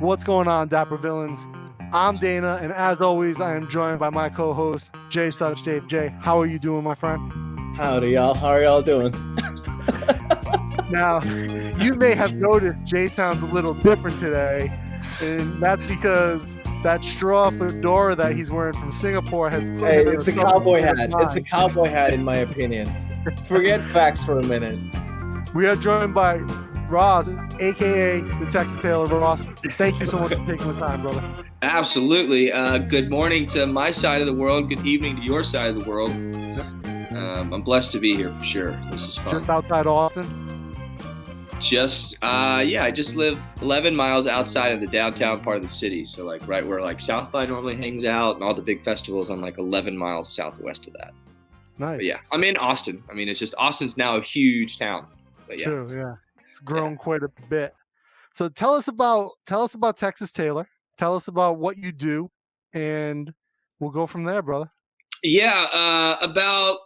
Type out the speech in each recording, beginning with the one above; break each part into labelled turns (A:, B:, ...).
A: What's going on, Dapper Villains? I'm Dana, and as always, I am joined by my co-host Jay Such Dave. Jay, how are you doing, my friend?
B: Howdy, y'all. How are y'all doing?
A: now, you may have noticed Jay sounds a little different today, and that's because that straw fedora that he's wearing from Singapore has
B: Hey, it's a cowboy hat. It's a cowboy hat, in my opinion. Forget facts for a minute.
A: We are joined by Ross, aka the Texas Tailor. Ross, thank you so much for taking the time, brother.
C: Absolutely. Uh, good morning to my side of the world. Good evening to your side of the world. Um, I'm blessed to be here for sure. This is fun.
A: Just outside Austin.
C: Just, uh, yeah, I just live 11 miles outside of the downtown part of the city. So like right where like South by normally hangs out and all the big festivals. I'm like 11 miles southwest of that.
A: Nice.
C: But yeah, I'm in Austin. I mean, it's just Austin's now a huge town. But yeah.
A: True, yeah. It's grown quite a bit. So tell us about tell us about Texas Tailor. Tell us about what you do, and we'll go from there, brother.
C: Yeah, uh, about.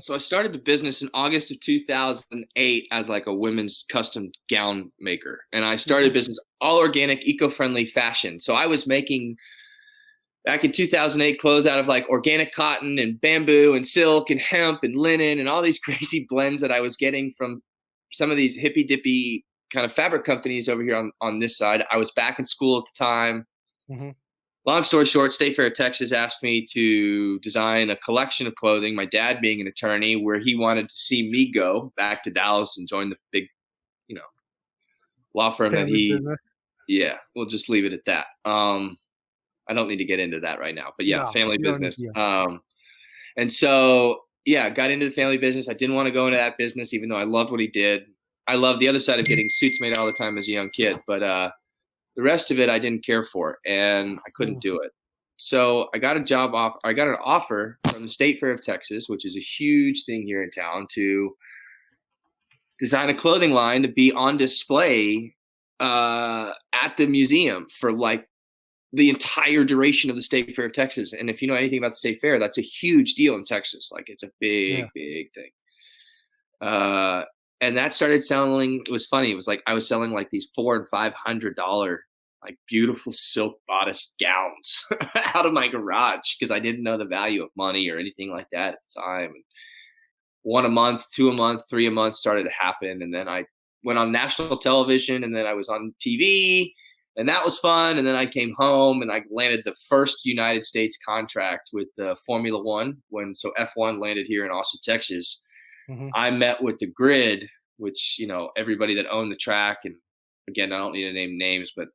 C: So I started the business in August of 2008 as like a women's custom gown maker, and I started a business all organic, eco-friendly fashion. So I was making back in 2008 clothes out of like organic cotton and bamboo and silk and hemp and linen and all these crazy blends that I was getting from some of these hippy dippy kind of fabric companies over here on on this side. I was back in school at the time
A: Mhm.
C: long story short, State Fair of Texas asked me to design a collection of clothing. My dad being an attorney, where he wanted to see me go back to Dallas and join the big, you know, law firm that he.
A: business.
C: Yeah, we'll just leave it at that. Um, I don't need to get into that right now, but yeah,
A: No,
C: family
A: you don't need
C: business.
A: to,
C: Um, and so yeah, got into the family business. I didn't want to go into that business, even though I loved what he did. I loved the other side of getting suits made all the time as a young kid, but uh, the rest of it I didn't care for, and I couldn't
A: Mm.
C: do it. So I got a job off. I got an offer from the State Fair of Texas, which is a huge thing here in town, to design a clothing line to be on display uh, at the museum for like the entire duration of the State Fair of Texas. And if you know anything about the State Fair, that's a huge deal in Texas. Like it's a big,
A: Yeah.
C: big thing. Uh, and that started selling. It was funny. It was like I was selling like these four and five hundred dollar like beautiful silk bodice gowns out of my garage because I didn't know the value of money or anything like that at the time. One a month, two a month, three a month started to happen, and then I went on national television, and then I was on TV, and that was fun. And then I came home and I landed the first United States contract with uh, Formula One when so F1 landed here in Austin, Texas.
A: Mhm.
C: I met with the grid, which you know everybody that owned the track, and again I don't need to name names, but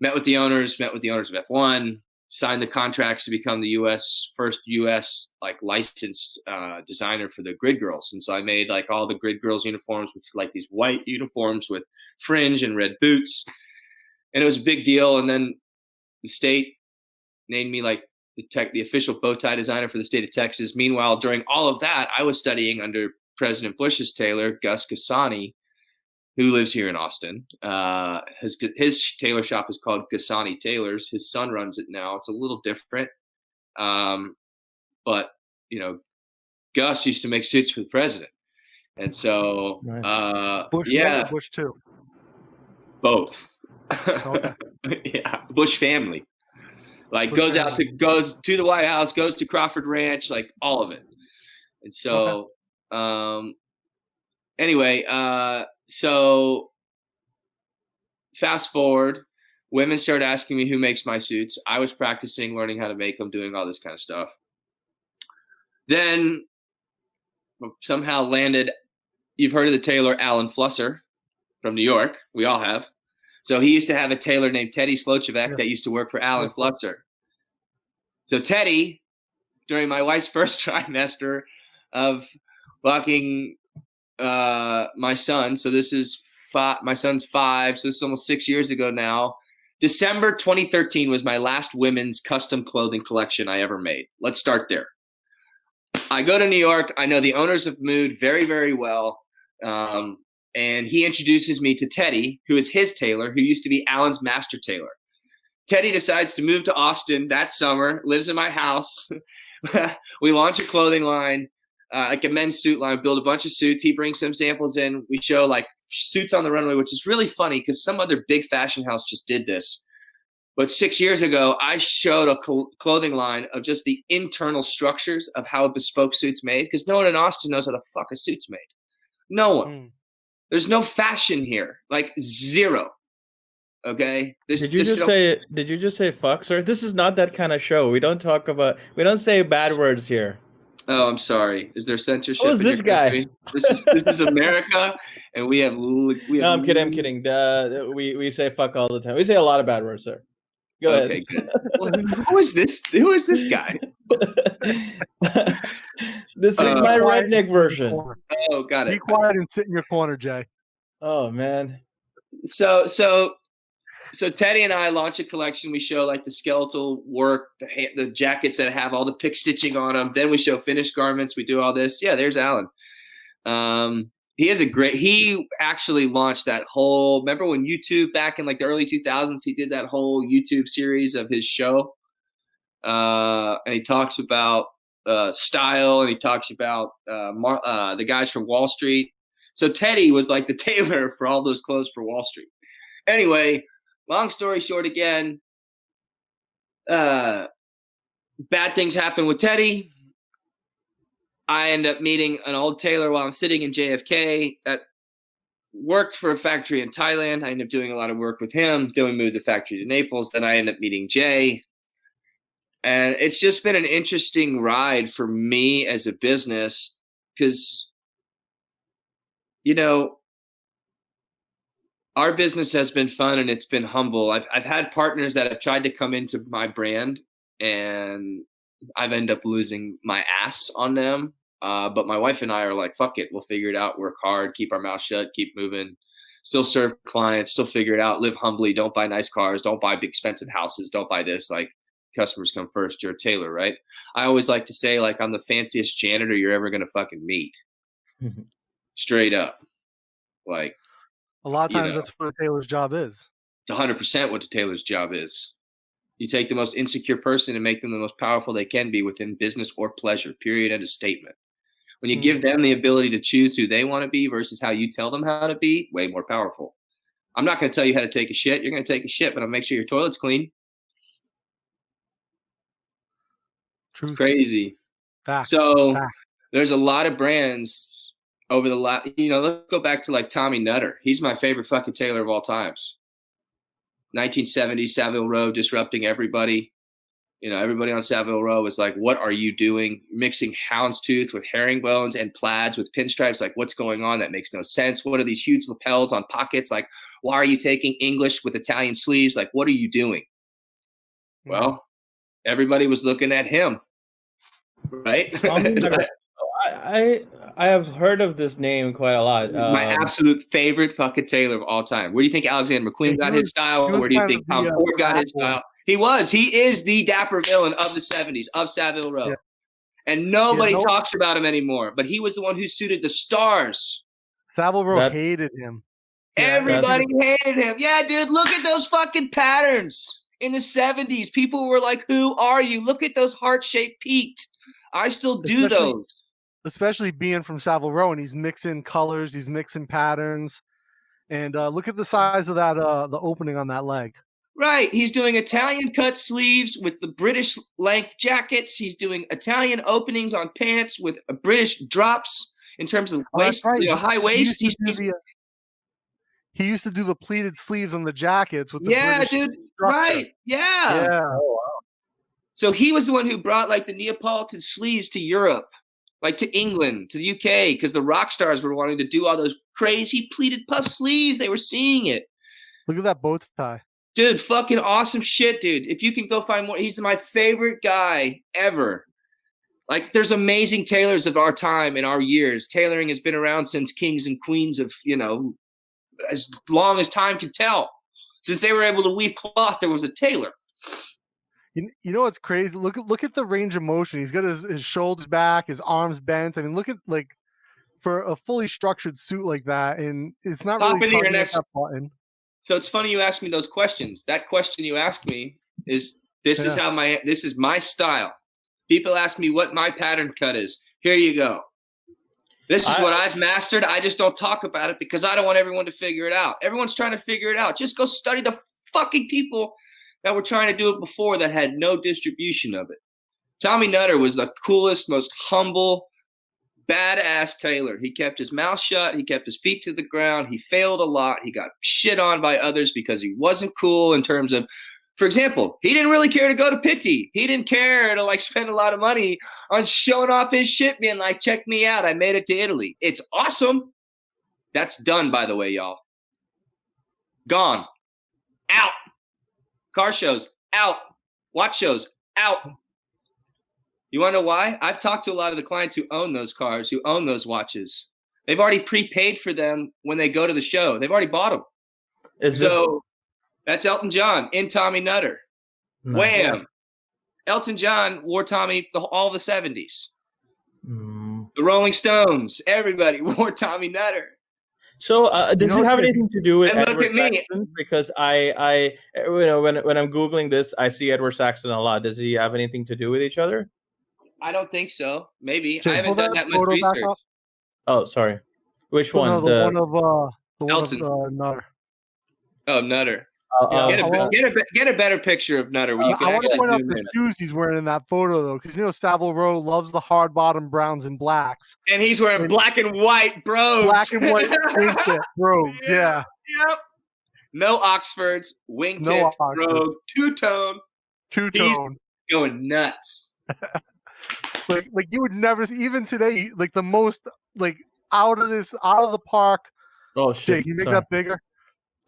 C: met with the owners, met with the owners of F1, signed the contracts to become the U.S. first U.S. like licensed uh, designer for the Grid Girls, and so I made like all the Grid Girls uniforms, which were like these white uniforms with fringe and red boots, and it was a big deal. And then the state named me like the tech, the official bow tie designer for the state of Texas. Meanwhile, during all of that, I was studying under President Bush's tailor, Gus Gasani, who lives here in Austin. Uh, his his tailor shop is called Gasani Tailors. His son runs it now. It's a little different, um, but you know, Gus used to make suits for the president, and so
B: Nice.
C: uh,
A: Bush
C: yeah,
A: Bush too,
C: both.
A: Okay.
C: yeah, Bush family. Like
A: Bush
C: goes out to goes to the White House, goes to Crawford Ranch, like all of it. And so um anyway, uh so fast forward, women started asking me who makes my suits. I was practicing learning how to make them, doing all this kind of stuff. Then somehow landed you've heard of the tailor Alan Flusser from New York. We all have. So he used to have a tailor named Teddy Slochevek
A: Yeah.
C: that used to work for Alan
A: course.
C: Flusser. So Teddy, during my wife's first trimester of fucking uh, my son, so this is five, my son's five, so this is almost six years ago now. December 2013 was my last women's custom clothing collection I ever made. Let's start there. I go to New York. I know the owners of Mood very, very well. Um, and he introduces me to Teddy, who is his tailor, who used to be Alan's master tailor. Teddy decides to move to Austin that summer, lives in my house. we launch a clothing line, uh, like a men's suit line, build a bunch of suits. He brings some samples in. We show like suits on the runway, which is really funny because some other big fashion house just did this. But six years ago, I showed a cl- clothing line of just the internal structures of how a bespoke suit's made because no one in Austin knows how the fuck a suit's made. No one.
A: Mm.
C: There's no fashion here, like zero. Okay. This,
B: Did you just
C: show-
B: say? Did you just say fuck, sir? This is not that kind of show. We don't talk about. We don't say bad words here.
C: Oh, I'm sorry. Is there censorship?
B: Who's this guy?
C: This is this is America, and we have. We have
B: No, I'm kidding. I'm kidding. We we say fuck all the time. We say a lot of bad words, sir. Go
C: Okay, good. Well, who is this? Who is this guy?
B: ahead. this is
C: Uh,
B: my
A: Quiet.
B: redneck version.
C: Oh, got it.
A: Be quiet and sit in your corner, Jay.
B: Oh man.
C: So so so Teddy and I launch a collection. We show like the skeletal work, the ha- the jackets that have all the pick stitching on them. Then we show finished garments. We do all this. Yeah, there's Alan. Um, he is a great. He actually launched that whole. Remember when YouTube back in like the early 2000s, he did that whole YouTube series of his show, uh, and he talks about uh, style and he talks about uh, Mar- uh, the guys from Wall Street. So Teddy was like the tailor for all those clothes for Wall Street. Anyway, long story short, again, uh, bad things happen with Teddy. I end up meeting an old tailor while I'm sitting in JFK that worked for a factory in Thailand. I end up doing a lot of work with him. Then we moved the factory to Naples. Then I end up meeting Jay. And it's just been an interesting ride for me as a business because, you know, our business has been fun and it's been humble. I've, I've had partners that have tried to come into my brand and I've ended up losing my ass on them. Uh, but my wife and I are like, fuck it, we'll figure it out. Work hard, keep our mouth shut, keep moving, still serve clients, still figure it out. Live humbly. Don't buy nice cars. Don't buy expensive houses. Don't buy this. Like customers come first. You're a tailor, right? I always like to say like I'm the fanciest janitor you're ever gonna fucking meet. Straight up, like
A: A lot of
C: You
A: times
C: know.
A: that's what a tailor's job is.
C: it's 100% what the tailor's job is. You take the most insecure person and make them the most powerful they can be within business or pleasure, period, and a statement. When you give mm. them the ability to choose who they want to be versus how you tell them how to be, way more powerful. I'm not going to tell you how to take a shit. You're going to take a shit, but I'll make sure your toilet's clean.
A: Truth.
C: Crazy.
A: Fact.
C: So
A: Fact.
C: there's a lot of brands over the last, you know, let's go back to like Tommy Nutter. He's my favorite fucking tailor of all times. 1970 Savile Row disrupting everybody. You know, everybody on Savile Row was like, "What are you doing? Mixing houndstooth with herringbones and plaids with pinstripes? Like, what's going on? That makes no sense. What are these huge lapels on pockets? Like, why are you taking English with Italian sleeves? Like, what are you doing?" Mm-hmm. Well, everybody was looking at him, right?
B: Tommy Nutter. I, I I have heard of this name quite a lot.
C: my
B: Um,
C: absolute favorite fucking tailor of all time. Where do you think Alexander McQueen got
A: was-
C: his style? Where do you think Tom
A: the, uh,
C: Ford got his style? He was. He is the dapper villain of the 70s, of Savile Row.
A: Yeah.
C: And nobody
A: no-
C: talks about him anymore. But he was the one who suited the stars.
A: Savile Row
B: That-
A: hated him. Yeah,
C: Everybody hated him. Yeah, dude, look at those fucking patterns in the 70s. People were like, Who are you? Look at those heart shaped peaked. I still do
A: Especially-
C: those.
A: especially being from Savile Row, and he's mixing colors, he's mixing patterns, and uh, look at the size of that uh, the opening on that leg.
C: Right. He's doing Italian cut sleeves with the British length jackets. He's doing Italian openings on pants with a British drops in terms of
A: Oh,
C: waist,
A: right.
C: you know,
A: He-
C: high
A: He
C: waist.
A: used,
C: He's,
A: to do
C: he's
A: the, uh, he used to do the pleated sleeves on the jackets with the
C: yeah,
A: British
C: dude.
A: structure.
C: Right. Yeah.
A: Yeah,
C: So he was the one who brought like the Neapolitan sleeves to Europe, like to England, to the UK, because the rock stars were wanting to do all those crazy pleated puff sleeves. They were seeing it.
A: look at that bow tie.
C: Dude, fucking awesome shit, dude. If you can go find more, he's my favorite guy ever. Like, there's amazing tailors of our time and our years. Tailoring has been around since kings and queens of, you know, as long as time can tell. Since they were able to weave cloth, there was a tailor.
A: You, you know what's crazy? Look at look at the range of motion. He's got his, his shoulders back, his arms bent. I mean, look at like for a fully structured suit like that, and it's not
C: Pop
A: really
C: into your
A: tugging at
C: next-
A: button.
C: So it's funny you ask me those questions. That question you asked me is this is how my this is my style. People ask me what my pattern cut is. Here you go. This is
B: I-
C: what I've mastered. I just don't talk about it because I don't want everyone to figure it out. Everyone's trying to figure it out. Just go study the fucking people that were trying to do it before that had no distribution of it. Tommy Nutter was the coolest, most humble, badass tailor. He kept his mouth shut. He kept his feet to the ground. He failed a lot. He got shit on by others because he wasn't cool in terms of, for example, he didn't really care to go to Pitti. He didn't care to like spend a lot of money on showing off his shit, being like, check me out. I made it to Italy. It's awesome. That's done, by the way, y'all. Gone. Out. Car shows, out. Watch shows, out. You want to know why? I've talked to a lot of the clients who own those cars, who own those watches. They've already prepaid for them when they go to the show. They've already bought them.
B: Is this
C: So that's Elton John in Tommy Nutter.
B: no.
C: Wham! Elton John wore Tommy the, all the 70s.
B: Mm.
C: The Rolling Stones, everybody wore Tommy Nutter.
B: So, uh, does
A: know
B: it have anything to do with
C: And look
B: Edward
C: at me.
B: Saxon? Because I, I, uh, you know, when when I'm googling this, I see Edward Saxon a lot. Does he have anything to do with each other?
C: I don't think so. Maybe.
A: Jay,
C: I haven't done that much research.
B: Oh, sorry. Which
A: Pull
B: one?
A: no, the,
B: The-
A: one of uh, the one
C: Elton.
A: of uh, Nutter.
C: Oh, Nutter.
B: Uh, uh,
C: Get a,
A: I
C: be-
A: want-
C: get, a, get a better picture of Nutter where you
A: Uh,
C: can
A: I want to point out the
C: in.
A: shoes he's wearing in that photo though, because you know Savile Row loves the hard bottom browns and blacks,
C: And he's wearing black and white brogues.
A: black and white wingtip brogues. Yeah,
C: Yep. No Oxfords, wingtip,
A: No
C: robe, two tone,
A: two
C: He's-
A: tone.
C: going nuts.
A: Like like you would never see, even today. Like the most like out of this out of the park.
B: oh shit!
A: can you make
B: sorry.
A: that bigger?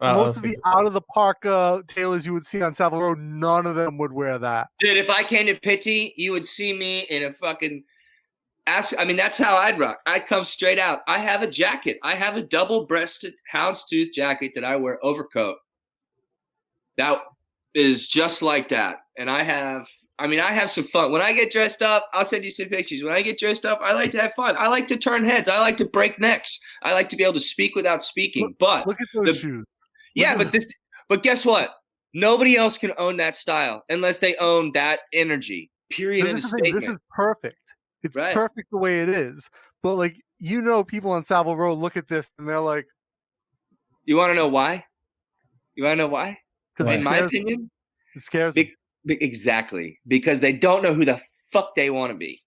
B: Uh,
A: most of the out of the park uh, tailors you would see on Savile Row, none of them would wear that.
C: Dude, if I came to Pitti, you would see me in a fucking ask. I mean, that's how I'd rock. I'd come straight out. I have a jacket. I have a double breasted houndstooth jacket that I wear overcoat. That is just like that. And I have, I mean, I have some fun. When I get dressed up, I'll send you some pictures. When I get dressed up, I like to have fun. I like to turn heads. I like to break necks. I like to be able to speak without speaking. But
A: Look at those
C: The-
A: shoes.
C: Yeah, but this but guess what? Nobody else can own that style unless they own that energy. Period.
A: This is, this is perfect. It's
C: Right.
A: perfect the way it is. But like you know, people on Savile Row look at this and they're like,
C: you want to know why? You want to know why?
A: because
C: In my opinion,
A: it scares them.
C: Be- be- exactly because they don't know who the fuck they want to be.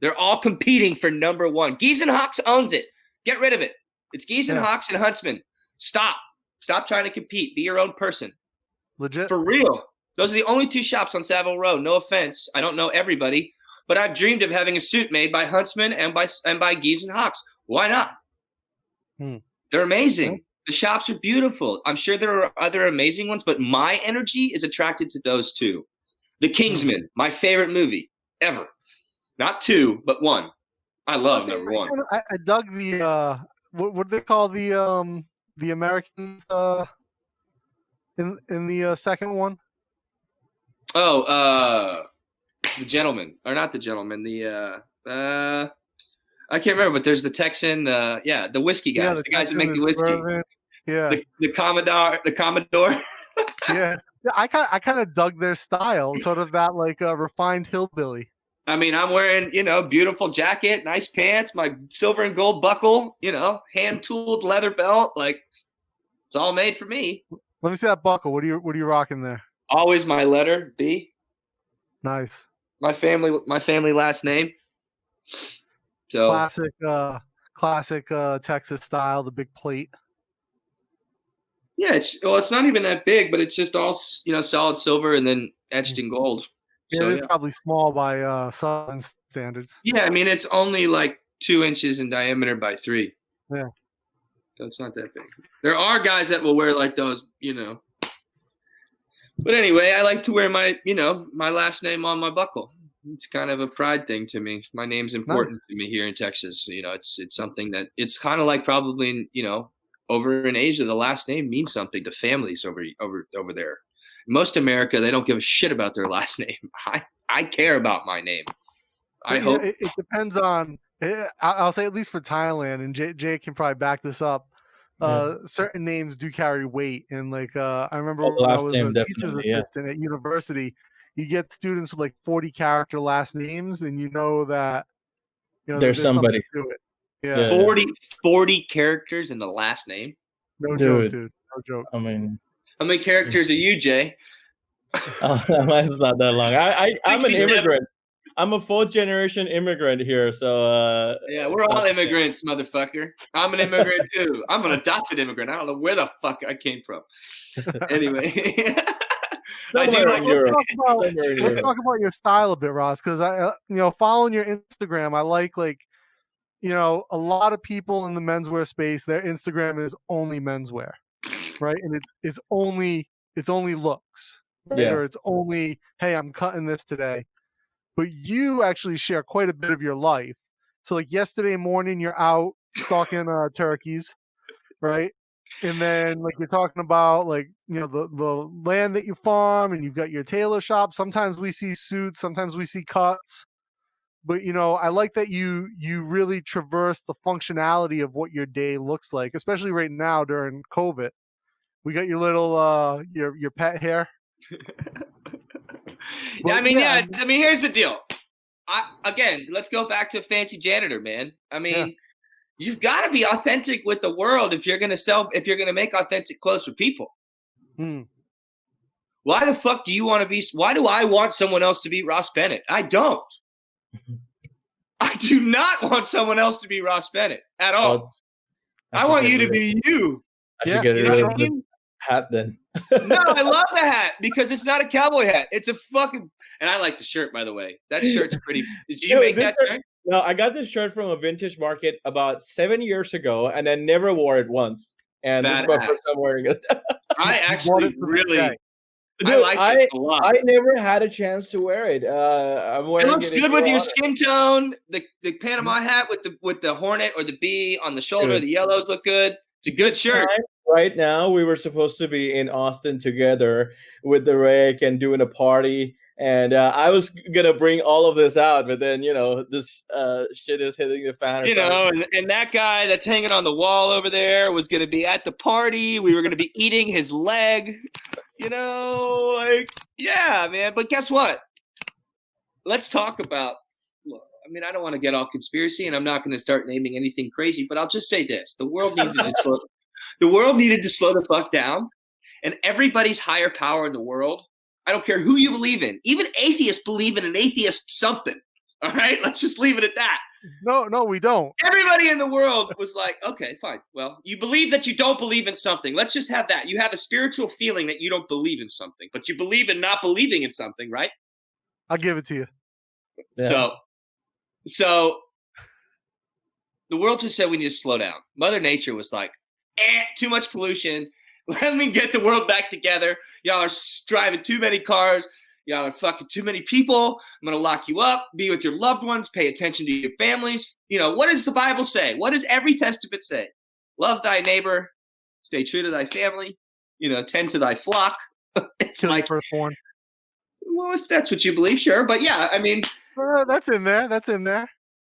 C: They're all competing for number one. Gieves and Hawkes owns it. Get rid of it. It's Gieves and
A: Yeah.
C: Hawkes and Huntsman. Stop. Stop trying to compete. Be your own person.
A: legit.
C: For real. Those are the only two shops on Savile Row. No offense. I don't know everybody, but I've dreamed of having a suit made by Huntsman and by and by Gieves and Hawkes. Why not?
A: Hmm.
C: They're amazing.
A: Okay.
C: The shops are beautiful. I'm sure there are other amazing ones, but my energy is attracted to those two. The Kingsman, my favorite movie ever. Not two, but one. I love number one.
A: I, I dug the uh, what what do they call the um the Americans uh in in the uh, second one?
C: Oh, uh the gentleman. Or not the gentleman, the uh uh I can't remember, but there's the Texan, uh yeah, the whiskey guys, the, guys that make the whiskey.
A: bourbon. Yeah,
C: The, the Commodore the Commodore.
A: yeah. Yeah, I kind I kind of dug their style, sort of that like uh, refined hillbilly.
C: I mean, I'm wearing, you know, beautiful jacket, nice pants, my silver and gold buckle, you know, hand tooled leather belt, like it's all made for me.
A: Let me see that buckle. What are you what are you rocking there?
C: Always my letter B,
A: Nice,
C: my family my family last name. So
A: classic uh classic uh Texas style, the big plate.
C: yeah, it's well, it's not even that big, but it's just all you know, solid silver and then etched in gold.
A: Yeah,
C: So,
A: it is
C: yeah.
A: probably small by uh Southern standards.
C: Yeah, I mean it's only like two inches in diameter by three.
A: Yeah.
C: So it's not that big. There are guys that will wear like those, you know. But anyway, I like to wear my, you know, my last name on my buckle. It's kind of a pride thing to me. My name's important to me here in Texas. You know, it's it's something that it's kind of like probably, you know, over in Asia, the last name means something to families over over over there. Most America, they don't give a shit about their last name. I I care about my name. I
A: Yeah,
C: hope
A: it, it depends on. Eh, I- I'll say at least for Thailand, and Jay, Jay can probably back this up. Uh, certain names do carry weight, and like uh, I remember
B: Oh,
A: when I was
B: name,
A: a teacher's
B: definitely, yeah.
A: assistant at university, you get students with like forty character last names, and you know that you know
B: There's
A: something
B: somebody.
A: to it. Yeah,
B: Yeah.
C: 40, 40 characters in the last name.
A: no
B: Dude.
A: joke, dude. No joke.
B: I mean,
C: How many characters are you, Jay?
B: oh, mine's not that long. I, I I'm an immigrant. I'm a fourth generation immigrant here, so uh,
C: Yeah, we're all immigrants, motherfucker. I'm an immigrant too. I'm an adopted immigrant. I don't know where the fuck I came from. Anyway, I do
B: somewhere
C: like
A: Let's
B: Europe.
A: talk about, let's talk about your style a bit, Ross, because I, uh, you know, following your Instagram, I like like, you know, a lot of people in the menswear space, their Instagram is only menswear, right? And it's it's only it's only looks, right?
B: Yeah.
A: or it's only hey, I'm cutting this today. But you actually share quite a bit of your life. So like yesterday morning, you're out stalking uh, turkeys, right? And then like you're talking about like you know the the land that you farm, and you've got your tailor shop. Sometimes we see suits, sometimes we see cuts. But you know, I like that you you really traverse the functionality of what your day looks like, especially right now during COVID. We got your little uh your your pet hair.
C: yeah, I mean,
A: yeah,
C: yeah. I mean, here's the deal. I again, let's go back to fancy janitor, man. I mean, you've got to be authentic with the world if you're gonna sell. If you're gonna make authentic clothes for people.
A: Hmm.
C: Why the fuck do you want to be? Why do I want someone else to be Ross Bennett? I don't. I do not want someone else to be Ross Bennett at all.
B: Well,
C: I
B: should
C: want you to be you.
B: I
A: Yeah,
B: should get
C: You
B: rid
C: know
B: of
C: what I
B: the
C: mean?
B: Hat then.
C: No, I love the hat because it's not a cowboy hat. It's a fucking. And I like the shirt, by the way. That shirt's pretty. Did you
B: Dude,
C: make that
B: shirt-? No, I got this shirt from a vintage market about seven years ago, and I never wore it once. And this is my first time wearing it.
C: I actually
A: it
C: really.
A: day.
C: I
B: Dude,
C: like
B: I,
C: it a lot.
B: I never had a chance to wear it. Uh, I'm wearing it
C: looks
B: in
C: good with your
B: honor.
C: skin tone. The the Panama hat with the with the hornet or the bee on the shoulder.
B: Dude.
C: The yellows look good. It's a good shirt.
B: Right now we were supposed to be in austin together with the rake and doing a party and uh, i was gonna bring all of this out but then you know this uh, shit is hitting the fan
C: You
B: something.
C: know, and, and that guy that's hanging on the wall over there was going to be at the party. We were going to be eating his leg. You know, like, yeah, man. But guess what? Let's talk about. I mean, I don't want to get all conspiracy, and I'm not going to start naming anything crazy. But I'll just say this: the world needs slow. The world needed to slow the fuck down, and everybody's higher power in the world. I don't care who you believe in. Even atheists believe in an atheist something. All right, let's just leave it at that
A: No, no, we don't.
C: everybody in the world was like, okay, fine. Well, you believe that you don't believe in something. Let's just have that. You have a spiritual feeling that you don't believe in something, but you believe in not believing in something, right?
A: I'll give it to you.
B: Yeah.
C: So, so the world just said we need to slow down. Mother Nature was like, eh, too much pollution. Let me get the world back together. Y'all are driving too many cars. Y'all are fucking too many people. I'm gonna lock you up. Be with your loved ones. Pay attention to your families. You know what does the Bible say? What does every testament say? Love thy neighbor. Stay true to thy family. You know, tend to thy flock. it's
A: Kill
C: like,
A: firstborn.
C: well, if that's what you believe, sure. But yeah, I mean,
A: Uh, that's in there. That's in there.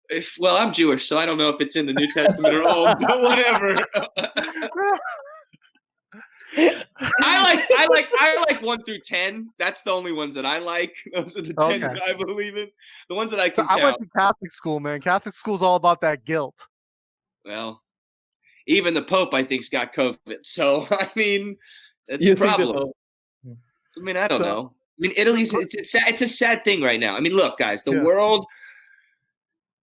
C: If, well, I'm Jewish, so I don't know if it's in the New Testament or Old, but whatever. I like, I like, I like one through ten. That's the only ones that I like. Those are the ten
A: Okay.
C: that I believe in. The ones that I
A: So I went to Catholic school, man. Catholic school's all about that guilt.
C: Well, even the Pope, I think's got COVID. So I mean, that's
B: You
C: a problem. I mean, I don't
A: So-
C: know. I mean, Italy's it's a, sad, it's a sad thing right now. I mean, look, guys, the
A: Yeah.
C: world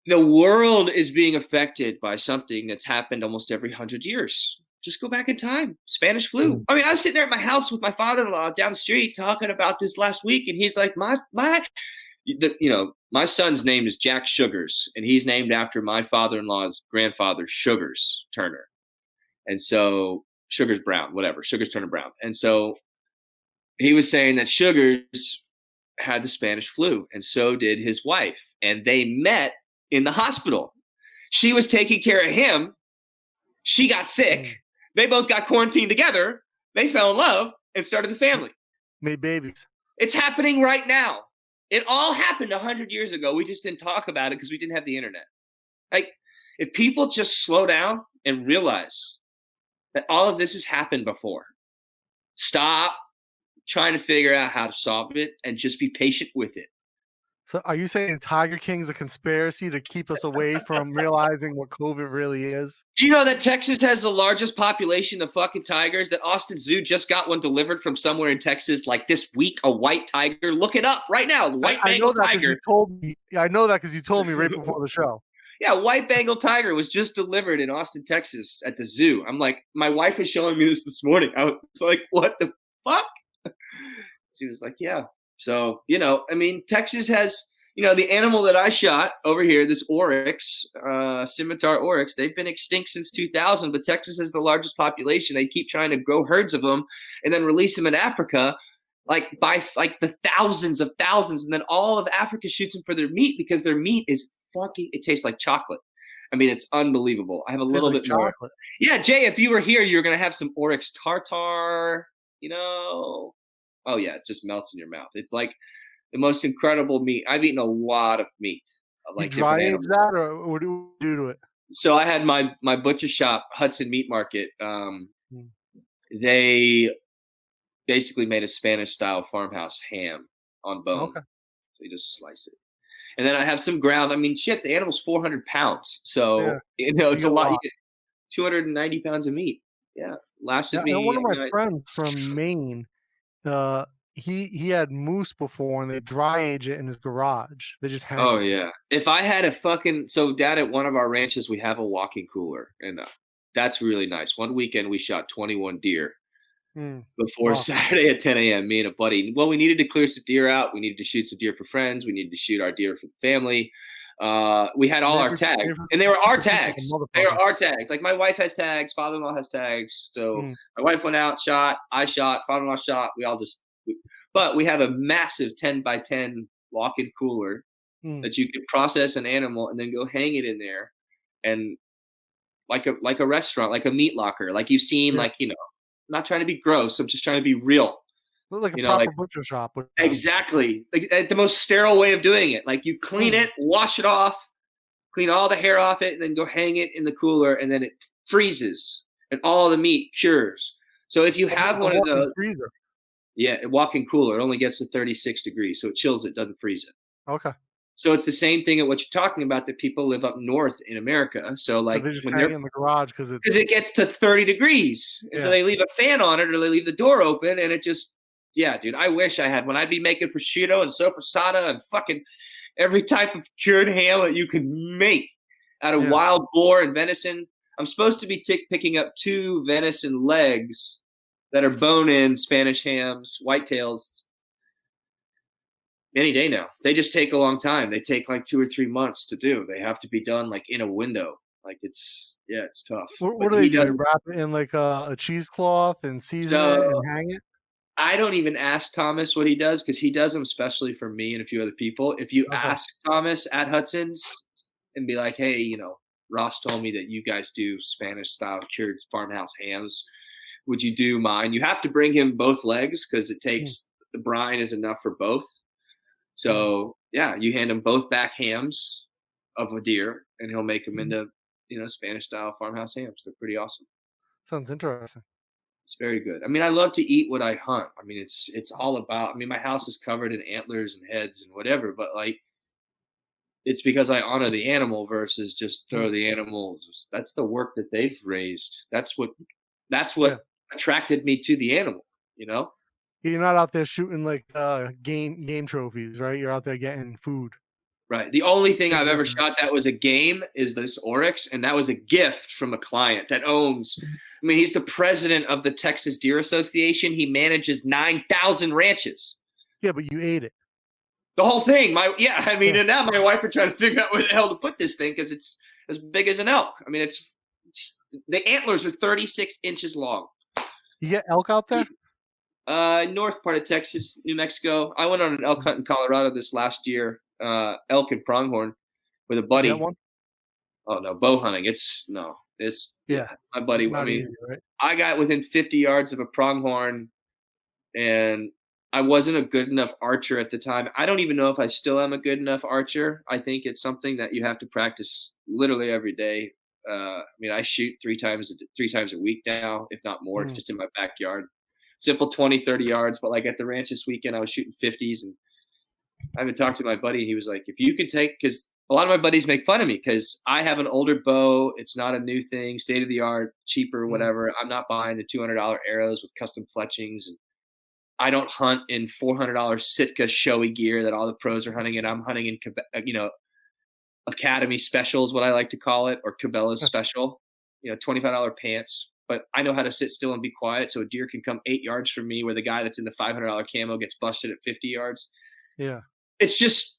C: the world is being affected by something that's happened almost every 100 years. Just go back in time. Spanish flu.
B: Mm.
C: I mean, I was sitting there at my house with my father-in-law down the street talking about this last week and he's like, "My my the, you know, my son's name is Jack Sugars and he's named after my father-in-law's grandfather Sugars Turner." And so Sugars Brown, whatever, Sugars Turner Brown. And so he was saying that Sugars had the Spanish flu, and so did his wife. And they met in the hospital. She was taking care of him. She got sick. Mm. They both got quarantined together. They fell in love and started the family.
A: Made babies.
C: It's happening right now. It all happened 100 years ago. We just didn't talk about it because we didn't have the internet. Like, if people just slow down and realize that all of this has happened before, stop trying to figure out how to solve it and just be patient with it.
A: So are you saying Tiger King's a conspiracy to keep us away from realizing what COVID really is?
C: Do you know that Texas has the largest population of fucking tigers? That Austin Zoo just got one delivered from somewhere in Texas like this week, a white tiger. Look it up right now. White
A: I, I know
C: Bengal
A: that 'cause
C: tiger.
A: you told me. I know that because you told me right before the show.
C: Yeah, white Bengal tiger was just delivered in Austin, Texas at the zoo. I'm like, my wife was showing me this this morning. I was like, what the fuck? She was like, yeah. So, you know, I mean, Texas has, you know, the animal that I shot over here, this oryx, uh, scimitar oryx, they've been extinct since 2000, but Texas has the largest population. They keep trying to grow herds of them and then release them in Africa. Like by like the thousands of thousands, and then all of Africa shoots them for their meat because their meat is fucking. It tastes like chocolate. I mean, it's unbelievable. I have a little
A: like
C: bit more. Yeah, Jay, if you were here, you're gonna have some oryx tartar. You know, oh yeah, it just melts in your mouth. It's like the most incredible meat. I've eaten a lot of meat, like
A: you dry
C: different
A: age that, or what do you do to it?
C: So I had my my butcher shop, Hudson Meat Market. Um,
A: Mm.
C: they basically made a Spanish style farmhouse ham on bone.
A: Okay.
C: So you just slice it. And then I have some ground. I mean, shit, the animal's 400 pounds. So,
A: Yeah.
C: you know, it's
A: You
C: a lot.
A: Lot.
C: 290 pounds of meat. Yeah. Lasted
A: Yeah,
C: me.
A: one of
C: you
A: my
C: know,
A: friends from Maine, uh, he he had moose before, and they dry age it in his garage. They just hang.
C: Oh yeah. If I had a fucking so down at one of our ranches, we have a walking cooler, and uh, that's really nice. One weekend we shot 21 deer
A: Mm.
C: before. Saturday at 10 a.m. Me and a buddy. Well, we needed to clear some deer out. We needed to shoot some deer for friends. We needed to shoot our deer for the family. Uh, we had all our tags, and they were our
A: favorite like a
C: tags. They were our tags. Like my wife has tags, father-in-law has tags. So
A: Mm.
C: my wife went out, shot. I shot. Father-in-law shot. We all just. We, but we have a massive 10 by 10 walk-in cooler
A: Mm.
C: that you can process an animal and then go hang it in there and like a like a restaurant like a meat locker like you've seen
A: Yeah.
C: like you know I'm not trying to be gross i'm just trying to be real
A: like a
C: you know,
A: proper
C: like-
A: butcher shop.
C: exactly like uh, the most sterile way of doing it like you clean
A: Mm.
C: it wash it off clean all the hair off it and then go hang it in the cooler and then it freezes and all the meat cures so if you have one of those
A: freezer.
C: yeah walk-in cooler it only gets to 36 degrees so it chills it doesn't freeze it
A: Okay.
C: So it's the same thing at what you're talking about that people live up north in America. So
A: So
C: like
A: they just
C: when they're
A: in the garage because
C: it gets to 30 degrees. And so they leave a fan on it or they leave the door open and it just yeah, dude. I wish I had when I'd be making prosciutto and soppressata and fucking every type of cured ham that you could make out of
A: Yeah.
C: wild boar and venison. I'm supposed to be tick picking up two venison legs that are bone in Spanish hams, whitetails. Any day now. They just take a long time. They take like two or three months to do. They have to be done like in a window. Like it's yeah, it's tough.
A: What, what do they
C: he
A: do? Wrap it in like a, a cheesecloth and season it and hang it.
C: I don't even ask Thomas what he does because he does them especially for me and a few other people. If you
A: Okay.
C: ask Thomas at Hudson's and be like, hey, you know, Ross told me that you guys do Spanish style cured farmhouse hams. Would you do mine? You have to bring him both legs because it takes the brine is enough for both. So yeah, you hand him both back hams of a deer and he'll make them
A: Mhm.
C: into, you know, Spanish style farmhouse hams. They're pretty awesome.
A: Sounds interesting.
C: It's very good. I mean, I love to eat what I hunt. I mean, it's it's all about. I mean, my house is covered in antlers and heads and whatever, but like, it's because I honor the animal versus just throw the animals. That's the work that they've raised. That's what that's what
A: Yeah.
C: attracted me to the animal. You know,
A: You're not out there shooting like uh, game game trophies, right? You're out there getting food.
C: Right? The only thing I've ever
A: Mhm.
C: shot that was a game is this oryx, and that was a gift from a client that owns. I mean, he's the president of the Texas Deer Association. He manages nine thousand ranches.
A: Yeah, but you ate it.
C: The whole thing, my yeah. I mean,
A: Yeah.
C: and now my wife are trying to figure out where the hell to put this thing because it's as big as an elk. I mean, it's, it's the antlers are 36 inches long.
A: You get elk out there?
C: Uh, north part of Texas, New Mexico. I went on an elk hunt in Colorado this last year. Uh, elk and pronghorn with a buddy. Oh no, bow hunting. It's no, it's
A: Yeah.
C: My buddy. I mean,
A: easy, right?
C: I got within 50 yards of a pronghorn and I wasn't a good enough archer at the time. I don't even know if I still am a good enough archer. I think it's something that you have to practice literally every day. Uh, I mean, I shoot three times a, three times a week now, if not more,
A: Mm.
C: just in my backyard. Simple 20, 30 yards, but like at the ranch this weekend, I was shooting 50s and I haven't talked to my buddy. He was like, if you could take, because a lot of my buddies make fun of me because I have an older bow. It's not a new thing, state of the art, cheaper, mm-hmm. whatever. I'm not buying the $200 arrows with custom fletchings. And I don't hunt in $400 Sitka showy gear that all the pros are hunting in. I'm hunting in, uh, you know, Academy specials, what I like to call it, or Cabela's special, you know, $25 pants. But I know how to sit still and be quiet so a deer can come eight yards from me where the guy that's in the $500 camo gets busted at 50 yards.
A: Yeah.
C: It's just,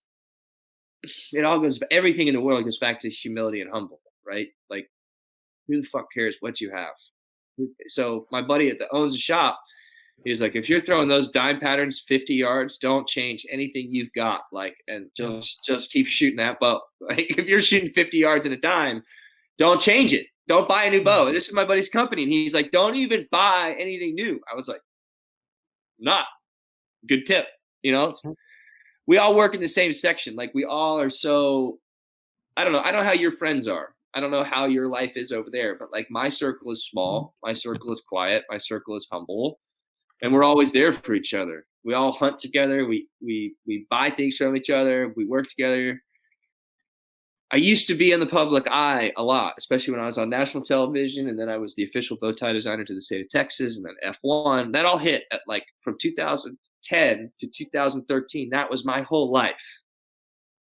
C: it all goes, everything in the world goes back to humility and humble, right? Like, who the fuck cares what you have? So my buddy that owns the shop, he's like, if you're throwing those dime patterns 50 yards, don't change anything you've got. Like, and just just keep shooting that bow. Like, if you're shooting 50 yards in a dime, don't change it. Don't buy a new bow. This is my buddy's company, and he's like, don't even buy anything new. I was like, not good tip. You know, we all work in the same section. Like, we all are so. I don't know. I don't know how your friends are. I don't know how your life is over there, but like my circle is small, mm-hmm. my circle is quiet, my circle is humble and we're always there for each other. We all hunt together. We we we buy things from each other. We work together. I used to be in the public eye a lot, especially when I was on national television, and then I was the official bow tie designer to the state of Texas, and then F1. That all hit at like from 2010 to 2013. That was my whole life.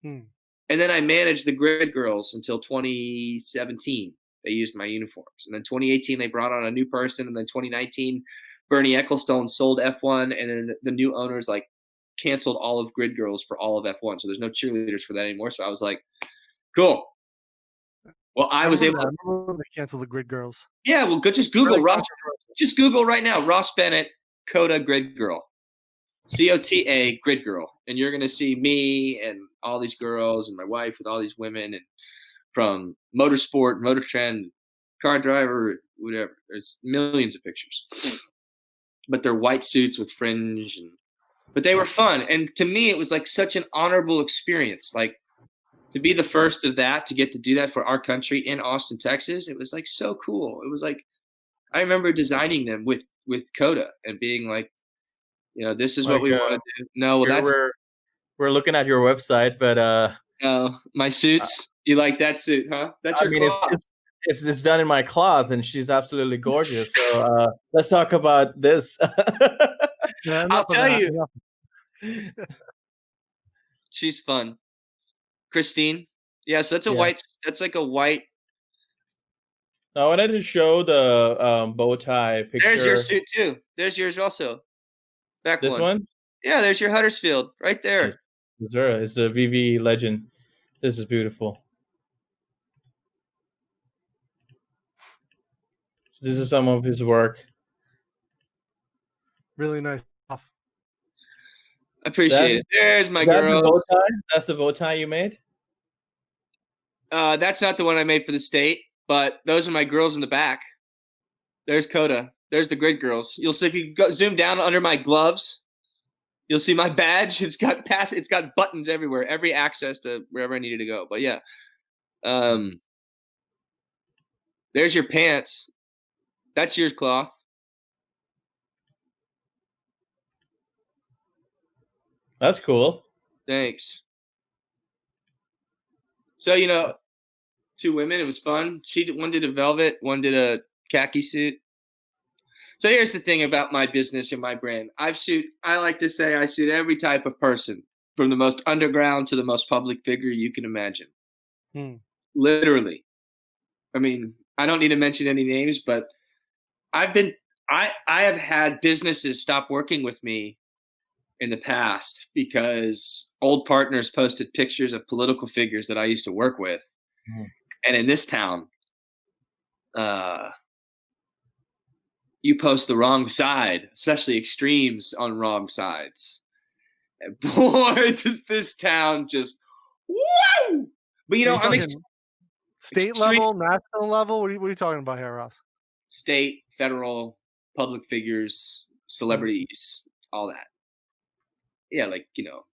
A: Hmm.
C: And then I managed the Grid Girls until 2017. They used my uniforms, and then 2018 they brought on a new person, and then 2019 Bernie Ecclestone sold F1, and then the new owners like canceled all of Grid Girls for all of F1. So there's no cheerleaders for that anymore. So I was like, cool. Well, I,
A: I
C: was able. To,
A: I remember they canceled the grid girls.
C: yeah, well, go just Google
A: Really
C: Ross. Just Google right now, Ross Bennett, COTA Grid Girl, C O T A Grid Girl, and you're gonna see me and all these girls and my wife with all these women and from motorsport, motor trend, car driver, whatever. There's millions of pictures, but they're white suits with fringe and. But they were fun, and to me, it was like such an honorable experience. Like to be the first of that, to get to do that for our country in Austin, Texas, it was like so cool. It was like I remember designing them with with COTA and being like, you know, this is what
B: Like,
C: we
B: uh,
C: want to do. No, well,
B: We're-
C: that's
B: we're we're looking at your website, but uh,
C: no my suits. You like that suit, huh? That's
B: I
C: your
B: mean, it's,
C: cloth.
B: it's it's it's done in my cloth, and she's absolutely gorgeous. So uh, let's talk about this.
A: Yeah,
C: I'll tell
A: that,
C: you. She's fun. Christine. Yeah, so that's a
B: Yeah.
C: white. That's like a white.
B: I wanted to show the um, bow tie picture.
C: There's your suit too. There's yours also. Back
B: This
C: one.
B: one,
C: Yeah, there's your Huddersfield right there.
B: Missouri, is the VV legend. This is beautiful. This is some of his work.
A: Really nice stuff.
C: I appreciate
B: That-
C: it. There's my
B: Is that the
C: girl.
B: bow tie? That's the bow tie you made.
C: Uh, that's not the one I made for the state, but those are my girls in the back. There's COTA. There's the grid girls. You'll see if you go, zoom down under my gloves, you'll see my badge. It's got pass. It's got buttons everywhere, every access to wherever I needed to go. But yeah, um, there's your pants. That's your cloth.
B: That's cool.
C: Thanks. So you know, two women. It was fun. She did, one did a velvet, one did a khaki suit. So here's the thing about my business and my brand. I've suit. I like to say I suit every type of person, from the most underground to the most public figure you can imagine.
A: Hmm.
C: Literally. I mean, I don't need to mention any names, but I've been. I I have had businesses stop working with me in the past because old partners posted pictures of political figures that I used to work with.
B: Mhm.
C: And in this town, uh, you post the wrong side, especially extremes on wrong sides. And boy, does this town just woo! But you know, I'm ex-
A: state
C: extreme-
A: level, national level. What are you, what are you talking about here, Ross?
C: state, federal, public figures, mm. celebrities, all that. Yeah, like you know,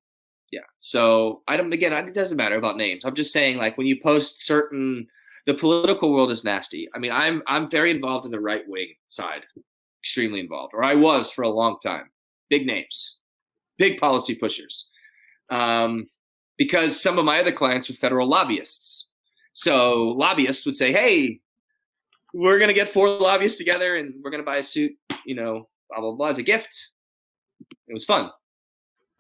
C: yeah. So I don't. Again, it doesn't matter about names. I'm just saying, like when you post certain, the political world is nasty. I mean, I'm I'm very involved in the right wing side, extremely involved, or I was for a long time. Big names, big policy pushers. um, because some of my other clients were federal lobbyists. So lobbyists would say, "Hey, we're gonna get four lobbyists together and we're gonna buy a suit, you know, blah blah blah as a gift." It was fun.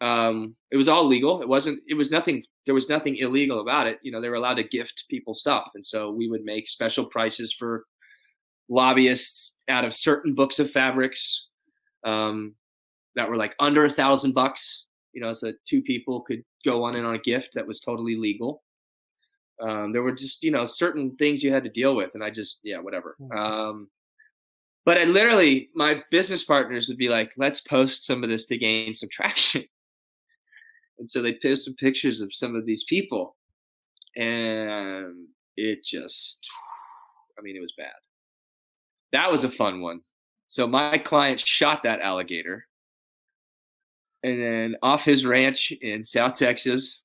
C: Um, it was all legal. It wasn't. It was nothing. There was nothing illegal about it. You know, they were allowed to gift people stuff, and so we would make special prices for lobbyists out of certain books of fabrics um, that were like under a thousand bucks. You know, so two people could go on in on a gift that was totally legal. Um, there were just you know certain things you had to deal with, and I just yeah whatever. Um, but I literally my business partners would be like, let's post some of this to gain some traction. And so they posted pictures of some of these people, and it just, I mean, it was bad. That was a fun one. So my client shot that alligator, and then off his ranch in South Texas,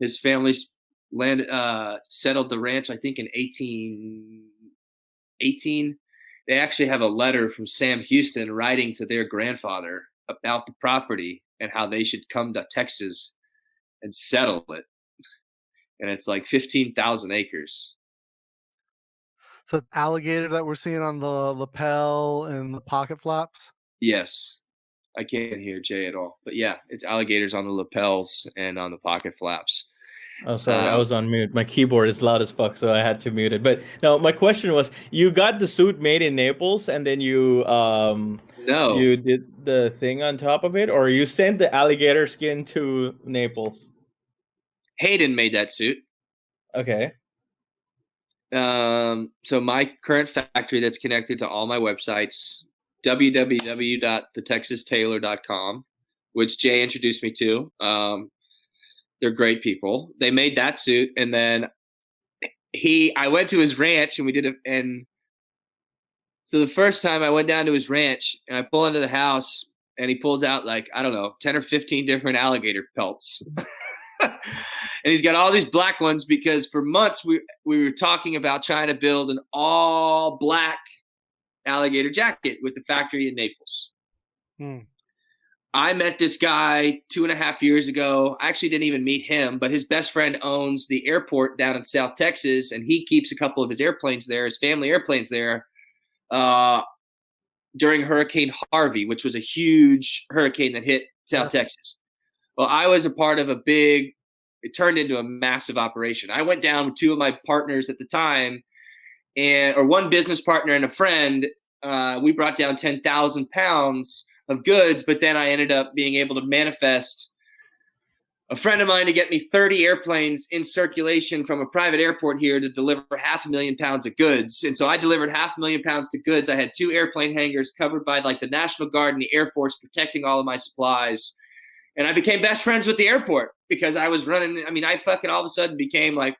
C: his family's land uh, settled the ranch. I think in 1818. They actually have a letter from Sam Houston writing to their grandfather about the property and how they should come to Texas and settle it. And it's like 15,000 acres.
A: So alligator that we're seeing on the lapel and the pocket flaps.
C: Yes. I can't hear Jay at all. But yeah, it's alligators on the lapels and on the pocket flaps.
B: Oh, sorry, I
C: Um,
B: was on mute. My keyboard is loud as fuck, so I had to mute it. But no, my question was: you got the suit made in Naples, and then you um
C: No.
B: you did the thing on top of it, or you sent the alligator skin to Naples?
C: Hayden made that suit.
B: Okay.
C: Um, so my current factory that's connected to all my websites, www.thetexastailor.com, which Jay introduced me to. Um, they're great people. They made that suit, and then he, I went to his ranch and we did it. And so the first time I went down to his ranch and I pull into the house and he pulls out like I don't know, ten or fifteen different alligator pelts. and he's got all these black ones because for months we we were talking about trying to build an all black alligator jacket with the factory in Naples.
A: Hmm.
C: I met this guy two and a half years ago. I actually didn't even meet him, but his best friend owns the airport down in South Texas, and he keeps a couple of his airplanes there, his family airplanes there, uh, during Hurricane Harvey, which was a huge hurricane that hit South Texas. Well, I was a part of a big, it turned into a massive operation. I went down with two of my partners at the time, and or one business partner and a friend. Uh, we brought down 10,000 pounds of goods, but then I ended up being able to manifest a friend of mine to get me 30 airplanes in circulation from a private airport here to deliver half a million pounds of goods. And so I delivered half a million pounds to goods. I had two airplane hangars covered by like the National Guard and the Air Force protecting all of my supplies. And I became best friends with the airport because I was running. I mean, I fucking all of a sudden became like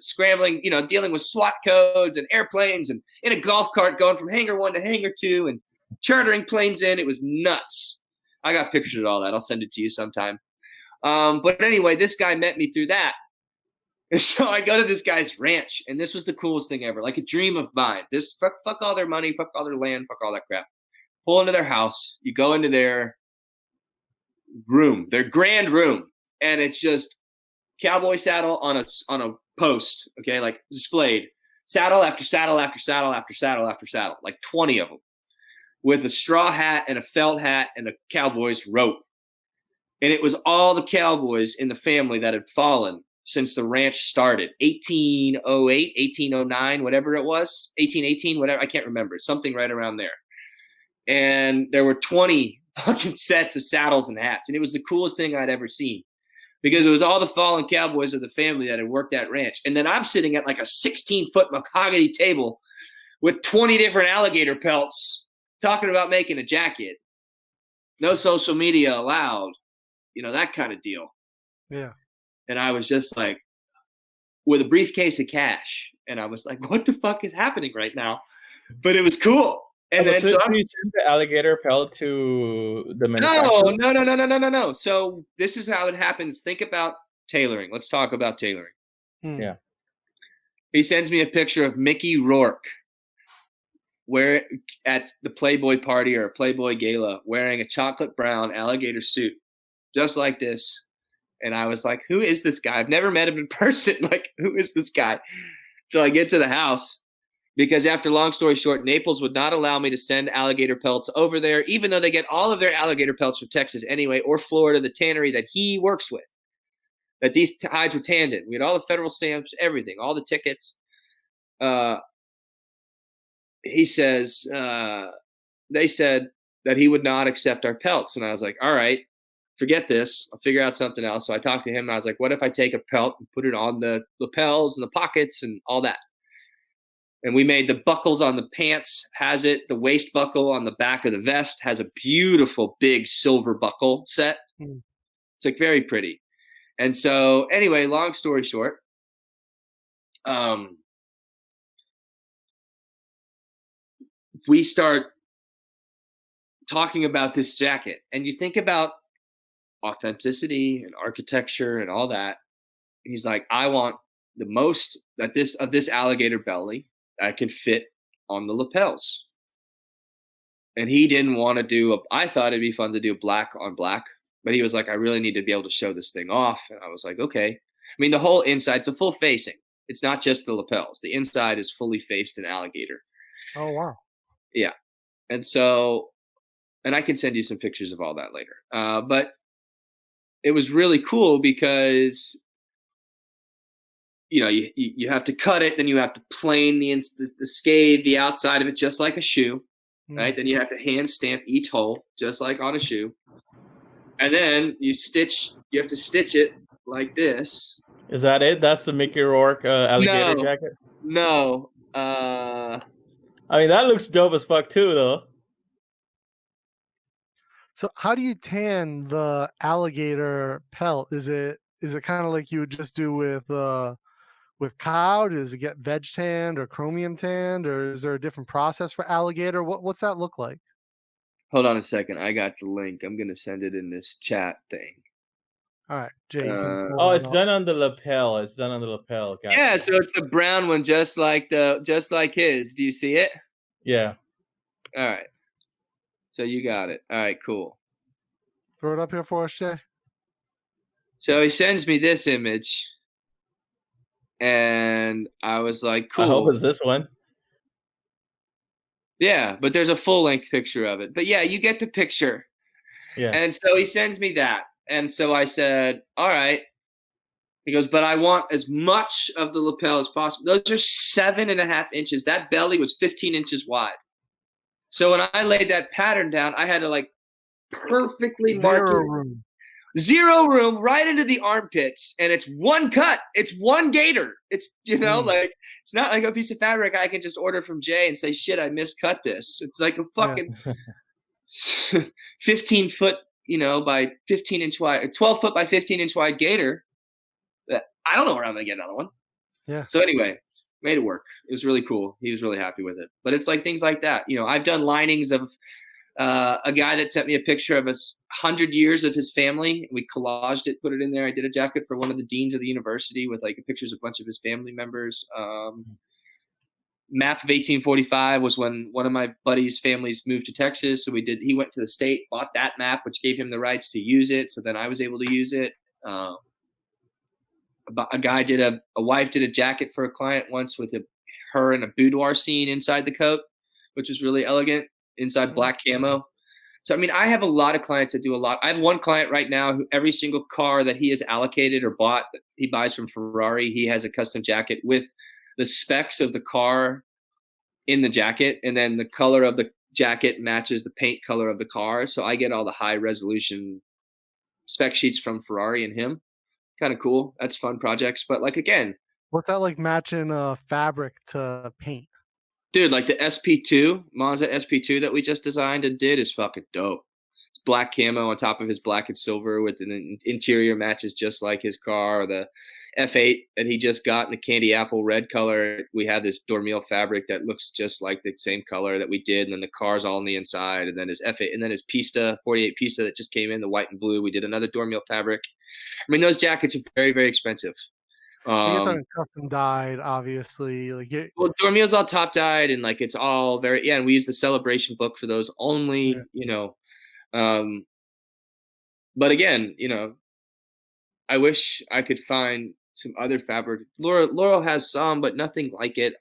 C: scrambling, you know, dealing with SWAT codes and airplanes and in a golf cart going from hangar one to hangar two and chartering planes in. It was nuts. I got pictures of all that. I'll send it to you sometime. Um, but anyway, this guy met me through that. And so I go to this guy's ranch, and this was the coolest thing ever, like a dream of mine. This fuck, fuck all their money, fuck all their land, fuck all that crap. Pull into their house, you go into their room, their grand room, and it's just cowboy saddle on a on a post, okay, like displayed, saddle after saddle after saddle after saddle after saddle, like twenty of them, with a straw hat and a felt hat and a cowboy's rope. And it was all the cowboys in the family that had fallen since the ranch started. 1808 1809 whatever it was 1818 whatever i can't remember something right around there. And there were 20 fucking sets of saddles and hats and it was the coolest thing i'd ever seen. Because it was all the fallen cowboys of the family that had worked that ranch. And then i'm sitting at like a 16 foot mahogany table with 20 different alligator pelts talking about making a jacket no social media allowed you know, that kind of deal.
A: Yeah.
C: And I was just like, with a briefcase of cash. And I was like, what the fuck is happening right now? But it was cool. And
B: Oh,
C: then
B: so
C: so
B: you sent the alligator pelt to the
C: no,
B: manufacturer?
C: no, no, no, no, no, no, no. So this is how it happens. Think about tailoring. Let's talk about tailoring.
A: Hmm.
B: Yeah.
C: He sends me a picture of Mickey Rourke where at the Playboy party or Playboy gala wearing a chocolate brown alligator suit, just like this. and I was like, "Who is this guy? I've never met him in person. Like, who is this guy?" So I get to the house because, after long story short, Naples would not allow me to send alligator pelts over there, even though they get all of their alligator pelts from Texas anyway, or Florida, the tannery that he works with. That these hides were tanned in. We had all the federal stamps, everything, all the tickets. Uh, he says uh, they said that he would not accept our pelts, and I was like, "All right, forget this. I'll figure out something else." So I talked to him, and I was like, "What if I take a pelt and put it on the lapels and the pockets and all that?" And we made the buckles on the pants has it. The waist buckle on the back of the vest has a beautiful big silver buckle set.
A: Hmm.
C: It's like very pretty. And so, anyway, long story short, um, we start talking about this jacket and you think about authenticity and architecture and all that he's like i want the most that this of this alligator belly i can fit on the lapels. And he didn't want to do a i thought it'd be fun to do black on black but he was like i really need to be able to show this thing off. And i was like okay. I mean the whole inside's a full facing. It's not just the lapels. The inside is fully faced in alligator.
A: Oh wow.
C: And so and i can send you some pictures of all that later uh, but it was really cool because you know you, you have to cut it then you have to plane the, ins- the the scathe the outside of it just like a shoe
A: Mm.
C: right then you have to hand stamp each hole just like on a shoe and then you stitch you have to stitch it like this
B: Is that it? That's the Mickey Rourke uh, alligator
C: No.
B: jacket.
C: no uh
B: I mean, that looks dope as fuck too, though.
A: So how do you tan the alligator pelt? Is it is it kind of like you would just do with uh with cow? Does it get veg tanned or chromium tanned, or is there a different process for alligator? What what's that look like?
C: hold on a second i got the link i'm gonna send it in this chat thing
A: All right, Jay.
C: Uh,
B: Oh, it's
A: up.
B: done on the lapel. It's done on the lapel. Gotcha.
C: Yeah, so it's the brown one, just like the just like his. Do you see it?
B: yeah.
C: All right. So you got it. All right, cool.
A: Throw it up here for us, Jay.
C: So he sends me this image, and I was like, "Cool."
B: I hope it's this one.
C: Yeah, but there's a full length picture of it. But yeah, you get the picture.
B: Yeah.
C: And so he sends me that. And so I said, all right. He goes, but I want as much of the lapel as possible. Those are seven and a half inches. That belly was 15 inches wide. So when I laid that pattern down, I had to like perfectly mark
A: Zero room.
C: Zero room right into the armpits. And it's one cut. It's one gator. It's, you know,
A: Mm.
C: like, it's not like a piece of fabric I can just order from Jay and say, shit, I miscut this. It's like a
A: Yeah.
C: fucking 15 foot, you know, by 15 inch wide, 12 foot by 15 inch wide gator. That I don't know where I'm gonna get another one.
A: Yeah.
C: So anyway, made it work. It was really cool. He was really happy with it. But it's like things like that. You know, I've done linings of uh, a guy that sent me a picture of us hundred years of his family. We collaged it, put it in there. I did a jacket for one of the deans of the university with like pictures of a bunch of his family members. Um, map of 1845 was when one of my buddies' families moved to Texas. So we did. He went to the state, bought that map, which gave him the rights to use it. So then I was able to use it. Um, a guy did a a wife did a jacket for a client once with a her in a boudoir scene inside the coat, which was really elegant inside black camo. So I mean, I have a lot of clients that do a lot. I have one client right now who every single car that he has allocated or bought, he buys from Ferrari. He has a custom jacket with the specs of the car in the jacket, and then the color of the jacket matches the paint color of the car. So I get all the high resolution spec sheets from Ferrari and him. Kind of cool. That's fun projects. But like again,
A: What's that like matching uh fabric to paint?
C: dude, like the SP2, Monza SP2 that we just designed and did is fucking dope. It's black camo on top of his black and silver with an interior matches just like his car. Or The F8 that he just got in the candy apple red color. We have this Dormeuil fabric that looks just like the same color that we did, and then the car's all on the inside, and then his F8, and then his Pista 48 Pista that just came in, the white and blue. We did another Dormeuil fabric. I mean, those jackets are very, very expensive.
A: You're
C: Um,
A: talking custom dyed, obviously. Like it,
C: well, Dormeuil's all top dyed and like it's all very yeah, and we use the celebration book for those only,
A: Yeah.
C: you know. Um but again, you know, I wish I could find some other fabric. Laurel, Laurel has some, but nothing like it.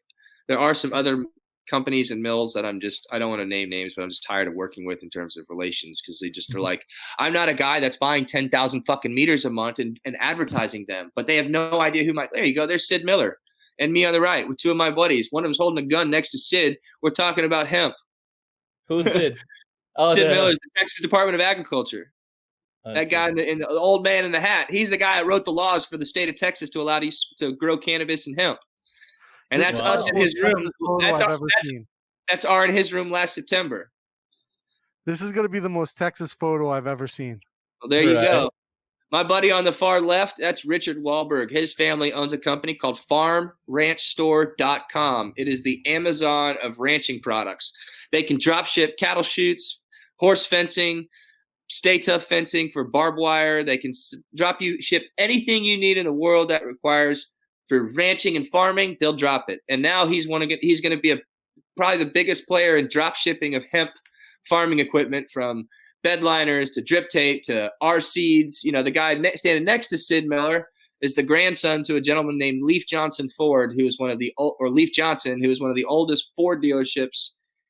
C: There are some other companies and mills that I'm just I don't want to name names, but I'm just tired of working with in terms of relations because they just are
A: Mhm.
C: like, I'm not a guy that's buying ten thousand fucking meters a month and, and advertising them, but they have no idea who my there you go, there's Sid Miller and me on the right with two of my buddies. One of them's holding a gun next to Sid. We're talking about hemp.
B: Who's it? Oh,
C: Sid Miller's the Texas Department of Agriculture.
B: I
C: That guy in the, in the, the old man in the hat. He's the guy that wrote the laws for the state of Texas to allow you to grow cannabis and hemp. And that's
B: Wow.
C: us in his room. That's our, that's that's our in his room last September.
A: This is going to be the most Texas photo I've ever seen.
C: Well, there you
B: Right.
C: go. My buddy on the far left, that's Richard Wahlberg. His family owns a company called farmranchstore.com. It is the Amazon of ranching products. They can drop ship cattle chutes, horse fencing, stay tough fencing for barbed wire. They can s- drop you ship anything you need in the world that requires for ranching and farming. They'll drop it. And now he's one of he's going to be a probably the biggest player in drop shipping of hemp farming equipment from bedliners to drip tape to R seeds. You know, the guy ne- standing next to Sid Miller is the grandson to a gentleman named Leif Johnson Ford, who is one of the or Leif Johnson, who is one of the oldest Ford dealerships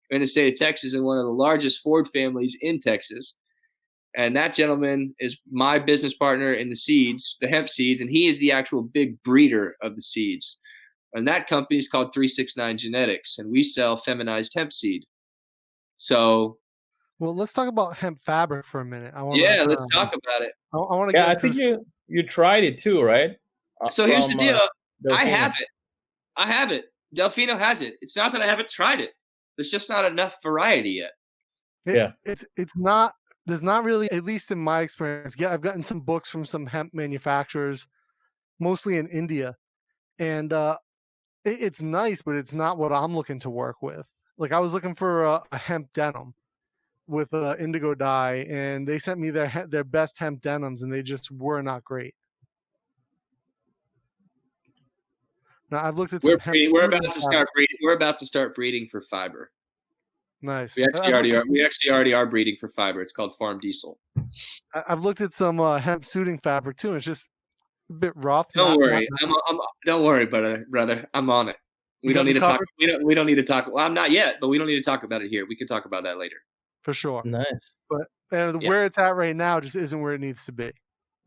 C: in the state of Texas and one of the largest Ford families in Texas. And that gentleman is my business partner in the seeds, the hemp seeds, and he is the actual big breeder of the seeds. And that company is called 369 Genetics, and we sell feminized hemp seed. So
A: Well, let's talk about hemp fabric for a minute. I want
C: yeah, let's talk about it.
A: I, I want to
B: Yeah, I think
A: into
B: you you tried it too, right? Uh,
C: So here's the deal.
B: uh,
C: I have it. I have it. Delfino has it. It's not that I haven't tried it. There's just not enough variety yet.
A: It-
B: Yeah.
A: It's it's not there's not really at least in my experience. Yeah, I've gotten some books from some hemp manufacturers, mostly in India, and uh, it, it's nice, but it's not what I'm looking to work with. Like I was looking for a, a hemp denim with uh, indigo dye, and they sent me their their best hemp denims, and they just were not great. Now I've looked at
C: We're
A: some hemp
C: breeding, we're about to start breeding. We're about to start breeding for fiber.
A: Nice.
C: We actually already are. We actually already are breeding for fiber. It's called Farm Diesel.
A: I- I've looked at some uh, hemp suiting fabric too. It's just a bit rough.
C: Don't worry. I'm, I'm, don't worry, brother. Brother, I'm on it. We
A: You
C: don't need to talk. We don't. We don't need to talk. Well, I'm not yet, but we don't need to talk about it here. We can talk about that later.
A: for sure.
B: Nice.
A: But And
C: Yeah.
A: where it's at right now just isn't where it needs to be.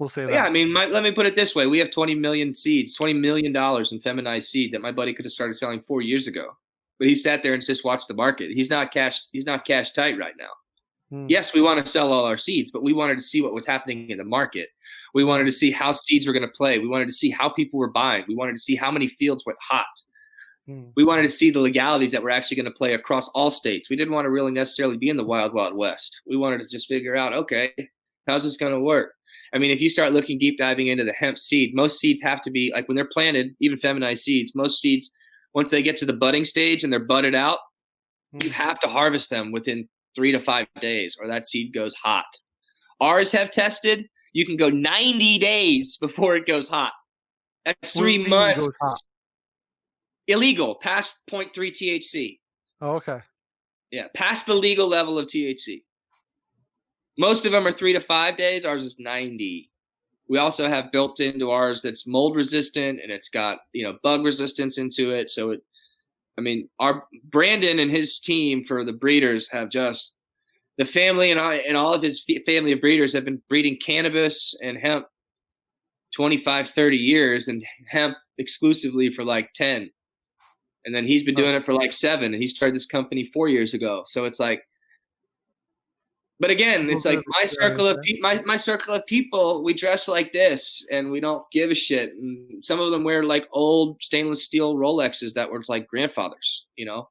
A: We'll say that.
C: Yeah, I mean, my, let me put it this way: we have 20 million seeds, 20 million dollars in feminized seed that my buddy could have started selling four years ago, but he sat there and just watched the market. He's not cash. He's not cash tight right now.
A: Hmm.
C: Yes, we want to sell all our seeds, but we wanted to see what was happening in the market. We wanted to see how seeds were going to play. We wanted to see how people were buying. We wanted to see how many fields went hot.
A: Hmm.
C: We wanted to see the legalities that were actually going to play across all states. We didn't want to really necessarily be in the wild, wild west. We wanted to just figure out, okay, how's this going to work? I mean, if you start looking deep diving into the hemp seed, most seeds have to be like when they're planted, even feminized seeds, most seeds, once they get to the budding stage and they're budded out, you
A: Hmm.
C: have to harvest them within three to five days or that seed goes hot. Ours have tested, you can go 90 days before it goes hot. That's three
A: you
C: months. Illegal, past 0.3 THC.
A: Oh, okay.
C: Yeah, past the legal level of THC. Most of them are three to five days. Ours is 90. We also have built into ours that's mold resistant and it's got, you know, bug resistance into it. So it, I mean, our Brandon and his team for the breeders have just, the family and I and all of his family of breeders have been breeding cannabis and hemp 25, 30 years and hemp exclusively for like 10 and then he's been doing it for like seven and he started this company four years ago. So it's like but again it's
A: Little
C: like my circle of pe- my, my circle of people we dress like this and we don't give a shit and some of them wear like old stainless steel rolexes that were like grandfathers you know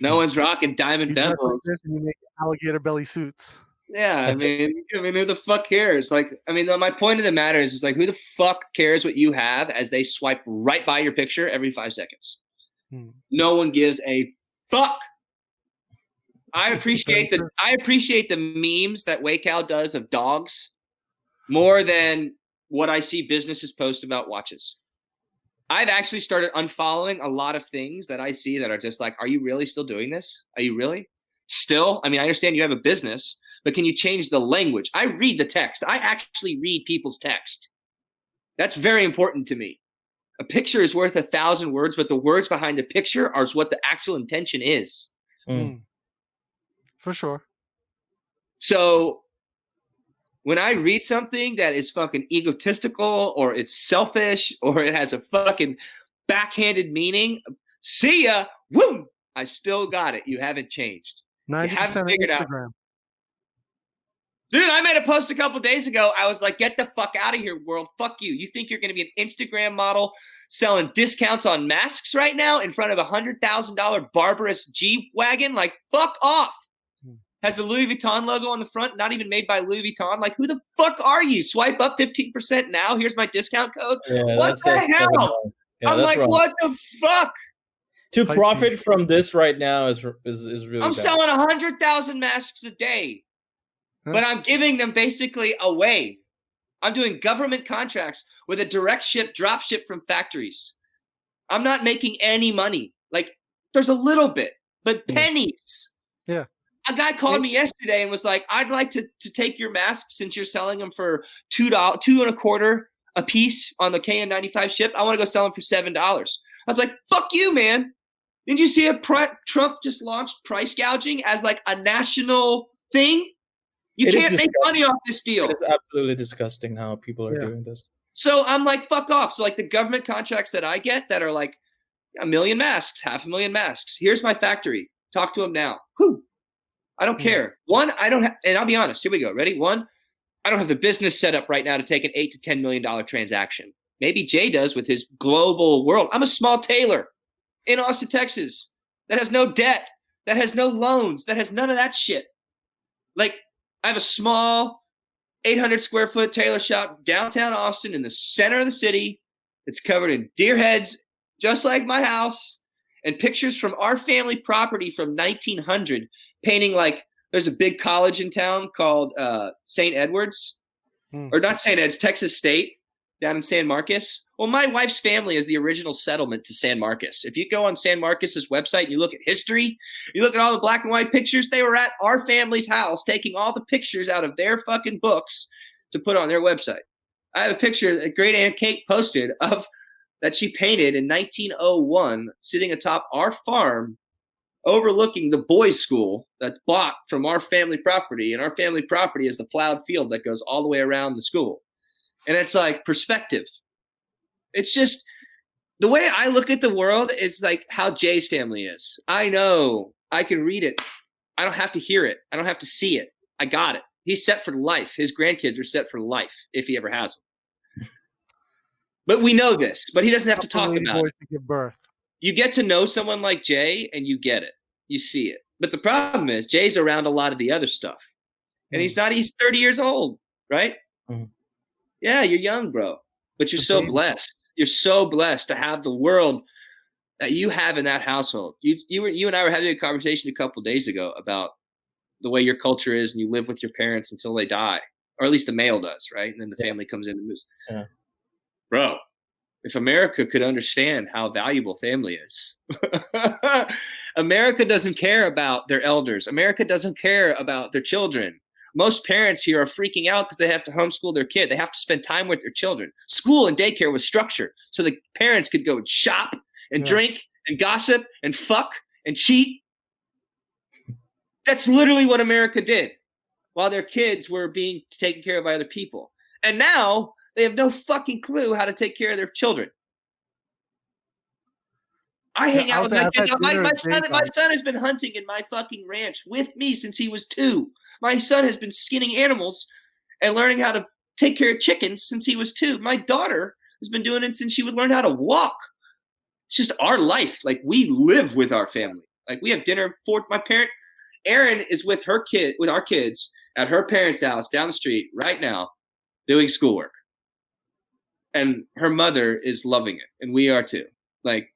C: no one's rocking diamond
A: You dress like
C: bezels
A: and you make alligator belly suits.
C: yeah, I mean, I mean, who the fuck cares? Like, I mean, the, my point of the matter is, is like, who the fuck cares what you have as they swipe right by your picture every five seconds?
A: Hmm.
C: No one gives a fuck. I appreciate the I appreciate the memes that Waycal does of dogs more than what I see businesses post about watches. I've actually started unfollowing a lot of things that I see that are just like, are you really still doing this? Are you really? Still? I mean, I understand you have a business, but can you change the language? I read the text. I actually read people's text. That's very important to me. A picture is worth a thousand words, but the words behind the picture are what the actual intention is.
B: Mm.
A: For sure.
C: So when I read something that is fucking egotistical or it's selfish or it has a fucking backhanded meaning, see ya, woo, I still got it. You haven't changed.
A: Ninety
C: haven't figured out- Dude, I made a post a couple days ago. I was like, get the fuck out of here, world. Fuck you. You think you're going to be an Instagram model selling discounts on masks right now in front of a $100,000 Brabus G Wagon? Like, fuck off.
A: Hmm.
C: Has the Louis Vuitton logo on the front, not even made by Louis Vuitton. Like, who the fuck are you? Swipe up 15% now. Here's my discount code.
B: Yeah,
C: What the hell?
B: Yeah,
C: I'm like,
B: wrong.
C: what the fuck?
B: To profit from this right now is is, is really
C: I'm
B: bad.
C: selling 100,000 masks a day,
A: Huh?
C: but I'm giving them basically away. I'm doing government contracts with a direct ship, drop ship from factories. I'm not making any money. Like, there's a little bit, but pennies.
A: Yeah.
C: A guy called me yesterday and was like, I'd like to, to take your masks since you're selling them for two dollars, two and a quarter a piece on the KN95 ship. I want to go sell them for seven dollars. I was like, fuck you, man. Didn't you see a pri- Trump just launched price gouging as like a national thing? You
B: It is
C: can't make money off this deal.
B: It is absolutely disgusting how people are
A: Yeah.
B: doing this.
C: So I'm like, fuck off. So like the government contracts that I get that are like a million masks, half a million masks. Here's my factory. Talk to them now. Whew. I don't care. One, I don't have, and I'll be honest. Here we go. Ready? One, I don't have the business set up right now to take an eight to ten million dollar transaction. Maybe Jay does with his global world. I'm a small tailor in Austin, Texas, that has no debt, that has no loans, that has none of that shit. Like I have a small 800 square foot tailor shop downtown Austin in the center of the city. It's covered in deer heads, just like my house, and pictures from our family property from 1900, painting like there's a big college in town called uh, St. Edwards,
A: Hmm.
C: or not St. Ed's, Texas State, down in San Marcos. Well, my wife's family is the original settlement to San Marcos. If you go on San Marcos's website and you look at history, you look at all the black and white pictures, they were at our family's house taking all the pictures out of their fucking books to put on their website. I have a picture that Great Aunt Kate posted of that she painted in 1901 sitting atop our farm overlooking the boys' school that's bought from our family property. And our family property is the plowed field that goes all the way around the school. And it's like perspective. It's just the way I look at the world is like how Jay's family is. I know I can read it. I don't have to hear it. I don't have to see it. I got it. He's set for life. His grandkids are set for life if he ever has them. But we know this, but he doesn't have to talk about it
A: to give birth.
C: You get to know someone like Jay and you get it. You see it. But the problem is Jay's around a lot of the other stuff. And he's not he's 30 years old, right?
B: Mhm.
C: Yeah, you're young, bro. But you're so blessed. You're so blessed to have the world that you have in that household. You you were you and I were having a conversation a couple days ago about the way your culture is and you live with your parents until they die. Or at least the male does, right? And then the
B: Yeah.
C: family comes in and moves.
B: Yeah.
C: Bro, if America could understand how valuable family is, America doesn't care about their elders. America doesn't care about their children. Most parents here are freaking out because they have to homeschool their kid. They have to spend time with their children. School and daycare was structured so the parents could go and shop and
A: Yeah.
C: drink and gossip and fuck and cheat. That's literally what America did while their kids were being taken care of by other people. And now they have no fucking clue how to take care of their children. I hang
A: Yeah,
C: out with my kids. My, my son, my son has been hunting in my fucking ranch with me since he was two. My son has been skinning animals and learning how to take care of chickens since he was two. My daughter has been doing it since she would learn how to walk. It's just our life. Like we live with our family. Like we have dinner for my parent. Erin is with her kid, with our kids at her parents' house down the street right now, doing schoolwork. And her mother is loving it, and we are too. Like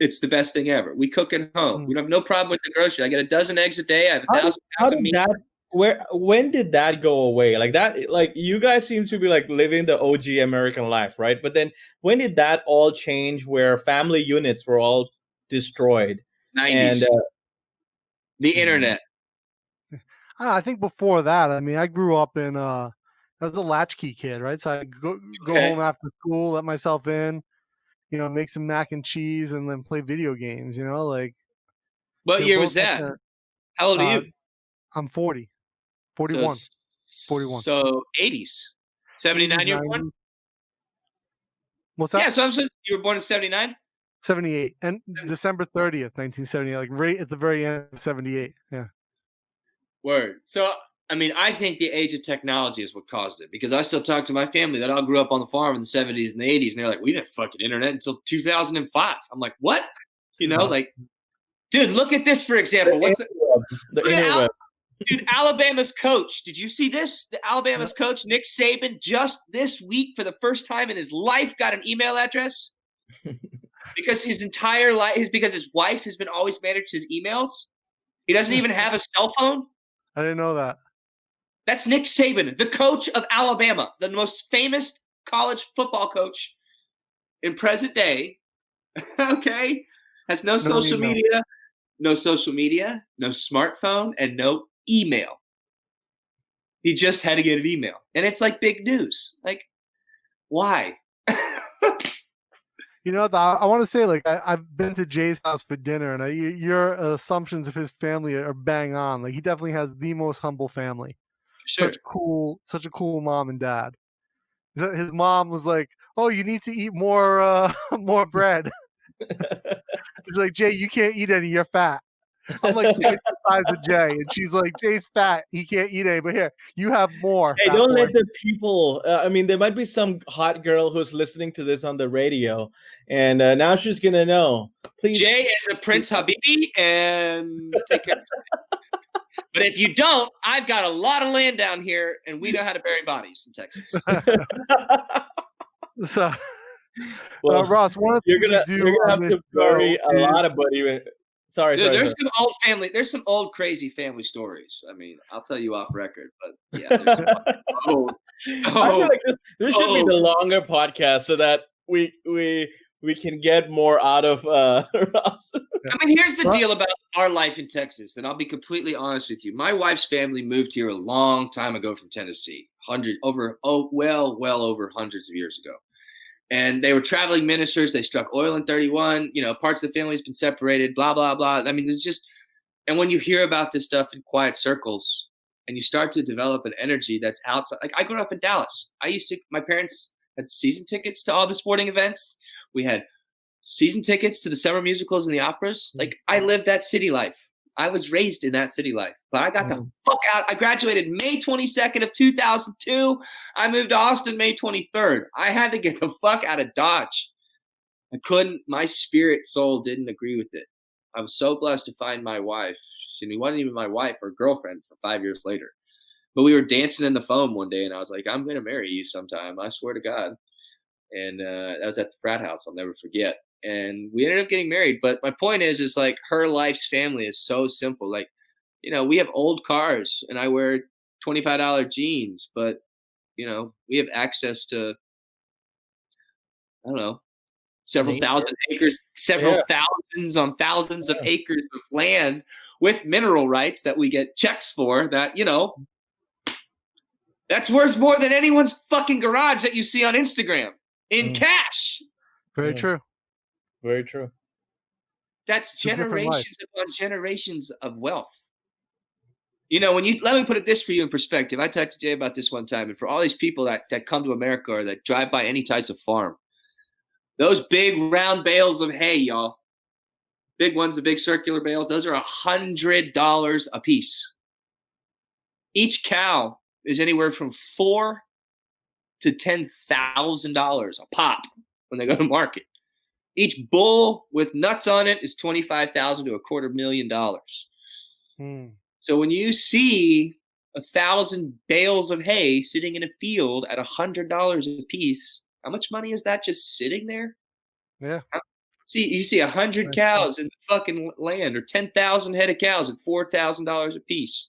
C: it's the best thing ever. We cook at home.
A: Mm.
C: We have no problem with the grocery. I get a dozen eggs a day. I have a
B: How-
C: thousand
B: How
C: pounds of
B: did
C: meat.
B: that? Where? When did that go away? Like that? Like you guys seem to be like living the OG American life, right? But then when did that all change? Where family units were all destroyed,
C: 90s.
B: and uh,
C: the
B: Mhm.
C: internet.
A: I think before that, I mean, I grew up in uh I was a latchkey kid, right? So I go go
B: Okay.
A: home after school, let myself in, you know, make some mac and cheese, and then play video games. You know, like
C: What year was that? How old are
A: Uh,
C: you?
A: I'm 40,
C: So
A: 41.
C: s-
A: 41.
C: So 80s. 79 you're born?
A: What's that?
C: Yeah, so I'm saying you were born in 79?
A: 78 and December 30th, 1978, like right at the very end of 78. Yeah.
C: Word. So, I mean, I think the age of technology is what caused it because I still talk to my family that all grew up on the farm in the 70s and the 80s, and they're like, we didn't fucking internet until 2005. I'm like, what? You know,
A: uh-huh.
C: like, dude, look at this, for example. What's the,
B: The
C: Al- dude, Alabama's coach. Did you see this? The Alabama's uh-huh. coach, Nick Saban, just this week for the first time in his life got an email address because his entire life is because his wife has been always managed his emails. He doesn't even have a cell phone.
A: I didn't know that.
C: That's Nick Saban, the coach of Alabama, the most famous college football coach in present day. okay, has no,
A: No
C: social
A: email.
C: media, no social media, no smartphone, and no email. He just had to get an email, and it's like big news. Like, why?
A: You know, the, I want to say, like, I, I've been to Jay's house for dinner, and I, your assumptions of his family are bang on. Like, he definitely has the most humble family.
C: Sure.
A: Such cool, such a cool mom and dad. His mom was like, "Oh, you need to eat more, uh, more bread." She's like, "Jay, you can't eat any. You're fat." I'm like twice the size of Jay, and she's like, "Jay's fat. He can't eat any." But here, you have more.
B: Hey, don't
A: boy."
B: let the people. Uh, I mean, there might be some hot girl who's listening to this on the radio, and uh, now she's gonna know. Please,
C: Jay is a Prince Habibi, and take care. But if you don't, I've got a lot of land down here, and we know how to bury bodies in Texas.
A: So,
B: well,
A: uh, Ross, one of
B: you're gonna
A: we
B: you're gonna have to bury a
A: is-
B: lot of buddy. Sorry,
C: Dude,
B: sorry.
C: there's
B: sorry.
C: some old family. There's some old crazy family stories. I mean, I'll tell you off record, but yeah, there's some old.
B: I
C: Oh,
B: feel like this, this should be
C: oh.
B: the longer podcast so that we we we can get more out of uh Ross.
C: I mean, here's the deal about our life in Texas, and I'll be completely honest with you. My wife's family moved here a long time ago from Tennessee, hundred over oh well well over hundreds of years ago, and they were traveling ministers. They struck oil in 31. You know, parts of the family's been separated. Blah blah blah. I mean, it's just, and when you hear about this stuff in quiet circles, and you start to develop an energy that's outside. Like I grew up in Dallas. I used to. My parents had season tickets to all the sporting events. We had season tickets to the summer musicals and the operas. Like I lived that city life. I was raised in that city life. But I got the
B: Mm.
C: fuck out. I graduated May 22nd of 2002. I moved to Austin May 23rd. I had to get the fuck out of Dodge. I couldn't. My spirit soul didn't agree with it. I was so blessed to find my wife. She wasn't even my wife or girlfriend for five years later. But we were dancing in the foam one day, and I was like, "I'm gonna marry you sometime. I swear to God." And uh, that was at the frat house. I'll never forget and we ended up getting married. But my point is, is like her life's family is so simple. Like, you know, we have old cars, and I wear twenty five dollar jeans, but you know, we have access to I don't know several thousand acres, several
B: Yeah.
C: thousands on thousands of acres of land with mineral rights that we get checks for. That you know. That's worth more than anyone's fucking garage that you see on Instagram in
B: Mm.
C: cash.
A: Very
B: Yeah.
A: true.
B: Very true.
C: That's
A: It's a different life.
C: generations upon generations of wealth. You know, when you let me put it this for you in perspective. I talked to Jay about this one time, and for all these people that, that come to America or that drive by any types of farm, those big round bales of hay, y'all, big ones, the big circular bales, those are a hundred dollars a piece. Each cow is anywhere from four to ten thousand dollars a pop when they go to market. Each bull with nuts on it is twenty-five thousand to a quarter million dollars.
A: Hmm.
C: So when you see a thousand bales of hay sitting in a field at a hundred dollars a piece, how much money is that just sitting there?
A: Yeah.
C: See, you see a hundred cows in the fucking land, or ten thousand head of cows at four thousand dollars a piece.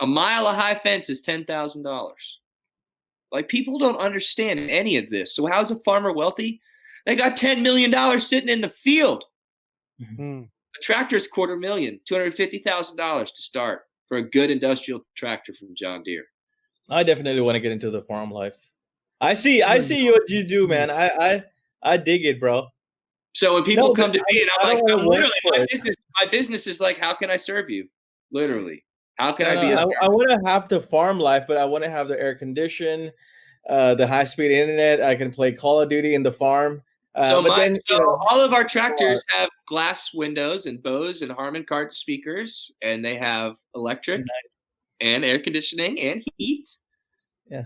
C: A mile of high fence is ten thousand dollars. Like people don't understand any of this. So how's a farmer wealthy? They got ten million dollars sitting in the field.
A: Hmm.
C: A tractor is quarter million, two hundred fifty thousand dollars to start for a good industrial tractor from John Deere.
B: I definitely want to get into the farm life. I see, I see what you do, man. I, I, I dig it, bro.
C: So when people
B: No,
C: come
B: but
C: to me and
B: I
C: I'm
B: don't
C: like, I'm literally my business. My business is like, how can I serve you? Literally, how can I be? A
B: I, want to have the farm life, but I want to have the air condition, uh, the high speed internet. I can play Call of Duty in the farm. Uh,
C: so
B: but
C: my,
B: then,
C: so
B: you know,
C: all of our tractors have glass windows and Bose and Harman Kardon speakers, and they have electric
B: nice.
C: and air conditioning and heat.
B: Yeah.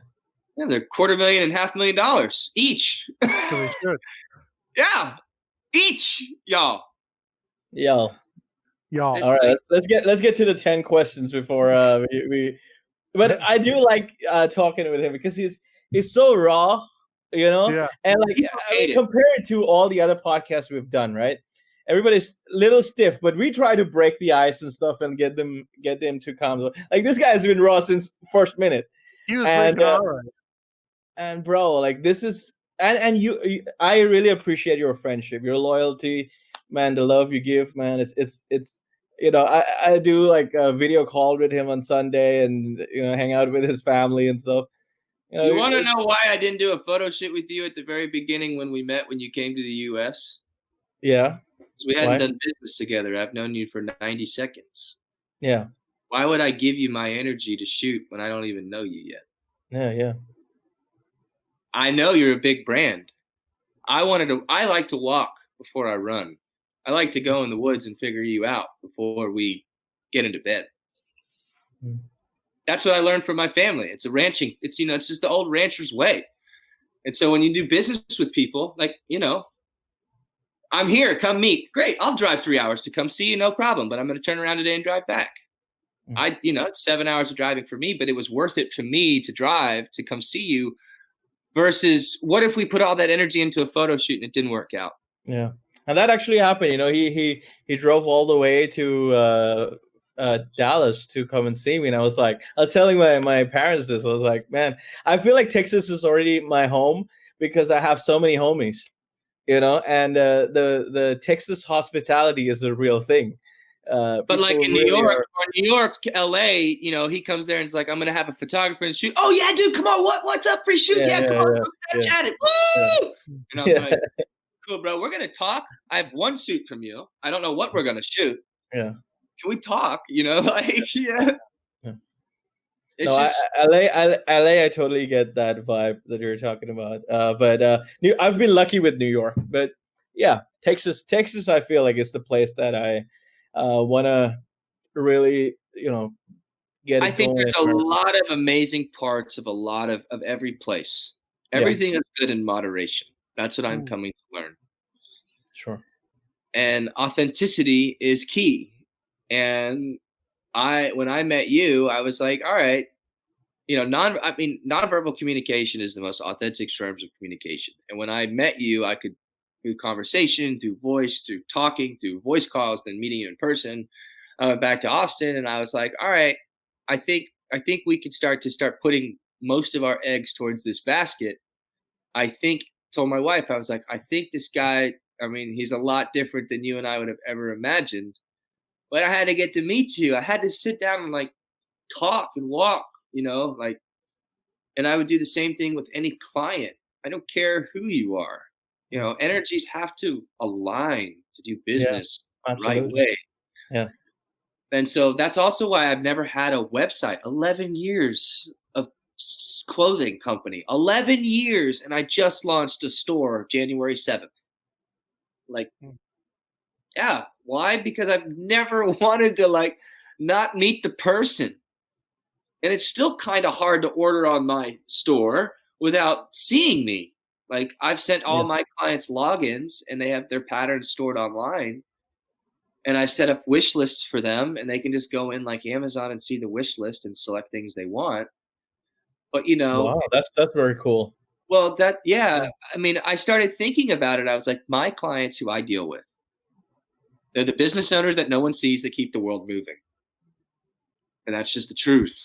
C: Yeah, they're quarter million and half million dollars each.
A: So they should.
C: yeah, each y'all.
B: Yo,
A: Y'all.
B: all right, let's, let's get let's get to the ten questions before uh, we, we. But I do like uh, talking with him because he's he's so raw, you know.
A: Yeah.
B: And like
C: People
B: I mean,
C: it.
B: compared to all the other podcasts we've done, right? Everybody's a little stiff, but we try to break the ice and stuff and get them get them to calm. Like this guy has been raw since first minute.
A: He was
B: And,
A: breaking
B: uh,
A: all right.
B: And bro, like this is and and you, you I really appreciate your friendship, your loyalty, man, the love you give, man. It's it's it's you know, I, I do like a video call with him on Sunday and you know, hang out with his family and stuff. You, know,
C: You want to know why I didn't do a photo shoot with you at the very beginning when we met when you came to the U.S.
B: Yeah,
C: we hadn't
B: Why?
C: done business together. I've known you for 90 seconds.
B: yeah,
C: Why would I give you my energy to shoot when I don't even know you yet?
B: yeah, yeah.
C: I know you're a big brand. I wanted to. I like to walk before I run. I like to go in the woods and figure you out before we get into bed.
B: Hmm.
C: That's what I learned from my family. It's a ranching. It's you know, it's just the old rancher's way. And so when you do business with people, like you know, I'm here. Come meet. Great. I'll drive three hours to come see you. No problem. But I'm going to turn around today and drive back.
B: Hmm.
C: I, you know, it's seven hours of driving for me, but it was worth it for me to drive to come see you versus what if we put all that energy into a photo shoot and it didn't work out?
B: Yeah, and that actually happened. You know, he he he drove all the way to uh, uh, Dallas to come and see me, and I was like, I was telling my my parents this. I was like, man, I feel like Texas is already my home because I have so many homies. You know, and uh, the the Texas hospitality is a real thing. Uh,
C: But like in New York
B: are-
C: or New York, LA, you know, he comes there and is like, I'm gonna have a photographer and shoot. Oh yeah, dude, come on, what what's up, free shoot?
B: Yeah,
C: Yeah,
B: yeah,
C: come on,
B: yeah, yeah.
C: Snapchat it. Woo! And I'm
B: Yeah.
C: like, cool, bro. We're gonna talk. I have one shoot from you. I don't know what we're gonna shoot.
B: Yeah.
C: Can we talk? You know, like yeah.
B: Yeah.
C: It's
B: no,
C: just
B: I, LA, I, LA, I totally get that vibe that you're talking about. Uh, but uh, New, I've been lucky with New York. But yeah, Texas, Texas, I feel like it's the place that I uh, want to really, you know, get.
C: I think there's a lot of amazing parts of a lot of of every place.
B: Yeah.
C: Everything is good in moderation. That's what I'm
A: Mm.
C: coming to learn.
B: Sure.
C: And authenticity is key. And I when I met you, I was like, all right, you know, non I mean, nonverbal communication is the most authentic terms of communication. And when I met you, I could through conversation, through voice, through talking, through voice calls, then meeting you in person. I went back to Austin and I was like, all right, I think I think we could start to start putting most of our eggs towards this basket. I think told my wife, I was like, I think this guy, I mean, he's a lot different than you and I would have ever imagined. But I had to get to meet you. I had to sit down and like talk and walk, you know, like and I would do the same thing with any client. I don't care who you are. You know, energies have to align to do business the right way.
B: Yeah.
C: And so that's also why I've never had a website. 11 years clothing company. 11 years and I just launched a store January 7th. Like
A: Hmm.
C: yeah, why? Because I've never wanted to like not meet the person. And it's still kind of hard to order on my store without seeing me. Like I've sent all
B: Yeah.
C: my clients logins and they have their patterns stored online and I've set up wish lists for them, and they can just go in like Amazon and see the wish list and select things they want. But you know,
B: Wow, that's that's very cool.
C: well, that yeah, I mean, I started thinking about it. I was like, my clients who I deal with, they're the business owners that no one sees that keep the world moving, and that's just the truth.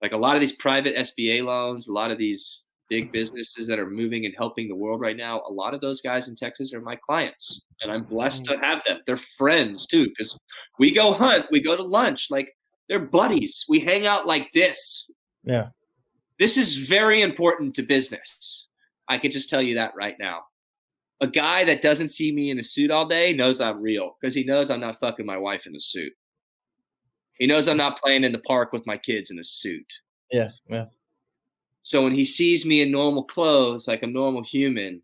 C: Like a lot of these private SBA loans, a lot of these big businesses that are moving and helping the world right now, a lot of those guys in Texas are my clients, and I'm blessed mm. to have them. They're friends too, because we go hunt, we go to lunch, like they're buddies. We hang out like this.
B: Yeah.
C: This is very important to business. I can just tell you that right now. A guy that doesn't see me in a suit all day knows I'm real because he knows I'm not fucking my wife in a suit. He knows I'm not playing in the park with my kids in a suit.
B: Yeah, yeah.
C: So when he sees me in normal clothes, like a normal human,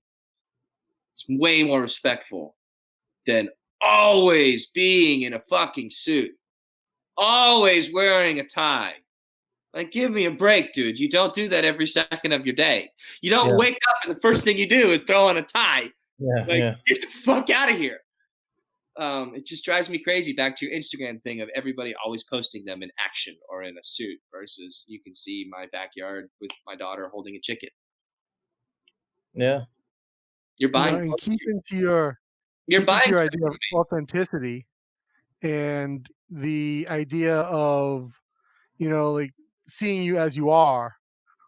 C: it's way more respectful than always being in a fucking suit, always wearing a tie. Like, give me a break, dude. You don't do that every second of your day. You don't
B: Yeah.
C: wake up and the first thing you do is throw on a tie.
B: Yeah,
C: Like,
B: yeah.
C: get the fuck out of here. Um, it just drives me crazy. Back to your Instagram thing of everybody always posting them in action or in a suit versus you can see my backyard with my daughter holding a chicken.
B: Yeah.
C: You're
A: You know,
C: buying.
A: and keeping to your
C: You're
A: keeping to
C: buying.
A: your idea of authenticity and the idea of you know like seeing you as you are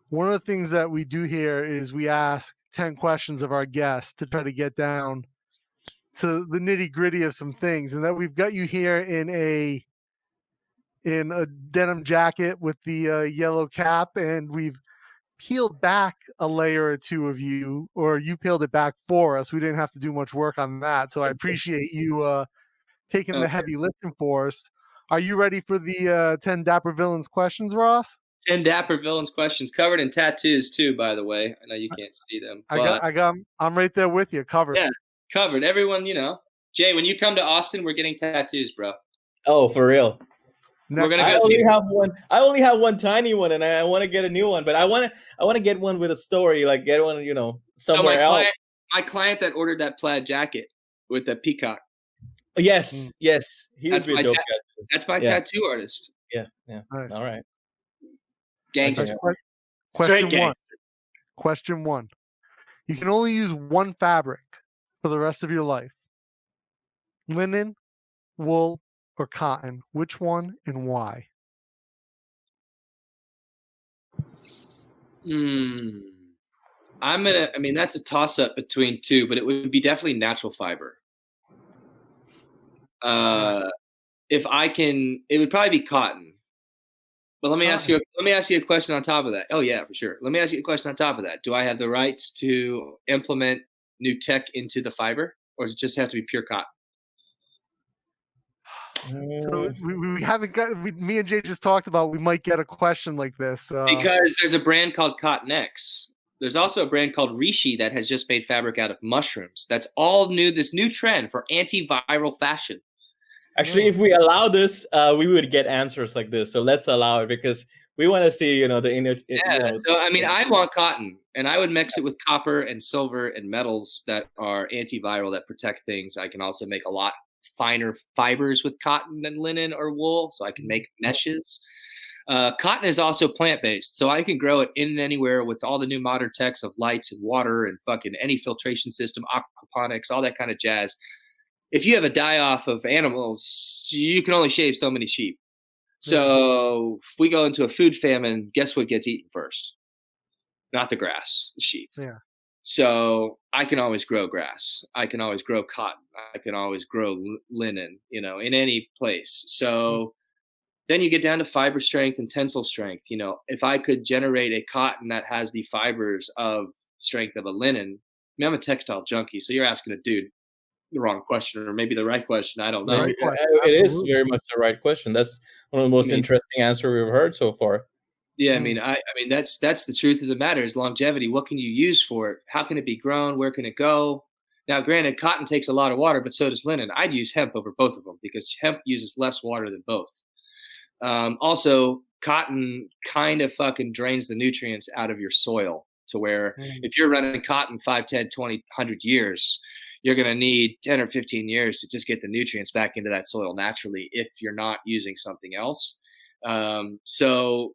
A: one of the things that we do here is we ask 10 questions of our guests to try to get down to the nitty gritty of some things and that we've got you here in a in a denim jacket with the uh, yellow cap and we've peeled back a layer or two of you or you peeled it back for us. We didn't have to do much work on that so i appreciate you uh taking the heavy lifting for us are you ready for the uh 10 dapper villains questions ross
C: 10 dapper villains questions covered in tattoos too by the way i know you can't see them
A: i got i got i'm right there with you covered
C: Yeah. covered everyone you know jay when you come to austin we're getting tattoos bro
B: Oh, for real.
A: Next-
C: we're gonna
B: I only
C: see
B: have one. I only have one tiny one, and I, want to get a new one. But I want to. I want to get one with a story. Like get one, you know,
C: so my
B: somewhere else.
C: client my client that ordered that plaid jacket with the peacock
B: Yes,
A: Mm.
B: yes. He
C: That's
B: would be
C: my
B: a dope
C: ta-
B: guy. too.
C: That's my
B: Yeah.
C: tattoo artist
B: Yeah, yeah.
A: nice.
B: All right.
C: gangster
A: Que-
C: straight
A: question
C: gang
A: one question one you can only use one fabric for the rest of your life linen wool or cotton which one and why
C: Hmm. I'm gonna. I mean, that's a toss up between two, but it would be definitely natural fiber. Uh, if I can, it would probably be cotton. But let me ask you. Let me ask you a question on top of that. Oh yeah, for sure. Let me ask you a question on top of that. Do I have the rights to implement new tech into the fiber, or does it just have to be pure cotton?
A: So
B: Mm,
A: we, we haven't got. We, me and Jay just talked about we might get a question like this. Uh,
C: Because there's a brand called Cotton X. There's also a brand called Rishi that has just made fabric out of mushrooms. That's all new. This new trend for antiviral fashion.
B: Actually, if we allow this, uh, we would get answers like this. So let's allow it because we want to see, you know, the inner. you
C: Yeah.
B: know,
C: So I mean, I want cotton, and I would mix it with copper and silver and metals that are antiviral that protect things. I can also make a lot finer fibers with cotton and linen or wool, so I can make meshes. Uh, cotton is also plant based, so I can grow it in and anywhere with all the new modern techs of lights and water and fucking any filtration system, aquaponics, all that kind of jazz. If you have a die off of animals, you can only shave so many sheep. So if we go into a food famine, guess what gets eaten first? Not the grass, the sheep.
A: Yeah.
C: So I can always grow grass. I can always grow cotton. I can always grow l- linen, you know, in any place. So hmm. then you get down to fiber strength and tensile strength. You know, if I could generate a cotton that has the fibers of strength of a linen, I mean, I'm a textile junkie. So you're asking a dude the wrong question or maybe the right question. I don't know.
A: Right
B: maybe- it is very much the right question. That's one of the most
C: mean-
B: interesting answers we've heard so far.
C: Yeah, I
A: Mm.
C: mean, I, I mean that's that's the truth of the matter is longevity. What can you use for it? How can it be grown? Where can it go? Now, granted, cotton takes a lot of water, but so does linen. I'd use hemp over both of them because hemp uses less water than both. Um, also, cotton kind of fucking drains the nutrients out of your soil to where
A: Mm.
C: if you're running cotton 5, 10, 20, 100 years, you're going to need 10 or 15 years to just get the nutrients back into that soil naturally if you're not using something else. Um, so,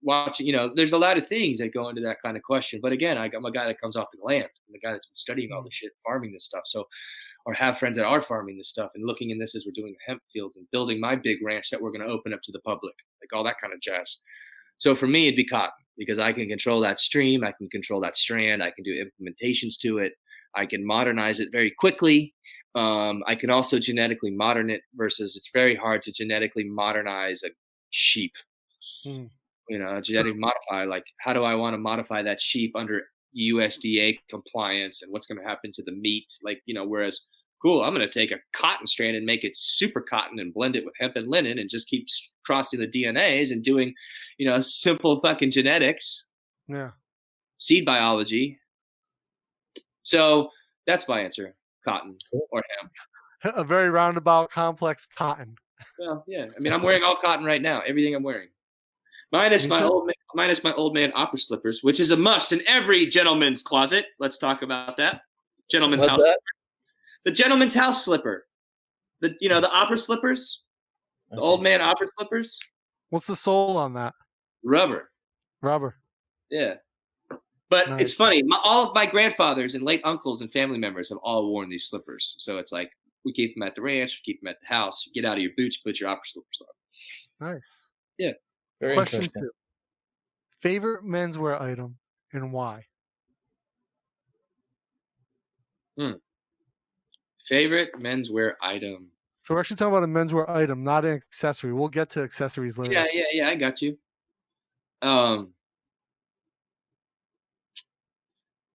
C: watching, you know, there's a lot of things that go into that kind of question. But again, I, I'm a guy that comes off the land. I'm the guy that's been studying all this shit, farming this stuff. So, or have friends that are farming this stuff and looking in this as we're doing the hemp fields and building my big ranch that we're going to open up to the public, like all that kind of jazz. So for me, it'd be cotton because I can control that stream, I can control that strand, I can do implementations to it, I can modernize it very quickly. Um, I can also genetically modern it versus it's very hard to genetically modernize a sheep.
A: Hmm.
C: you know, genetic modify. Like, how do I want to modify that sheep under USDA compliance, and what's going to happen to the meat? Like, you know, whereas cool, I'm going to take a cotton strand and make it super cotton and blend it with hemp and linen and just keep crossing the DNAs and doing, you know, simple fucking genetics,
A: Yeah.
C: seed biology. So that's my answer: cotton
B: Cool.
C: or hemp.
A: A very roundabout, complex cotton.
C: Well, yeah. I mean, I'm wearing all cotton right now. Everything I'm wearing, minus
A: Me
C: my
A: too.
C: old man, minus my old man opera slippers, which is a must in every gentleman's closet. Let's talk about that. Gentleman's
B: What's
C: house.
B: that?
C: The gentleman's house slipper. The you know the opera slippers, the old man opera slippers,
A: What's the sole on that?
C: rubber.
A: Rubber.
C: Yeah. But it's funny. My, all of my grandfathers and late uncles and family members have all worn these slippers. So it's like we keep them at the ranch, we keep them at the house. You get out of your boots, put your opera slippers on.
A: Nice. Yeah.
B: Very
A: Question two. Favorite menswear item and why? Hmm.
C: Favorite menswear item.
A: So we're actually talking about a menswear item, not an accessory. We'll get to accessories later.
C: Yeah, yeah, yeah. I got you. Um,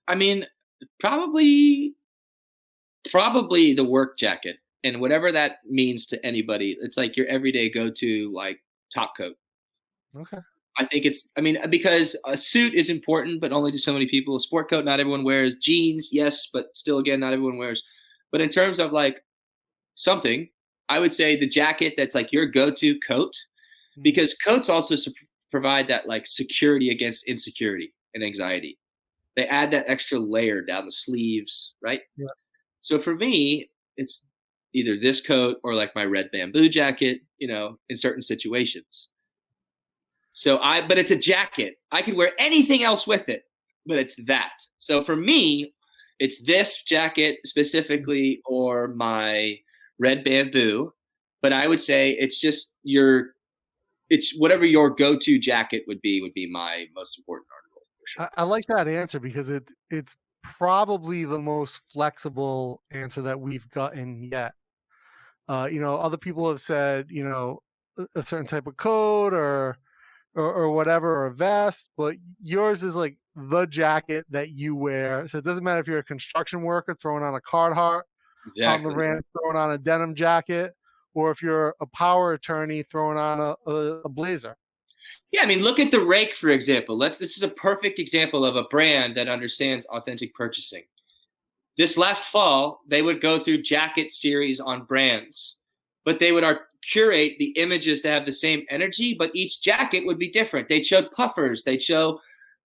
C: I mean, probably, probably the work jacket and whatever that means to anybody. It's like your everyday go-to, like top coat.
A: Okay.
C: I think it's. I mean, because a suit is important, but only to so many people. A sport coat, not everyone wears. Jeans, yes, but still, again, not everyone wears. But in terms of like something, I would say the jacket that's like your go-to coat,
A: Mhm.
C: because coats also su- provide that like security against insecurity and anxiety. They add that extra layer down the sleeves, right?
A: Yeah.
C: So for me, it's either this coat or like my red bamboo jacket, you know, in certain situations. So I, but it's a jacket. I could wear anything else with it, but it's that. So for me, it's this jacket mm-hmm. specifically or my red bamboo. But I would say it's just your, it's whatever your go-to jacket would be, would be my most important
A: I, I like that answer because it it's probably the most flexible answer that we've gotten yet. Uh, you know, other people have said, you know, a, certain type of coat or, or or whatever or a vest, but yours is like the jacket that you wear. So it doesn't matter if you're a construction worker throwing on a card Carhartt on the ranch throwing on a denim jacket, or if you're a power attorney throwing on a, a, a blazer.
C: Yeah, I mean, look at the rake, for example. Let's. This is a perfect example of a brand that understands authentic purchasing. This last fall, they would go through jacket series on brands, but they would curate the images to have the same energy, but each jacket would be different. They'd show puffers, they'd show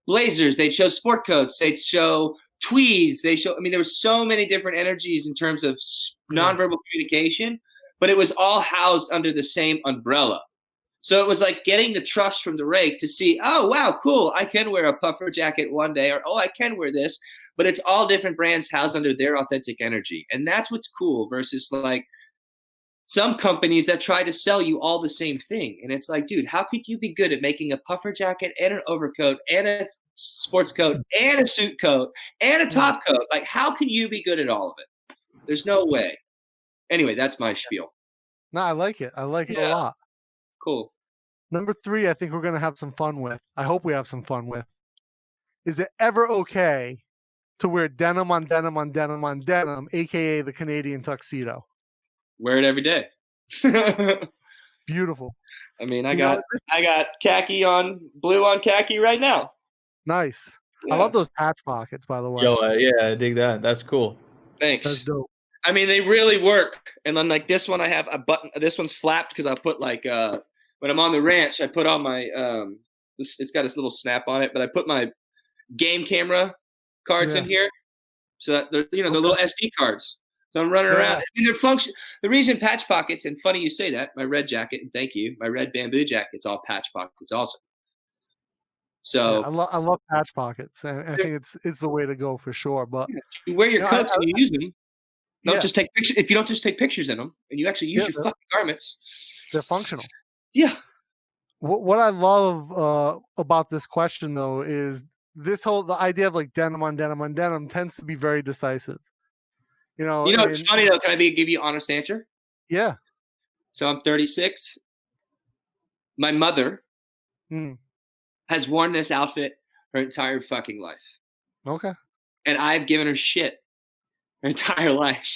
C: blazers, they'd show sport coats, they'd show tweeds, they show. I mean, there were so many different energies in terms of nonverbal communication, but it was all housed under the same umbrella. So it was like getting the trust from the rake to see, oh wow, cool, I can wear a puffer jacket one day, or oh, I can wear this. But it's all different brands housed under their authentic energy. And that's what's cool versus like some companies that try to sell you all the same thing. And it's like, dude, how could you be good at making a puffer jacket and an overcoat and a sports coat and a suit coat and a top mm-hmm. coat? Like, how can you be good at all of it? There's no way. Anyway, that's my spiel.
A: No, I like it. I like it a lot.
C: Cool.
A: Number three, I think we're gonna have some fun with. I hope we have some fun with. Is it ever okay to wear denim on denim on denim on denim, aka the Canadian tuxedo?
C: Wear it every day.
A: Beautiful.
C: I mean, I
A: You know,
C: got I got khaki on blue on khaki right now.
A: Nice.
C: Yeah.
A: I love those patch pockets, by the way.
B: Yo, uh, yeah, I dig that. That's cool.
C: Thanks.
A: That's dope.
C: I mean, they really work. And then like this one, I have a button. This one's flapped because I put like uh when I'm on the ranch, I put on my um. This, it's got this little snap on it, but I put my game camera cards in here, so that they're you know the little SD cards. So I'm running
A: Yeah.
C: around. I mean, they're function. The reason patch pockets and funny you say that. My red jacket and thank you. My red bamboo jacket's all patch pockets also. So
A: Yeah, I love I love patch pockets, and I think it's it's the way to go for sure. But
C: you wear your
A: I-
C: coats and you use them. Don't
A: yeah,
C: just take pictures. If you don't just take pictures in them, and you actually use
A: Yeah,
C: your fucking garments,
A: they're functional.
C: Yeah,
A: What what I love uh, about this question though is this whole the idea of like denim on denim on denim tends to be very decisive. You know,
C: You know, it's
A: and-
C: funny though. Can I be give you an honest answer?
A: Yeah.
C: So I'm 36. My mother
A: Mm.
C: has worn this outfit her entire fucking life.
A: Okay.
C: And I've given her shit her entire life.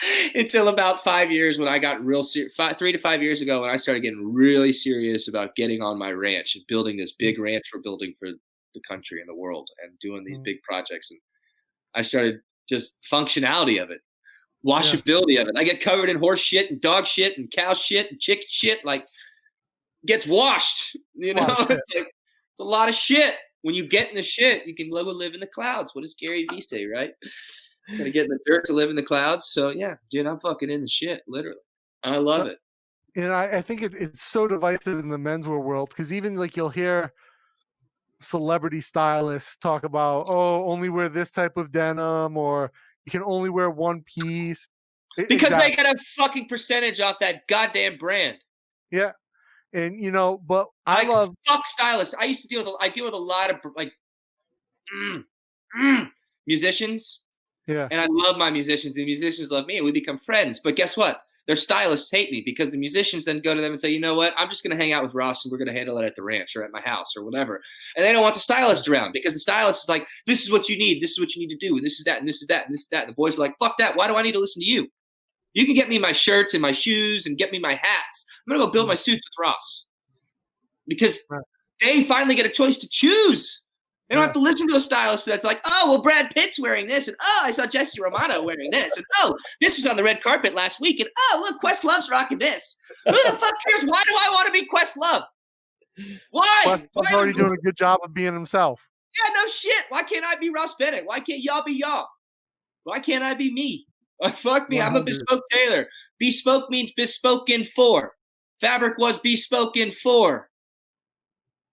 C: Until about five years when I got real serious, three to five years ago when I started getting really serious about getting on my ranch and building this big ranch we're building for the country and the world and doing these
A: Mm.
C: big projects. And I started just functionality of it, washability of it. I get covered in horse shit and dog shit and cow shit and chicken shit, like gets washed. You know,
A: shit.
C: it's like it's a lot of shit. When you get in the shit, you can live, live in the clouds. What does Gary Vee say, right? Gotta get in the dirt to live in the clouds. So yeah, dude, I'm fucking in the shit, literally. I love it.
A: and I, I think it, it's so divisive in the menswear world because even like you'll hear celebrity stylists talk about oh only wear this type of denim or you can only wear one piece
C: Because
A: exactly.
C: they get a fucking percentage off that goddamn brand.
A: yeah and you know but i,
C: I
A: love
C: fuck stylists. I used to deal with a- I deal with a lot of like mm, mm, musicians,
A: yeah
C: and I love my musicians. The musicians love me, and we become friends. But guess what? Their stylists hate me because the musicians then go to them and say, "You know what? I'm just going to hang out with Ross, and we're going to handle it at the ranch or at my house or whatever." And they don't want the stylist around because the stylist is like, "This is what you need. This is what you need to do. And this is that. And this is that. And this is that." And the boys are like, "Fuck that. Why do I need to listen to you? You can get me my shirts and my shoes and get me my hats. I'm going to go build my mm. suits with Ross." Because they finally get a choice to choose. They don't
A: Yeah.
C: have to listen to a stylist that's like, oh, well, Brad Pitt's wearing this, and oh, I saw Jesse Romano wearing this, and oh, this was on the red carpet last week, and oh, look, Questlove's rocking this. Who the fuck cares? Why do I want to be Questlove? Why?
A: Wes
C: Why
A: is already doing a good job of being himself
C: Yeah, no shit. Why can't I be Ross Bennett? Why can't y'all be y'all? Why can't I be me? Like, oh, fuck me. I'm a bespoke tailor. Bespoke means bespoken for. Fabric was bespoken for.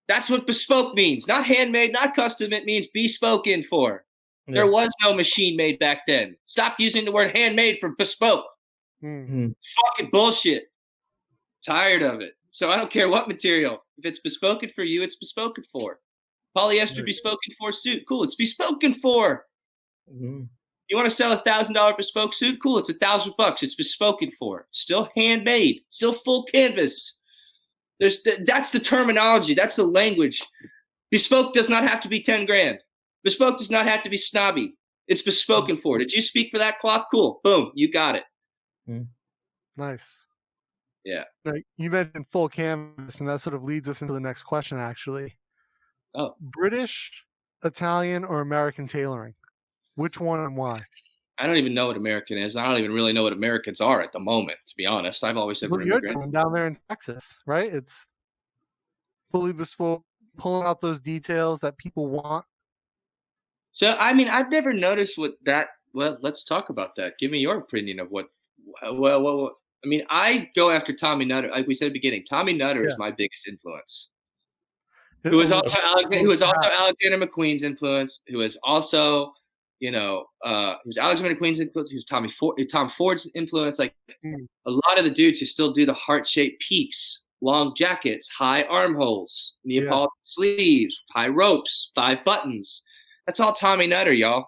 C: That's what bespoke means. Not handmade, not custom. It means bespoken for. There was no machine made back then. Stop using the word handmade for bespoke.
A: Mm-hmm.
C: Fucking bullshit. Tired of it. So I don't care what material. If it's bespoken for you, it's bespoken for. Polyester
A: Right.
C: bespoken for suit. Cool. It's bespoken for.
B: Mhm.
C: You want to sell a thousand dollar bespoke suit? Cool. It's a thousand bucks. It's bespoken for. Still handmade. Still full canvas. There's th- that's the terminology. That's the language. Bespoke does not have to be ten grand. Bespoke does not have to be snobby. It's bespoken for. Did you speak for that cloth? Cool. Boom. You got it. Mm.
A: nice
C: Yeah.
A: Now, you mentioned full canvas and that sort of leads us into the next question actually
C: Oh.
A: british italian or american tailoring which one and why
C: I don't even know what American is. I don't even really know what Americans are at the moment, to be honest. I've always said
A: what
C: we're
A: you're
C: immigrants.
A: down there in texas right it's fully bespoke pulling out those details that people want
C: So, I mean, I've never noticed what that. Well, let's talk about that. Give me your opinion of what. Well, well, well I mean, I go after Tommy Nutter. Like we said at the beginning, Tommy Nutter
A: Yeah.
C: is my biggest influence. Who was also Alexander, who was also Alexander McQueen's influence. Who was also, you know, uh, who was Alexander McQueen's influence. Who was Tommy Ford, Tom Ford's influence. Like
A: Mm.
C: a lot of the dudes who still do the heart-shaped peaks, long jackets, high armholes, Neapolitan sleeves, high ropes, five buttons. That's all Tommy Nutter, y'all.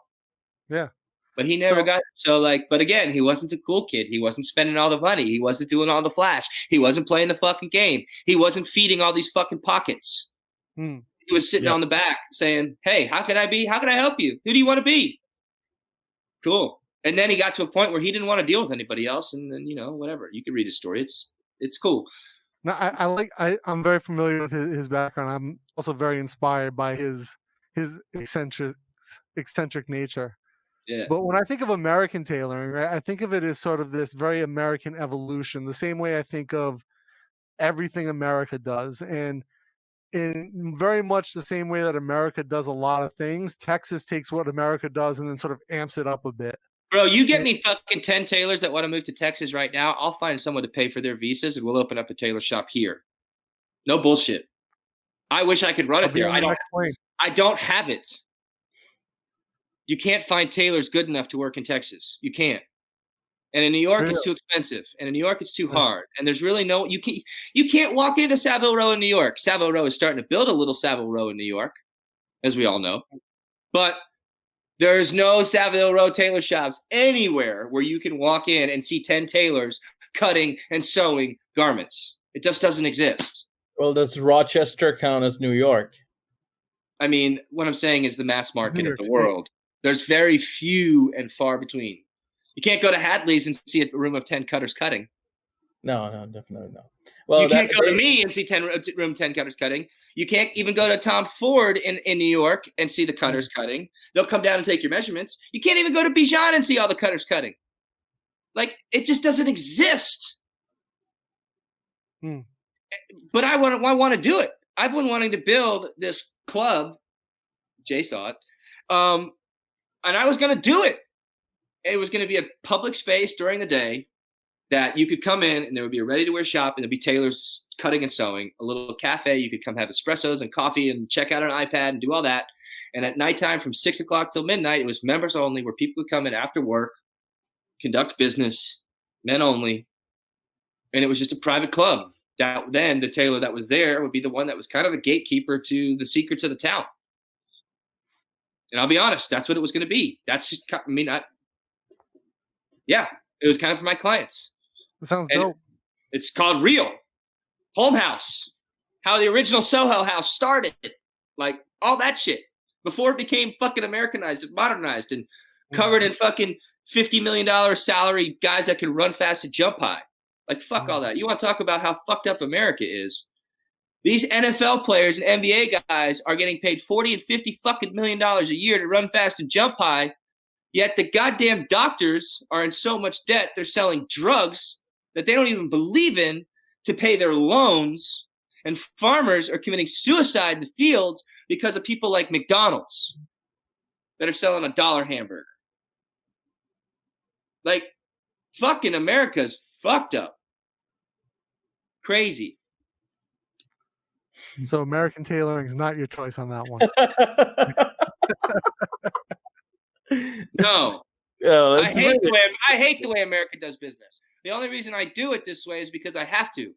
A: Yeah.
C: But he never
A: So-
C: got so like. But again, he wasn't a cool kid. He wasn't spending all the money. He wasn't doing all the flash. He wasn't playing the fucking game. He wasn't feeding all these fucking pockets.
A: Hmm.
C: He was sitting
B: Yep.
C: on the back saying, "Hey, how can I be? How can I help you? Who do you want to be?" Cool. And then he got to a point where he didn't want to deal with anybody else, and then you know whatever. You can read his story. It's it's cool.
A: No, I, I like. I, I'm very familiar with his, his background. I'm also very inspired by his his eccentric eccentric nature.
C: Yeah.
A: But when I think of American tailoring, right, I think of it as sort of this very American evolution, the same way I think of everything America does, and in very much the same way that America does a lot of things, Texas takes what America does and then sort of amps it up a bit.
C: Bro, you get me fucking 10 tailors that want to move to Texas right now. I'll find someone to pay for their visas and we'll open up a tailor shop here. No bullshit. I wish I could run
A: I'll
C: it there. I don't. I don't have it. You can't find tailors good enough to work in Texas. You can't. And in New York, it's too expensive. And in New York, it's too hard. And there's really no you can't you can't walk into Savile Row in New York. Savile Row is starting to build a little Savile Row in New York, as we all know. But there's no Savile Row tailor shops anywhere where you can walk in and see 10 tailors cutting and sewing garments. It just doesn't exist.
B: Well, does Rochester count as New York?
C: I mean, what I'm saying is the mass market of the world. There's very few and far between. You can't go to Hadley's and see a room of 10 cutters cutting.
B: No, no, definitely no. Well,
C: you can't
B: that-
C: go to me and see 10 room 10 cutters cutting. You can't even go to Tom Ford in, in New York and see the cutters cutting. They'll come down and take your measurements. You can't even go to Bijan and see all the cutters cutting. Like it just doesn't exist.
A: Hmm.
C: But I want to I want to do it. I've been wanting to build this club. Jay saw it. Um, and I was going to do it. It was going to be a public space during the day that you could come in and there would be a ready to wear shop and there'd be tailors cutting and sewing, a little cafe. You could come have espressos and coffee and check out an iPad and do all that. And at nighttime from six o'clock till midnight, it was members only where people would come in after work, conduct business, men only. And it was just a private club. That then the tailor that was there would be the one that was kind of the gatekeeper to the secrets of the town. And I'll be honest, that's what it was going to be. That's just, I mean, I, yeah, it was kind of for my clients.
A: That sounds
C: And-
A: dope.
C: It's called Real Home House. How the original Soho House started, like all that shit before it became fucking Americanized and modernized and covered mm-hmm. in fucking fifty million dollar salary guys that can run fast and jump high. Like fuck mm-hmm. all that. You want to talk about how fucked up America is? These NFL players and NBA guys are getting paid forty and fifty fucking million dollars a year to run fast and jump high. Yet the goddamn doctors are in so much debt they're selling drugs that they don't even believe in to pay their loans. And farmers are committing suicide in the fields because of people like McDonald's that are selling a dollar hamburger. Like, fucking America's fucked up. Crazy.
A: So American tailoring is not your choice on that one.
C: No,
B: Oh,
C: I hate, the way, I hate the way America does business. The only reason I do it this way is because I have to.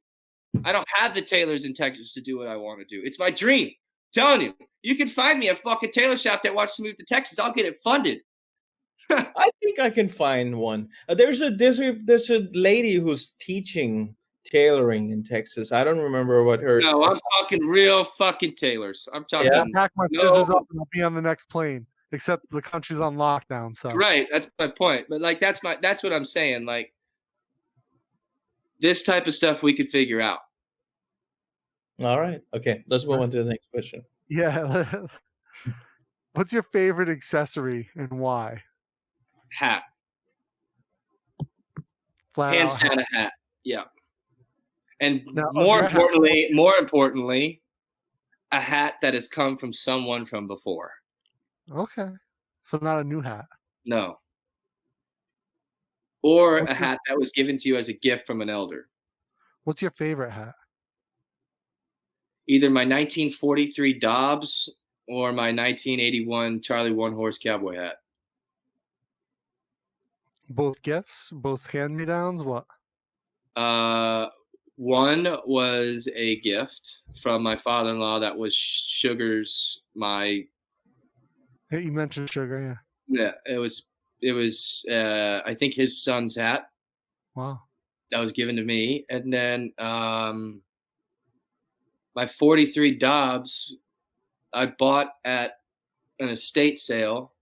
C: I don't have the tailors in Texas to do what I want to do. It's my dream. telling you, you can find me a fucking tailor shop that wants to move to Texas. I'll get it funded.
B: I think I can find one. Uh, there's a there's a there's a lady who's teaching tailoring in Texas. I don't remember what her.
C: No, I'm talking real fucking tailors. I'm talking
B: Yeah.
A: I'll pack my
C: No.
A: up and I'll be on the next plane. Except the country's on lockdown, so
C: right. That's my point. But like, that's my that's what I'm saying. Like, this type of stuff we could figure out.
B: All right. Okay. Let's move on to the next question.
A: yeah. What's your favorite accessory and why?
C: Hat,
A: Flat
C: hands
A: out hat.
C: a hat. Yeah. And
A: Now,
C: more
A: your hat,
C: importantly, more importantly, a hat that has come from someone from before.
A: Okay. So not a new hat.
C: No. Or a
A: What's your-
C: hat that was given to you as a gift from an elder.
A: What's your favorite hat?
C: Either my 1943 Dobbs or my 1981 Charlie One Horse Cowboy hat.
A: Both gifts? Both hand me downs? What?
C: Uh, one was a gift from my father-in-law that was Sugar's my
A: You mentioned sugar, yeah.
C: yeah it was it was uh I think his son's hat
A: Wow.
C: that was given to me and then um my 43 Dobbs I bought at an estate sale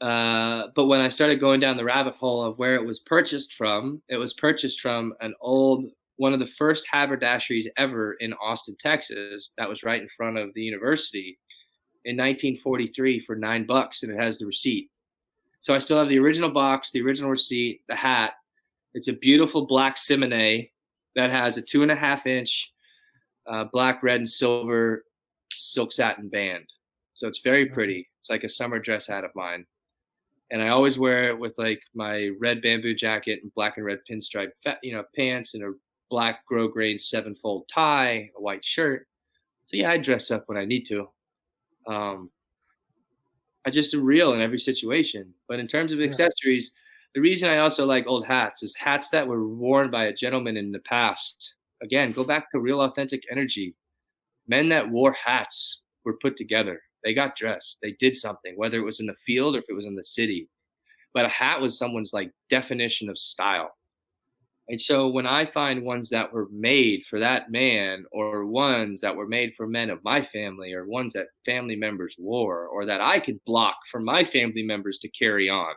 C: uh, but when I started going down the rabbit hole of where it was purchased from, it was purchased from an old one of the first haberdasheries ever in Austin, Texas. That was right in front of the university in 1943 for nine bucks, and it has the receipt. So I still have the original box, the original receipt, the hat. It's a beautiful black simone that has a two and a half inch uh, black, red, and silver silk satin band. So it's very pretty. It's like a summer dress hat of mine. And I always wear it with like my red bamboo jacket and black and red pinstripe, you know, pants and a black grosgrain seven fold tie, a white shirt. So yeah, I dress up when I need to. Um, I just am real in every situation. But in terms of
A: Yeah.
C: accessories, the reason I also like old hats is hats that were worn by a gentleman in the past. Again, go back to real authentic energy. Men that wore hats were put together. They got dressed. They did something, whether it was in the field or if it was in the city. But a hat was someone's like definition of style. And so when I find ones that were made for that man, or ones that were made for men of my family, or ones that family members wore, or that I could block for my family members to carry on,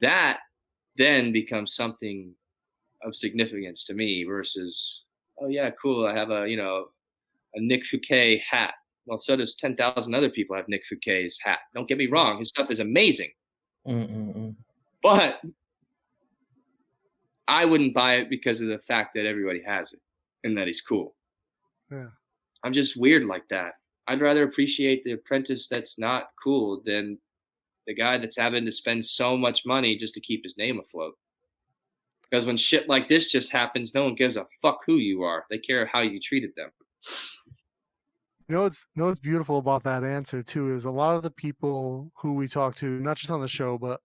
C: that then becomes something of significance to me versus, oh yeah, cool, I have a you know a Nick Fouquet hat. Well, so does ten thousand other people have Nick Fouquet's hat. Don't get me wrong, his stuff is amazing,
B: Mm-mm-mm.
C: but I wouldn't buy it because of the fact that everybody has it and that he's cool.
A: Yeah.
C: I'm just weird like that. I'd rather appreciate the apprentice that's not cool than the guy that's having to spend so much money just to keep his name afloat. Because when shit like this just happens, no one gives a fuck who you are. They care how you treated them.
A: You know what's you know what's beautiful about that answer too is a lot of the people who we talk to, not just on the show, but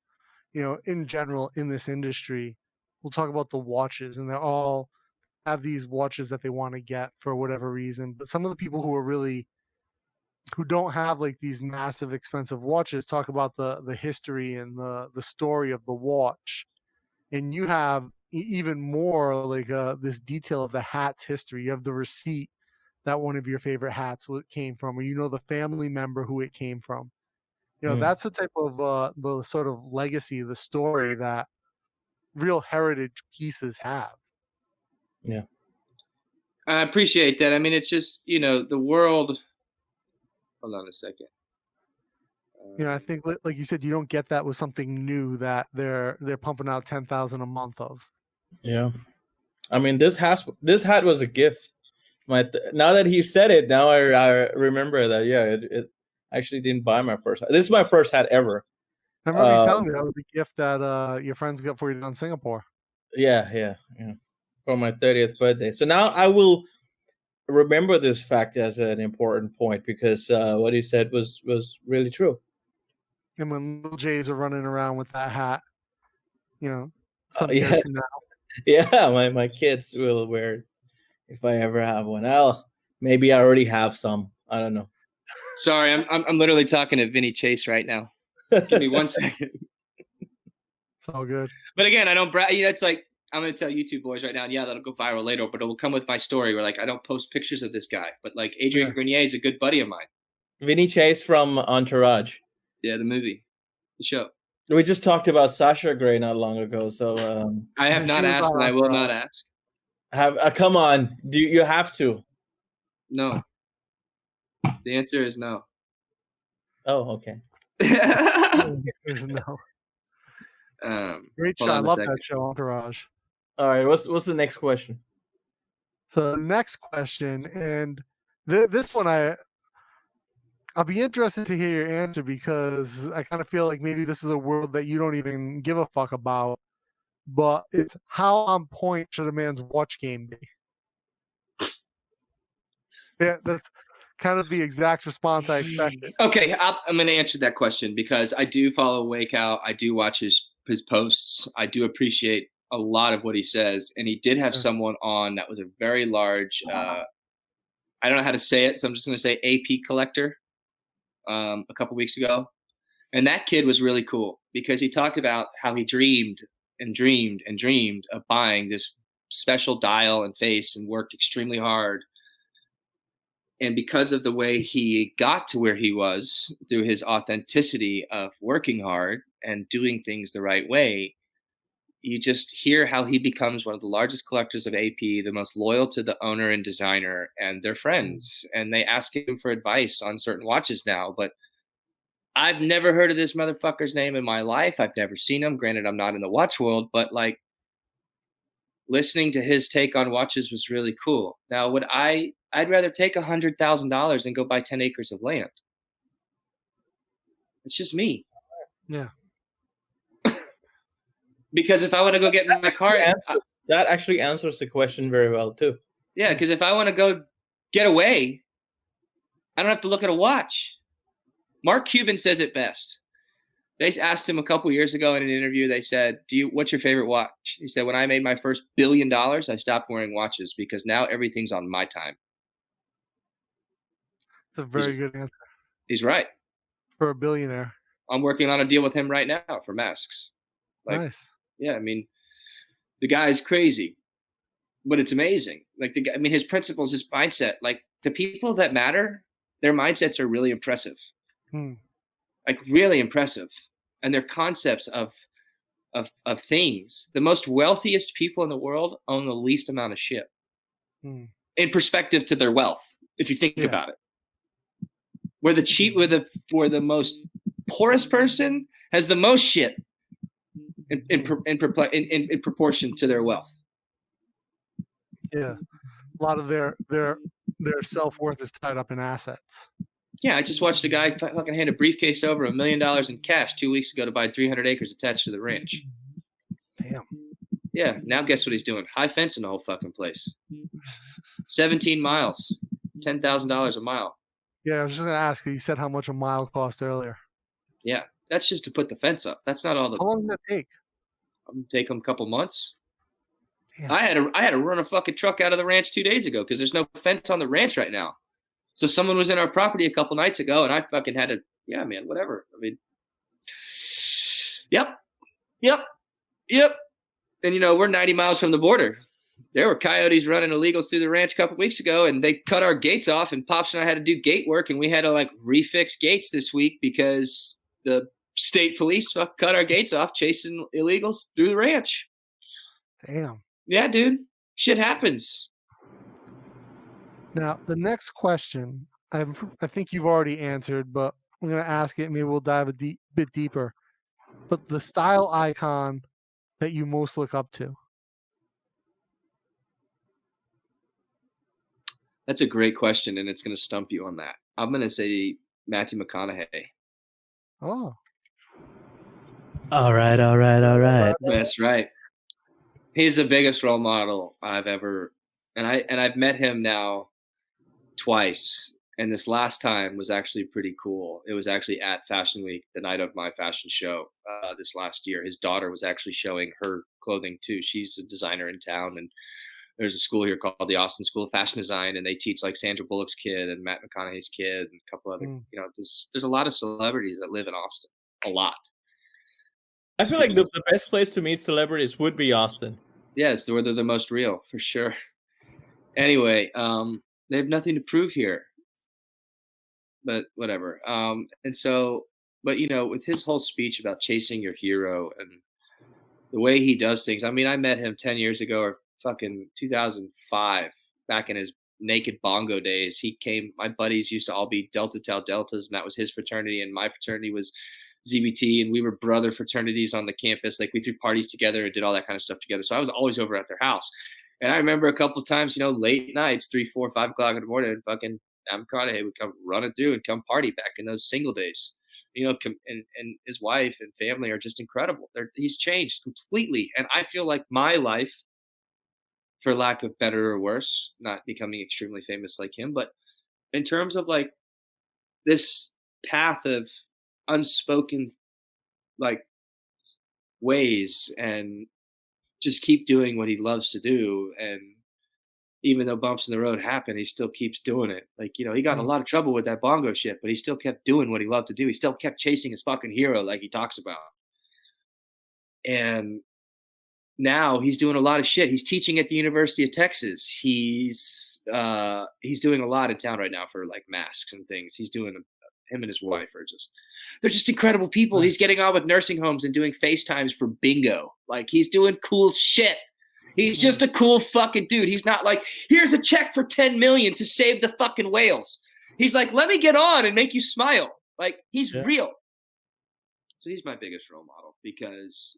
A: you know, in general in this industry, we'll talk about the watches and they're all have these watches that they want to get for whatever reason. But some of the people who are really who don't have like these massive expensive watches talk about the the history and the the story of the watch. And you have even more like uh, this detail of the hat's history. You have the receipt that one of your favorite hats came from, or you know the family member who it came from. You know,
B: Mm.
A: that's the type of uh, the sort of legacy, the story that real heritage pieces have. Yeah.
C: I appreciate that. I mean, it's just, you know, the world. Hold on a second.
A: You know, I
C: Um,
A: think like you said, you don't get that with something new that they're they're pumping out ten thousand a month of.
B: Yeah, I mean this has this hat was a gift. My th- now that he said it, now I, I remember that. Yeah, it, it actually didn't buy my first. hat. This is my first hat ever.
A: I remember you
B: Uh,
A: telling me that was a gift that uh, your friends got for you down in Singapore.
B: Yeah, yeah, yeah. For my thirtieth birthday. So now I will remember this fact as an important point because uh, what he said was was really true.
A: And when little Jays are running around with that hat, you know, some
B: yeah.
A: years from now,
B: Yeah, my my kids will wear it if I ever have one. I'll maybe I already have some. I don't know.
C: Sorry, I'm, I'm I'm literally talking to Vinny Chase right now. Give me one second.
A: it's all good.
C: But again, I don't brag. You know, it's like I'm gonna tell YouTube boys right now. and Yeah, that'll go viral later, but it will come with my story. Where like I don't post pictures of this guy, but like Adrian
A: Yeah.
C: Grenier is a good buddy of mine.
B: Vinny Chase from Entourage.
C: Yeah, the movie, the show.
B: We just talked about Sasha Grey not long ago. So um,
C: I have not asked, and I will not ask.
B: have uh, come on, do you, you have to?
C: No. The answer is no.
B: Oh, okay.
A: There's no
C: um,
A: great show. I love
C: second.
A: that show, Entourage.
B: All right. What's what's the next question?
A: So next question, and th- this one I I'll be interested to hear your answer because I kind of feel like maybe this is a world that you don't even give a fuck about. But it's how on point should a man's watch game be? Yeah, that's kind of the exact response I expected.
C: Okay, I'll, I'm going to answer that question because I do follow Wake Out. I do watch his his posts. I do appreciate a lot of what he says, and he did have someone on that was a very large. Uh, I don't know how to say it, so I'm just going to say AP collector. Um, a couple weeks ago, and that kid was really cool because he talked about how he dreamed and dreamed and dreamed of buying this special dial and face and worked extremely hard and because of the way he got to where he was through his authenticity of working hard and doing things the right way you just hear how he becomes one of the largest collectors of AP, the most loyal to the owner and designer and their friends. And they ask him for advice on certain watches now. But I've never heard of this motherfucker's name in my life. I've never seen him. Granted, I'm not in the watch world, but like listening to his take on watches was really cool. Now, would I? I'd rather take a hundred thousand dollars and go buy ten acres of land. It's just me.
A: Yeah.
C: because if I want to go get in my car,
B: That
C: I-
B: answers- that actually answers the question very well too.
C: yeah, because if I want to go get away, I don't have to look at a watch. Mark Cuban says it best. They asked him a couple years ago in an interview. They said, "Do you? What's your favorite watch?" He said, "When I made my first billion dollars, I stopped wearing watches because now everything's on my time."
A: A very good answer
C: He's right.
A: for a billionaire.
C: I'm working on a deal with him right now for masks. Like,
A: nice.
C: yeah, I mean, the guy's crazy, but it's amazing. Like the guy, I mean, his principles, his mindset, like the people that matter, their mindsets are really impressive,
A: Hmm.
C: like really impressive, and their concepts of of of things. The most wealthiest people in the world own the least amount of shit
A: Hmm.
C: in perspective to their wealth. If you think
A: Yeah.
C: about it, where the cheap, where the where the most poorest person has the most shit in in, in, in, in proportion to their wealth.
A: Yeah. A lot of their their their self worth is tied up in assets.
C: Yeah, I just watched a guy fucking hand a briefcase over a million dollars in cash two weeks ago to buy 300 acres attached to the ranch.
A: Damn.
C: Yeah, now guess what he's doing? High fence in the whole fucking place. 17 miles, $10,000 a mile.
A: Yeah, I was just gonna ask. You said how much a mile cost earlier.
C: Yeah, that's just to put the fence up. That's not all the
A: How long did that take?
C: um, take them a couple months.
A: Damn.
C: I had to I had to run a fucking truck out of the ranch two days ago because there's no fence on the ranch right now. So someone was in our property a couple nights ago, and I fucking had to yeah, man, whatever. I mean, yep, yep, yep. And you know we're 90 miles from the border. There were coyotes running illegals through the ranch a couple weeks ago, and they cut our gates off. And Pops and I had to do gate work, and we had to like refix gates this week because the state police cut our gates off, chasing illegals through the ranch.
A: Damn.
C: Yeah, dude. Shit happens.
A: Now the next question, I'm, I think you've already answered, but I'm gonna ask it. Maybe we'll dive a deep, bit deeper. But the style icon that you most look up to.
C: That's a great question, and it's going to stump you on that. I'm going to say Matthew McConaughey.
A: Oh,
B: All right, all right, all right.
C: That's right. He's the biggest role model I've ever, and I and I've met him now twice, and this last time was actually pretty cool. It was actually at Fashion Week, the night of my fashion show uh, this last year. His daughter was actually showing her clothing too. She's a designer in town, and there's a school here called the Austin School of Fashion Design, and they teach like Sandra Bullock's kid and Matt McConaughey's kid and a couple other.
A: Mm.
C: You know, there's there's a lot of celebrities that live in Austin. A lot.
B: I feel like the, the best place to meet celebrities would be Austin.
C: Yes, where they're the most real for sure. Anyway, um, they have nothing to prove here, but whatever. Um, and so, but you know, with his whole speech about chasing your hero and the way he does things. I mean, I met him ten years ago or fucking 2005, back in his naked bongo days. He came. My buddies used to all be Delta Tau Deltas, and that was his fraternity, and my fraternity was ZBT, and we were brother fraternities on the campus. Like we threw parties together and did all that kind of stuff together. So I was always over at their house. And I remember a couple of times, you know, late nights, three, four, five o'clock in the morning, fucking Adam McConaughey would come running through and come party back in those single days. You know, and, and his wife and family are just incredible. They're, he's changed completely. And I feel like my life, for lack of better or worse, not becoming extremely famous like him, but in terms of like this path of unspoken like ways and just keep doing what he loves to do and even though bumps in the road happen he still keeps doing it. Like you know he got in a
A: Mm.
C: lot of trouble with that bongo shit but he still kept doing what he loved to do. He still kept chasing his fucking hero like he talks about. And now he's doing a lot of shit he's teaching at the university of texas he's uh he's doing a lot in town right now for like masks and things he's doing him and his wife are just they're just incredible people. He's getting on with nursing homes and doing FaceTimes for bingo. Like he's doing cool shit. He's just a cool fucking dude. He's not like, here's a check for 10 million to save the fucking whales. He's like, let me get on and make you smile. Like he's
B: Yeah.
C: real. So he's my biggest role model because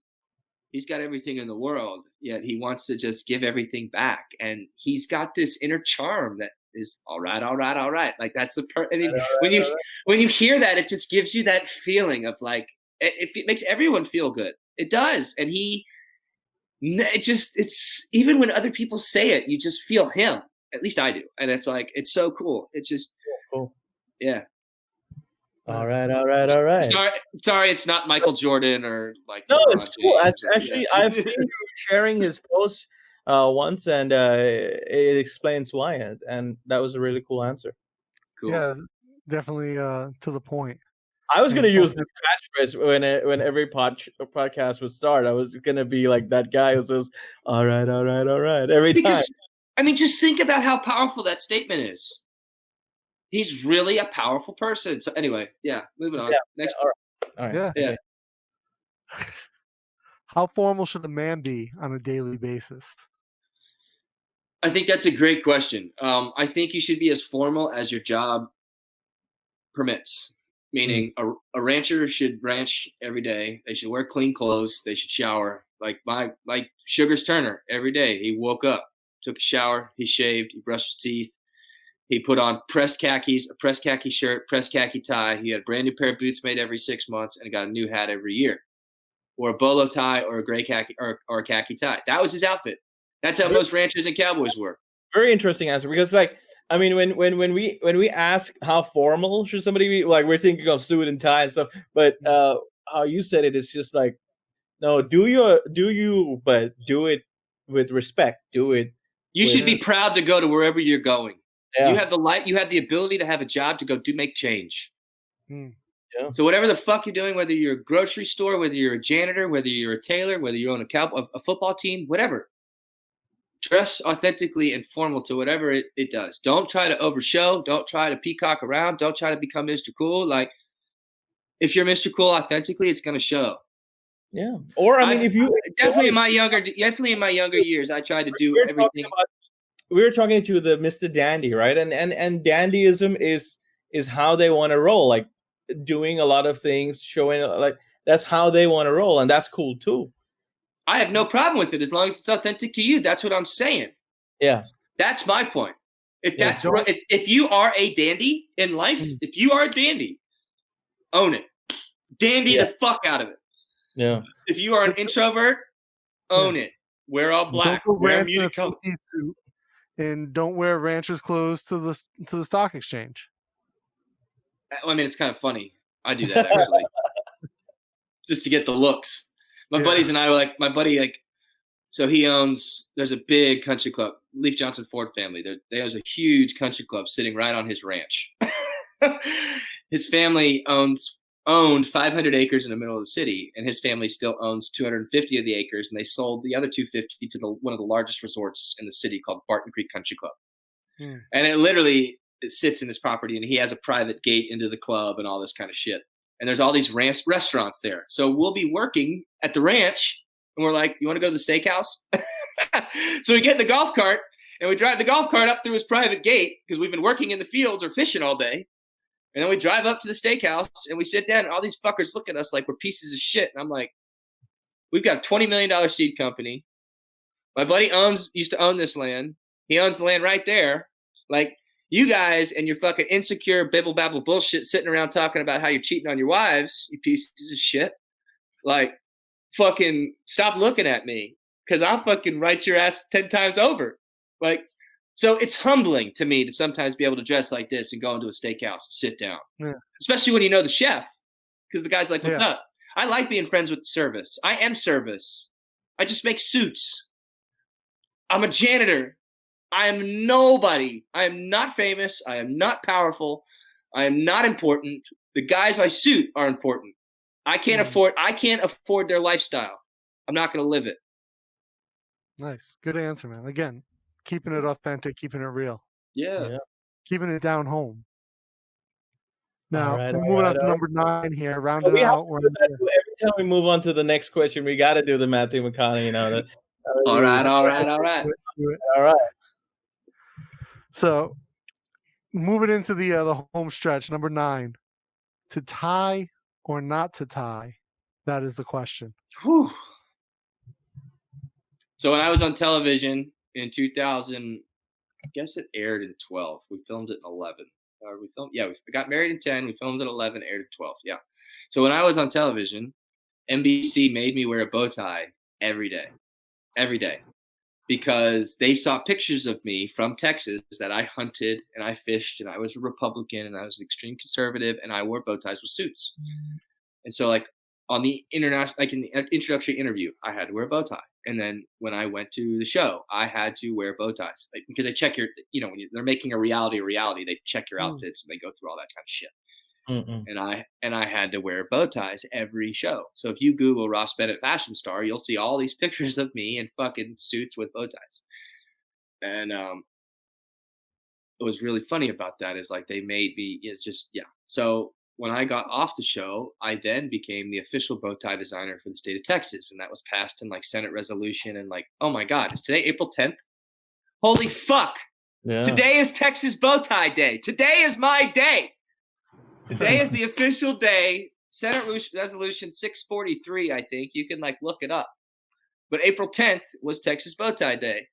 C: he's got everything in the world, yet he wants to just give everything back. And he's got this inner charm that is all right, all right, all right. Like that's the per. I mean, when you when you hear that, it just gives you that feeling of like it, it makes everyone feel good. It does, and he, it just it's even when other people say it, you just feel him. At least I do, and it's like it's so cool. It's just
B: Cool.
C: yeah.
B: All right, all right, all right.
C: Sorry, sorry, it's not Michael Jordan or like
B: No,
C: LeBron
B: it's cool.
C: James
B: Actually,
C: yeah.
B: I've seen you sharing his post uh, once, and uh, it explains why, and- and that was a really cool answer.
C: cool.
A: yeah, definitely uh, to the point.
B: I was gonna use this catchphrase when it, when every pod, podcast would start. I was gonna be like that guy who says, "All right, all right, all right," every time.
C: I mean, just think about how powerful that statement is. He's really a powerful person. So anyway, yeah, moving on.
B: Yeah,
C: Next,
B: all right. All right.
A: Yeah.
C: Yeah.
A: How formal should a man be on a daily basis?
C: I think that's a great question. Um, I think you should be as formal as your job permits. Meaning, a, a rancher should ranch every day. They should wear clean clothes. They should shower. Like my like Sugars Turner every day. He woke up, took a shower, he shaved, he brushed his teeth, he put on pressed khakis, a pressed khaki shirt, pressed khaki tie. He had a brand new pair of boots made every six months, and got a new hat every year, or a bolo tie, or a gray khaki, or, or a khaki tie. That was his outfit. That's how most ranchers and cowboys were.
B: Very interesting answer because, like, I mean, when when when we when we ask how formal should somebody be, like, we're thinking of suit and tie and stuff. But uh, how you said it is just like, no, do your do you, but do it with respect. Do it.
C: You
B: Wait.
C: should be proud to go to wherever you're going.
B: Yeah.
C: You have the light. You have the ability to have a job to go do make change.
A: Hmm.
B: Yeah.
C: So whatever the fuck you're doing, whether you're a grocery store, whether you're a janitor, whether you're a tailor, whether you own a cow, a, a football team, whatever, dress authentically and formal to whatever it, it does. Don't try to overshow. Don't try to peacock around. Don't try to become Mr. Cool. Like if you're Mr. Cool authentically, it's gonna show.
B: yeah. Or I mean,
C: I-
B: if you
C: Definitely in my younger, definitely in my younger years, I tried to do everything.
B: about we were talking to the Mr. Dandy, right? And and and dandyism is is how they want to roll, like doing a lot of things, showing uh, like that's how they want to roll, and that's cool too.
C: I have no problem with it as long as it's authentic to you. That's what I'm saying.
B: Yeah.
C: That's my point. If
B: Yeah,
C: that's right, if, if you are a dandy in life,
B: Mm.
C: if you are a dandy, own it. Dandy
B: Yeah.
C: the fuck out of it.
B: Yeah.
C: If you are an introvert, own it. Wear all black.
A: Don't go
C: Wear a muted color.
A: suit, and don't wear rancher's clothes to the to the stock exchange.
C: Uh, I mean, it's kind of funny. I do that actually, just to get the looks. My
A: Yeah.
C: buddies and I were like, my buddy like, so he owns. There's a big country club, Leif Johnson Ford family. There, there's a huge country club sitting right on his ranch. his family owns owned 500 acres in the middle of the city, and his family still owns 250 of the acres, and they sold the other 250 to the one of the largest resorts in the city called Barton Creek Country Club.
A: Hmm.
C: And it literally it sits in his property, and he has a private gate into the club and all this kind of shit. And there's all these ranch restaurants there, so we'll be working at the ranch, and we're like, "You want to go to the steakhouse?" so we get in the golf cart and we drive the golf cart up through his private gate because we've been working in the fields or fishing all day. And then we drive up to the steakhouse and we sit down, and all these fuckers look at us like we're pieces of shit. And I'm like, we've got a $20 million seed company. My buddy owns used to own this land. He owns the land right there. Like, you guys and your fucking insecure bibble babble bullshit sitting around talking about how you're cheating on your wives, you pieces of shit. Like, fucking stop looking at me because I'll fucking write your ass 10 times over. Like, so it's humbling to me to sometimes be able to dress like this and go into a steakhouse and sit down,
A: Yeah.
C: especially when you know the chef, because the guy's like, "What's
A: Yeah.
C: up?" I like being friends with the service. I am service. I just make suits. I'm a janitor. I am nobody. I am not famous. I am not powerful. I am not important. The guys I suit are important. I can't
A: Mhm.
C: afford. I can't afford their lifestyle. I'm not going to live it.
A: Nice, good answer, man. Again, keeping it authentic, keeping it real,
C: Yeah.
B: Yeah.
A: keeping it down home. Now
B: Alright,
A: we're moving on to number nine here.
B: But
A: it
B: we have
A: out.
B: to do that. Every time we move on to the next question, we got to do the Matthew McConaughey. You know. that-
C: All right. All right. All right.
B: All right.
A: So, moving into the uh, the home stretch, number nine, to tie or not to tie, that is the question.
C: Whew. So when I was on television in 2000, I guess it aired in 12. We filmed it in 11. Or we filmed, yeah, we got married in 10. We filmed it 11, aired in 12. Yeah. So when I was on television, NBC made me wear a bow tie every day, every day, because they saw pictures of me from Texas that I hunted and I fished and I was a Republican and I was an extreme conservative and I wore bow ties with suits. Mm-hmm. And so like on the international, like in the introductory interview, I had to wear a bow tie. And then when I went to the show, I had to wear bow ties like, because they check your, you know, when you, they're making a reality a reality, they check your
A: Mm.
C: outfits and they go through all that kind of shit.
B: Mm-mm.
C: and I and I had to wear bow ties every show. So if you Google Ross Bennett fashion star, you'll see all these pictures of me in fucking suits with bow ties. And um, what was really funny about that is like they made me it's just yeah. So when I got off the show, I then became the official bow tie designer for the state of Texas, and that was passed in like Senate resolution. And like, oh my God, is today April 10th? Holy fuck!
B: Yeah.
C: Today is Texas bow tie day. Today is my day. Today is the official day. Senate Resolution 643, I think. You can like look it up. But April 10th was Texas bow tie day.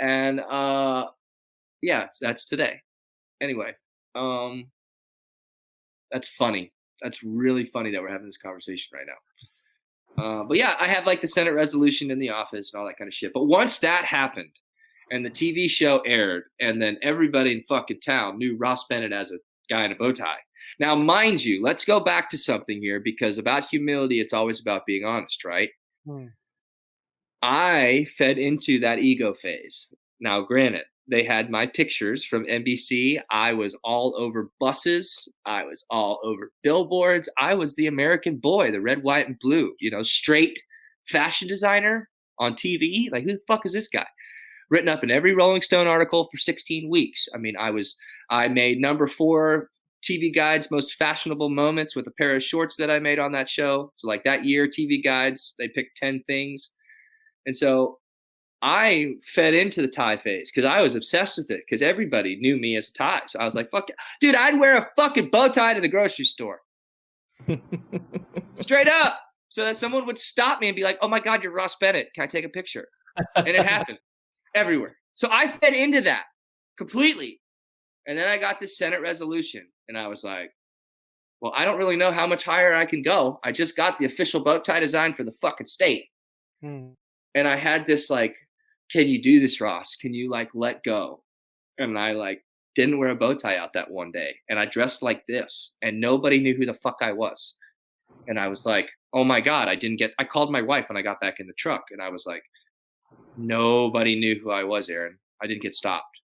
C: And uh yeah, that's today. Anyway, um that's funny. That's really funny that we're having this conversation right now. Uh, but yeah, I have like the Senate resolution in the office and all that kind of shit. But once that happened and the TV show aired, and then everybody in fucking town knew Ross Bennett as a guy in a bow tie. Now, mind you, let's go back to something here because about humility, it's always about being honest, right?
A: Hmm.
C: I fed into that ego phase. Now, granted, they had my pictures from NBC. I was all over buses. I was all over billboards. I was the American boy, the red, white, and blue, you know, straight fashion designer on TV. Like, who the fuck is this guy? Written up in every Rolling Stone article for 16 weeks. I mean, I was, I made number four TV Guide's most fashionable moments with a pair of shorts that I made on that show. So, like that year, TV Guides, they picked 10 things. And so I fed into the tie phase because I was obsessed with it because everybody knew me as a tie. So I was like, fuck it. Dude, I'd wear a fucking bow tie to the grocery store. Straight up. So that someone would stop me and be like, oh my God, you're Ross Bennett. Can I take a picture? And it happened everywhere. So I fed into that completely. And then I got this Senate resolution and I was like, well, I don't really know how much higher I can go. I just got the official bow tie design for the fucking state
A: Hmm.
C: and I had this like, can you do this, Ross? Can you like let go? And I like didn't wear a bow tie out that one day, and I dressed like this, and nobody knew who the fuck I was. And I was like, oh my god, I didn't get. I called my wife when I got back in the truck, and I was like, nobody knew who I was, Aaron. I didn't get stopped,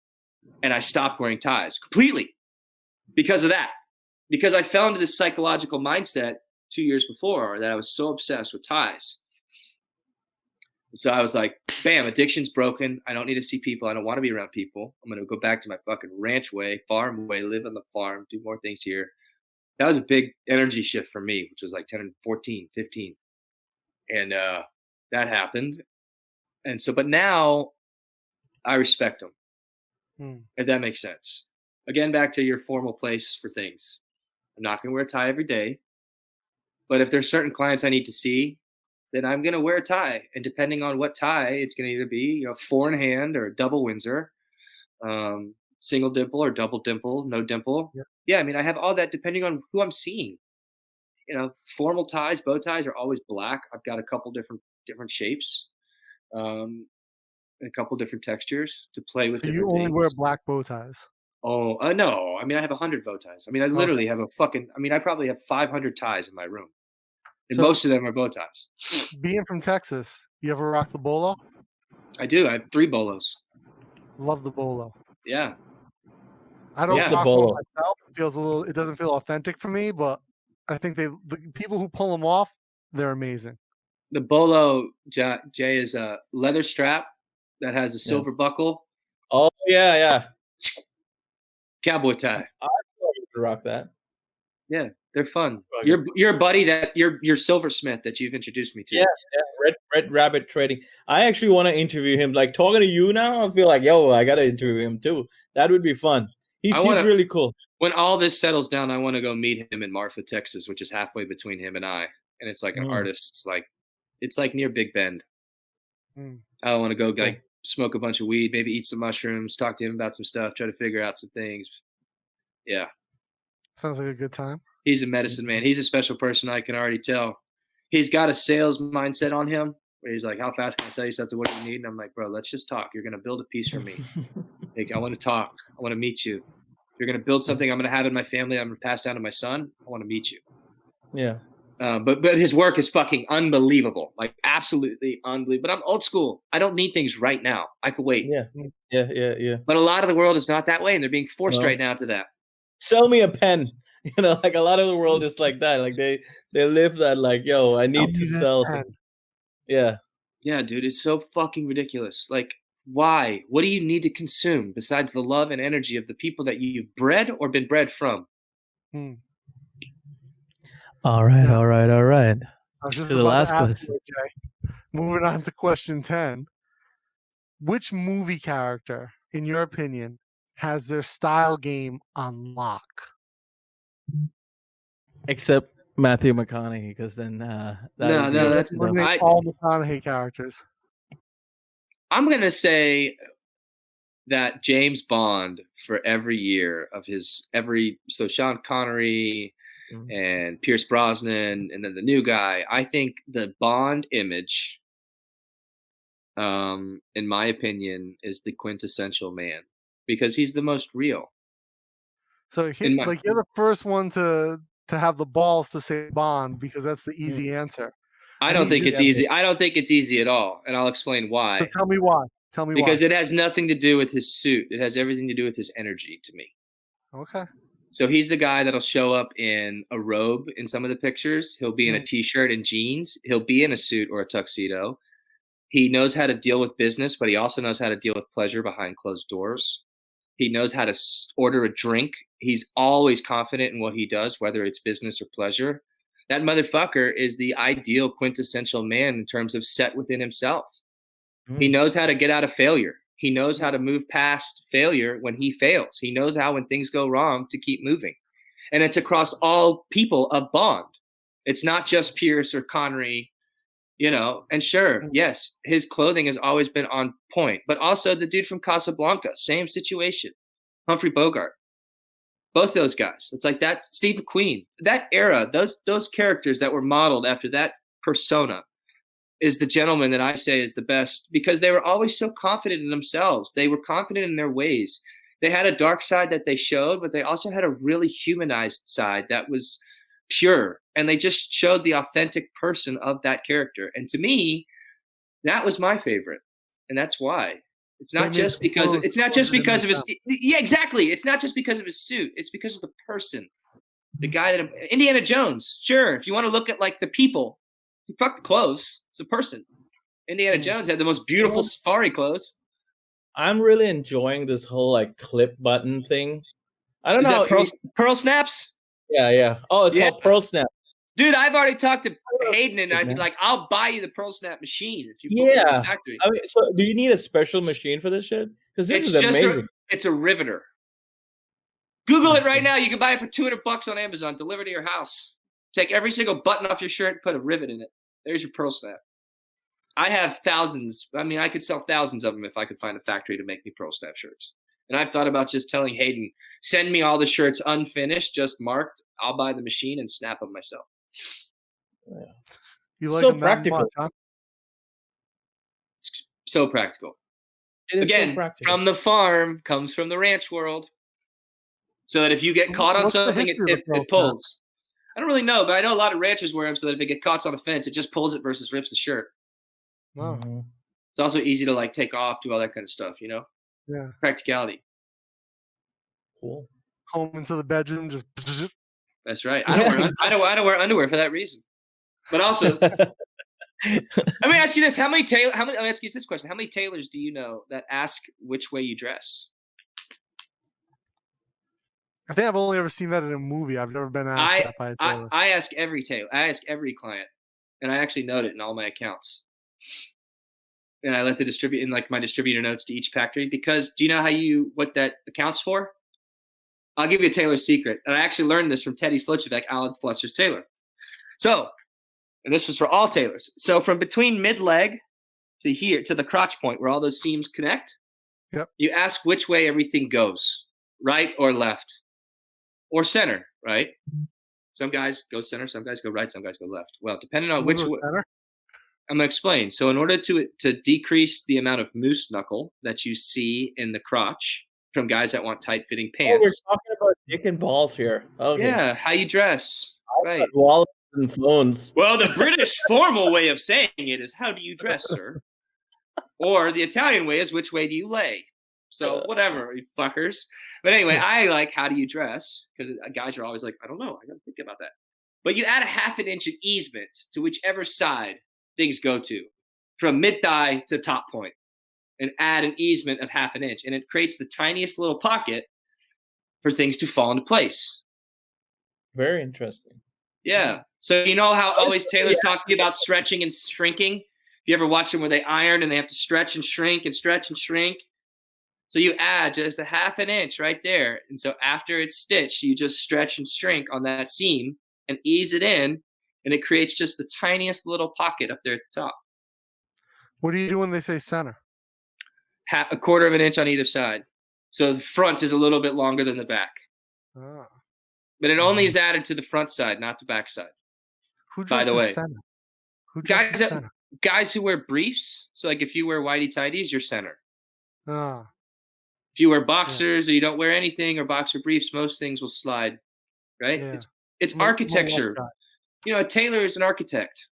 C: and I stopped wearing ties completely because of that. Because I fell into this psychological mindset two years before that I was so obsessed with ties. So I was like, bam, addiction's broken. I don't need to see people. I don't want to be around people. I'm going to go back to my fucking ranch way, farm way, live on the farm, do more things here. That was a big energy shift for me, which was like 10, 14, 15. And uh, that happened. And so, but now I respect them,
A: Hmm.
C: if that makes sense. Again, back to your formal place for things. I'm not going to wear a tie every day. But if there's certain clients I need to see, then I'm gonna wear a tie. And depending on what tie, it's gonna either be you know four in hand or double Windsor, um, single dimple or double dimple, no dimple.
A: Yeah.
C: yeah, I mean I have all that depending on who I'm seeing. You know, formal ties, bow ties are always black. I've got a couple different different shapes, um, and a couple different textures to play with.
A: So you only wear black bow ties.
C: Oh uh, no! I mean, I have a hundred bow ties. I mean, I literally have a fucking. I mean, I probably have five hundred ties in my room, and
A: So-
C: most of them are bow ties.
A: Being from Texas, you ever rock the bolo?
C: I do. I have three bolos.
A: Love the bolo.
C: Yeah,
A: I don't
C: Yeah.
B: The bolo.
A: one myself. It feels a little. It doesn't feel authentic for me, but I think they the people who pull them off, they're amazing.
C: the bolo Ja- Jay is a leather strap that has a silver buckle,
B: oh yeah, yeah.
C: cowboy tie.
B: You can rock that.
C: They're fun.
B: Fuck
C: Your your buddy that your your silversmith that you've introduced me to.
B: Yeah. Yeah, Red Red Rabbit Trading. I actually want to interview him. Like talking to you now, I feel like yo, I gotta interview him too. That would be fun. He's,
C: wanna-
B: really cool.
C: When all this settles down, I want to go meet him in Marfa, Texas, which is halfway between him and I. And it's like an
B: Mm.
C: artist's like it's like near Big Bend.
A: Mm.
C: I want to go like smoke a bunch of weed, maybe eat some mushrooms, talk to him about some stuff, try to figure out some things. Yeah.
A: Sounds like a good time.
C: He's a medicine man. He's a special person. I can already tell. He's got a sales mindset on him where he's like, "How fast can I sell you something? What do you need?" And I'm like, "Bro, let's just talk. You're gonna build a piece for me. Like, I want to talk. I want to meet you. If you're gonna build something, I'm gonna have in my family. I'm gonna pass down to my son. I want to meet you."
B: yeah.
C: Uh, but but his work is fucking unbelievable, like absolutely unbelievable. But I'm old school. I don't need things right now. I could wait.
B: Yeah. Yeah, yeah, yeah.
C: But a lot of the world is not that way, and they're being forced right now to that.
B: Sell me a pen. You know, like a lot of the world is like that. Like they they live that like, yo, I need to sell. Yeah.
C: Yeah, dude, it's so fucking ridiculous. Like, why? What do you need to consume besides the love and energy of the people that you've bred or been bred from? Hmm.
B: All right,
A: Yeah.
B: all right, all right.
A: I was just
B: To the last
A: to ask
B: question.
A: you, Jay. Moving on to question 10. Which movie character, in your opinion, has their style game on lock?
B: Except Matthew McConaughey, because then uh that
C: No,
B: be
C: no, that's-
B: no.
C: I-
A: all McConaughey characters.
C: I'm gonna say that James Bond for every year of his every so Sean Connery
B: Mhm.
C: and Pierce Brosnan and then the new guy. I think the Bond image, um, in my opinion, is the quintessential man because he's the most real.
A: So he,
C: my-
A: like you're the first one to to have the balls to say Bond because that's the easy answer.
C: I don't think it's easy. I don't think it's easy at all, and I'll explain why.
A: So tell me why. Tell me why.
C: Because
A: why.
C: it has nothing to do with his suit. It has everything to do with his energy to me.
A: okay.
C: So he's the guy that'll show up in a robe in some of the pictures. He'll be in a
A: Mm.
C: t-shirt and jeans. He'll be in a suit or a tuxedo. He knows how to deal with business, but he also knows how to deal with pleasure behind closed doors. He knows how to order a drink. He's always confident in what he does, whether it's business or pleasure. That motherfucker is the ideal quintessential man in terms of set within himself. He
B: Mm.
C: knows how to get out of failure. He knows how to move past failure when he fails. He knows how, when things go wrong, to keep moving. And it's across all people of Bond. It's not just Pierce or Connery, you know. And sure,
A: Mm.
C: yes, his clothing has always been on point, but also the dude from Casablanca, same situation. Humphrey Bogart. Both those guys. It's like that Steve McQueen. That era, those those characters that were modeled after that persona is the gentleman that I say is the best because they were always so confident in themselves. They were confident in their ways. They had a dark side that they showed, but they also had a really humanized side that was pure. And they just showed the authentic person of that character. And to me, that was my favorite. And that's why. It's not just because
A: clothes
C: it's not just because of his yeah, exactly. It's not just because of his suit. It's because of the person. The guy that Indiana Jones, sure. If you want to look at like the people, fuck the clothes. It's a person. Indiana
A: Mm.
C: Jones had the most beautiful safari clothes.
B: I'm really enjoying this whole like clip button thing. I don't
C: Is
B: know.
C: pearl, pearl snaps?
B: Yeah, yeah. Oh, it's
C: Yeah.
B: called Pearl Snap.
C: Dude, I've already talked to Hayden and I'd be like, I'll buy you the pearl snap machine if you put me in
B: Yeah.
C: the factory.
B: I mean, so do you need a special machine for this shit? Because this
C: It's
B: is
C: just
B: amazing.
C: a it's a riveter. Google it right now. You can buy it for 200 bucks on Amazon, delivered to your house. Take every single button off your shirt, put a rivet in it. There's your pearl snap. I have thousands. I mean, I could sell thousands of them if I could find a factory to make me pearl snap shirts. And I've thought about just telling Hayden, send me all the shirts unfinished, just marked. I'll buy the machine and snap them myself. Yeah.
A: You like
B: So
A: them
B: practical.
A: much, huh?
C: It's so practical.
B: It is so
C: Again,
B: practical.
C: from the farm comes from the ranch world. So that if you get caught on
A: what's the
C: something, it, it, it pulls. I don't really know, but I know a lot of ranchers wear them so that if it get caught on a fence, it just pulls it versus rips the shirt.
A: Oh,
B: Mhm.
C: It's also easy to like take off, do all that kind of stuff, you know?
A: Yeah.
C: Practicality.
B: Cool.
A: Home into the bedroom, just
C: That's right. I don't,
B: Yeah,
C: wear, I don't, I don't wear underwear for that reason. But also, let me ask you this: How many tailor? How many? Let me ask you this question: How many tailors do you know that ask which way you dress?
A: I think I've only ever seen that in a movie. I've never been asked
C: I-
A: that by a
C: I,
A: tailor.
C: I ask every tailor. I ask every client, and I actually note it in all my accounts. And I let the distribute in like my distributor notes to each factory because do you know how you what that accounts for? I'll give you a tailor secret, and I actually learned this from Teddy Slotchevek, Alan Flusser's tailor. So, and this was for all tailors. So from between mid leg to here to the crotch point where all those seams connect,
A: Yep.
C: you ask which way everything goes, right or left, or center, right? Some guys go center, some guys go right, some guys go left. Well, depending on which way, I'm gonna explain. So, in order to to decrease the amount of moose knuckle that you see in the crotch from guys that want tight fitting
B: Oh, we're talking about dick and balls here. Okay.
C: yeah, how you dress, right?
B: Wallets and phones.
C: Well, the British formal way of saying it is "How do you dress, sir?" Or the Italian way is "Which way do you lay?" So uh. whatever, you fuckers. But anyway, I like how do you dress? Because uh, guys are always like, I don't know. I got to think about that. But you add a half an inch of easement to whichever side things go to, from mid thigh to top point, and add an easement of half an inch, and it creates the tiniest little pocket for things to fall into place.
B: Very interesting.
C: Yeah. So you know how always tailors talk to you about stretching and shrinking. If You ever watch them where they iron and they have to stretch and shrink and stretch and shrink? So you add just a half an inch right there. And so after it's stitched, you just stretch and shrink on that seam and ease it in. And it creates just the tiniest little pocket up there at the top.
A: What do you do when they say center?
C: Half, a quarter of an inch on either side. So the front is a little bit longer than the back.
A: Ah.
C: But it only
A: Mhm.
C: is added to the front side, not the back side.
A: Who
C: By the way,
A: center? Who
C: guys that-
A: center?
C: Guys who wear briefs, so like if you wear whitey tighties, you're center.
A: Ah,
C: If you wear boxers or you don't wear anything or boxer briefs, most things will slide. Right?
A: yeah.
C: It's it's
A: Mo- mo-
C: architecture.
A: left
C: You know, a tailor is an architect.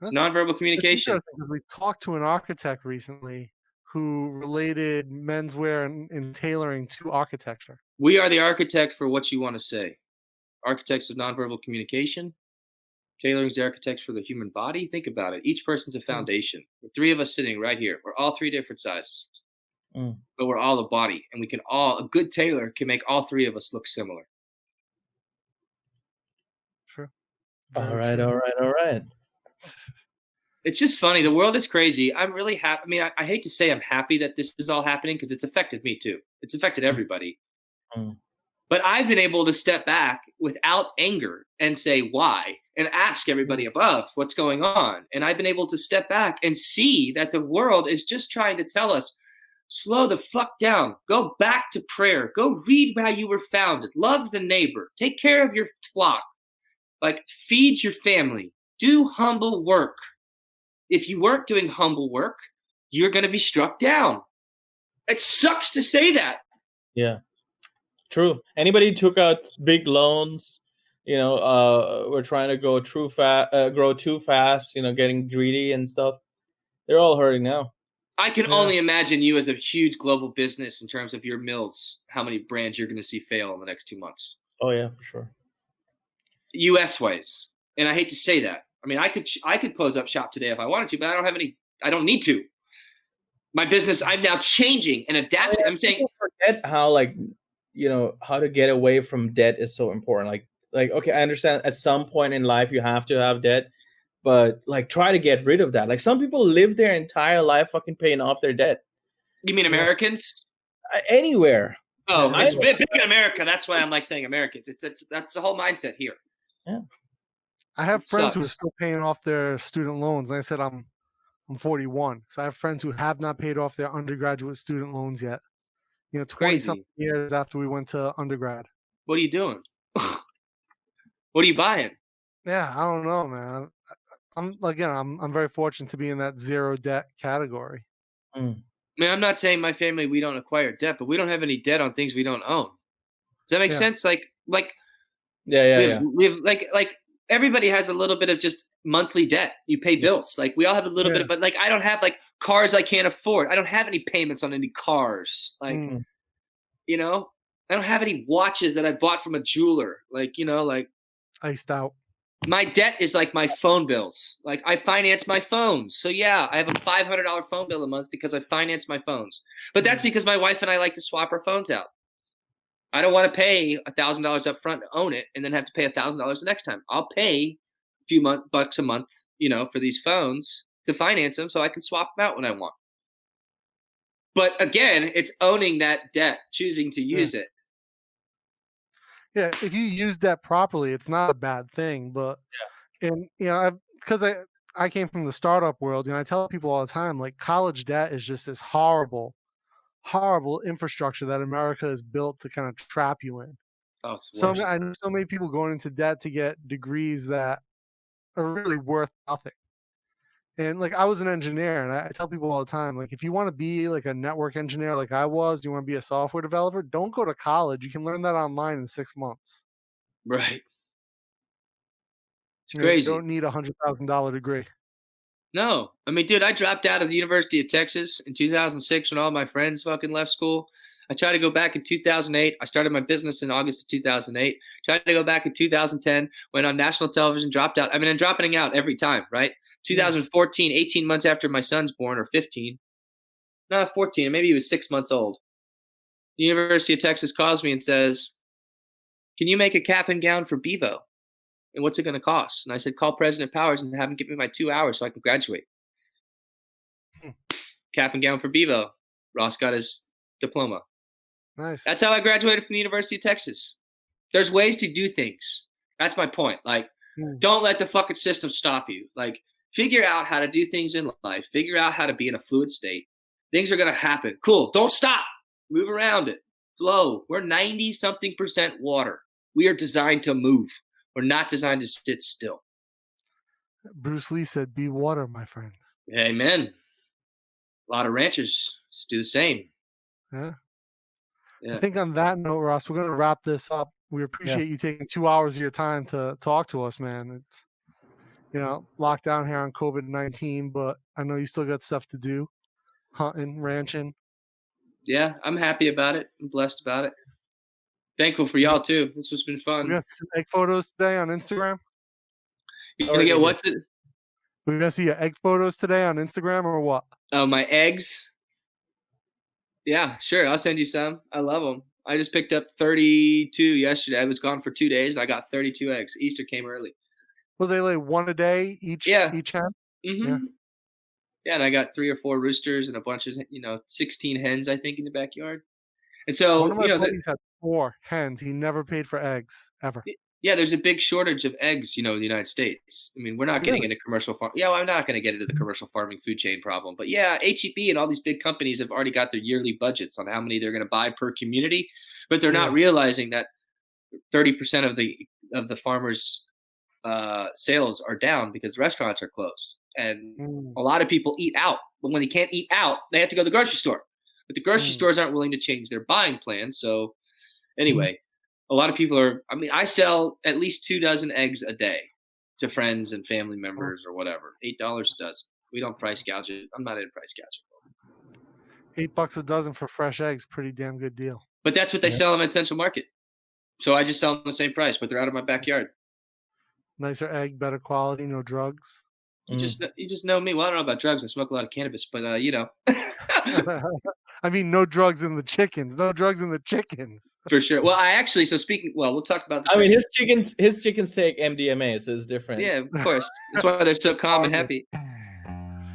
C: It's nonverbal communication.
A: We talked to an architect recently who related menswear and, and tailoring to architecture.
C: We are the architect for what you want to say. Architects of nonverbal communication. Tailoring is the architect for the human body. Think about it. Each person's a foundation. The three of us sitting right here. We're all three different sizes.
B: Mm.
C: But we're all a body. And we can all, a good tailor can make all three of us look similar.
A: Sure.
B: All
A: Very
B: right,
A: true.
B: all right, all right.
C: It's just funny. The world is crazy. I'm really happy. I mean, I, I hate to say I'm happy that this is all happening because it's affected me too. It's affected everybody.
B: Mm.
C: But I've been able to step back without anger and say why and ask everybody above what's going on. And I've been able to step back and see that the world is just trying to tell us slow the fuck down. Go back to prayer. Go read how you were founded. Love the neighbor. Take care of your flock. Like feed your family. Do humble work. If you weren't doing humble work, you're going to be struck down. It sucks to say that.
B: Yeah, true. Anybody who took out big loans, you know, uh, we're trying to go too fast, uh, grow too fast, you know, getting greedy and stuff. They're all hurting now.
C: I can
A: Yeah.
C: only imagine you as a huge global business in terms of your mills, how many brands you're going to see fail in the next two months,
B: Oh yeah, for sure.
C: U.S. ways. And I hate to say that. I mean, I could I could close up shop today if I wanted to, but I don't have any. I don't need to. My business, I'm now changing and adapting. I'm saying,
B: forget how like you know how to get away from debt is so important. Like like okay, I understand at some point in life you have to have debt, but like try to get rid of that. Like some people live their entire life fucking paying off their debt
C: you mean Americans?
B: Uh, anywhere.
C: Oh, it's big, big in America. That's why I'm like saying Americans. It's that's, that's the whole mindset here.
A: I have
C: It
A: friends who are still paying off their student loans. Like I said I'm I'm 41, so I have friends who have not paid off their undergraduate student loans yet. You know, 20 something years after we went to undergrad.
C: What are you doing? what are you buying?
A: Yeah, I don't know, man. I'm again, I'm I'm very fortunate to be in that zero debt category. Hmm.
C: I mean, I'm not saying my family we don't acquire debt, but we don't have any debt on things we don't own. Does that make
A: Yeah.
C: sense? Like, like
B: Yeah, yeah,
C: we,
B: yeah.
C: have, we have like like everybody has a little bit of just monthly debt. You pay bills. Like we all have a little bit, of, but like I don't have like cars I can't afford. I don't have any payments on any cars. Like
A: Mm.
C: you know, I don't have any watches that I bought from a jeweler. Like you know, like
A: Iced out.
C: my debt is like my phone bills. Like I finance my phones. So yeah, I have a five hundred dollar phone bill a month because I finance my phones. But that's
A: Mm.
C: because my wife and I like to swap our phones out. I don't want to pay a thousand dollars up front to own it and then have to pay a thousand dollars the next time. I'll pay a few month bucks a month, you know, for these phones to finance them so I can swap them out when I want. But again, it's owning that debt, choosing to
A: Yeah.
C: use it.
A: Yeah, if you use debt properly, it's not a bad thing. But yeah. and you know, because I I came from the startup world, you know, I tell people all the time, like college debt is just this horrible, horrible infrastructure that America has built to kind of trap you in.
C: Oh,
A: So I know so many people going into debt to get degrees that are really worth nothing. And like I was an engineer, and I, I tell people all the time, like if you want to be like a network engineer, like I was, you want to be a software developer, don't go to college. You can learn that online in six months.
C: right. It's
A: You know, you don't need a hundred thousand dollar degree.
C: No, I mean, dude, I dropped out of the University of Texas in 2006 when all my friends fucking left school. I tried to go back in 2008. I started my business in August of 2008. Tried to go back in 2010. Went on national television. Dropped out. I mean, I'm dropping out every time, right? 2014, 18 months after my son's born, or 15. No, 14. Maybe he was six months old. The University of Texas calls me and says, "Can you make a cap and gown for Bevo?" And what's it going to cost? And I said, "Call President Powers and have him give me my two hours so I can graduate." cap and gown for Bevo. Ross got his diploma.
A: Nice.
C: That's how I graduated from the University of Texas. There's ways to do things. That's my point. Like,
A: Hmm.
C: don't let the fucking system stop you. Like, figure out how to do things in life. Figure out how to be in a fluid state. Things are gonna happen. Cool. Don't stop. Move around it. Flow. We're 90 something percent water. We are designed to move. We're not designed to sit still.
A: Bruce Lee said, "Be water, my friend."
C: Amen. A lot of ranchers do the same.
A: Yeah.
C: Yeah.
A: I think on that note, Ross, we're gonna wrap this up. We appreciate you taking two hours of your time to talk to us, man. It's you know lockdown here on COVID nineteen, but I know you still got stuff to do, hunting, ranching.
C: Yeah, I'm happy about it. I'm blessed about it. Thankful for y'all too. This has been
A: We
C: fun.
A: got some egg photos today on Instagram.
C: You're gonna get what's it?
A: We gonna see your egg photos today on Instagram or what?
C: Oh, my eggs. Yeah, sure. I'll send you some. I love them. I just picked up 32 yesterday. I was gone for two days and I got 32 eggs. Easter came early.
A: Well, they lay one a day each.
C: Yeah.
A: Each hen.
C: hmm Yeah. and I got three or four roosters and a bunch of you know 16 hens I think in the backyard. And so
A: One of my
C: you know, the-
A: had hens. He never paid for eggs ever.
C: yeah, there's a big shortage of eggs, you know, in the United States. I mean, we're not getting
A: Really?
C: into commercial farm. Yeah, well, I'm not going to get into the commercial farming food chain problem, but yeah, HEB and all these big companies have already got their yearly budgets on how many they're going to buy per community, but they're not realizing that 30% of the of the farmers' uh, sales are down because restaurants are closed, and
A: Mm.
C: a lot of people eat out. But when they can't eat out, they have to go to the grocery store. But the grocery
A: Mm.
C: stores aren't willing to change their buying plan. So, anyway, mm-hmm. a lot of people are. I mean, I sell at least two dozen eggs a day to friends and family oh. members or whatever. Eight dollars a dozen. We don't price gouge it. I'm not in price gouging.
A: Eight bucks a dozen for fresh eggs. Pretty damn good deal.
C: But that's what they
A: Yeah.
C: sell them at Central Market. So I just sell them the same price, but they're out of my backyard.
A: Nicer egg, better quality, no drugs.
C: You
B: Mm.
C: just kn- you just know me. Well, I don't know about drugs. I smoke a lot of cannabis, but uh, you know,
A: I mean, no drugs in the chickens. No drugs in the chickens.
C: for sure. Well, I actually. So speaking. Well, we'll talk about. The
B: I mean, his chickens, his chickens take MDMA, so it's different.
C: Yeah, of course. That's why they're so calm and happy.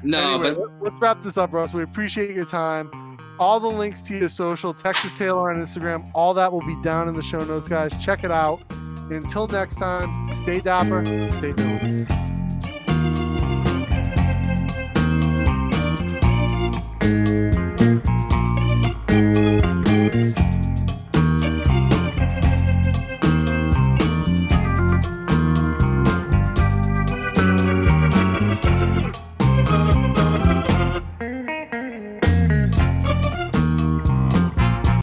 C: No,
A: anyway,
C: but
A: let- let's wrap this up, Russ. We appreciate your time. All the links to your social, Texas Tailor on Instagram, all that will be down in the show notes, guys. Check it out. Until next time, stay dapper, stay villainous.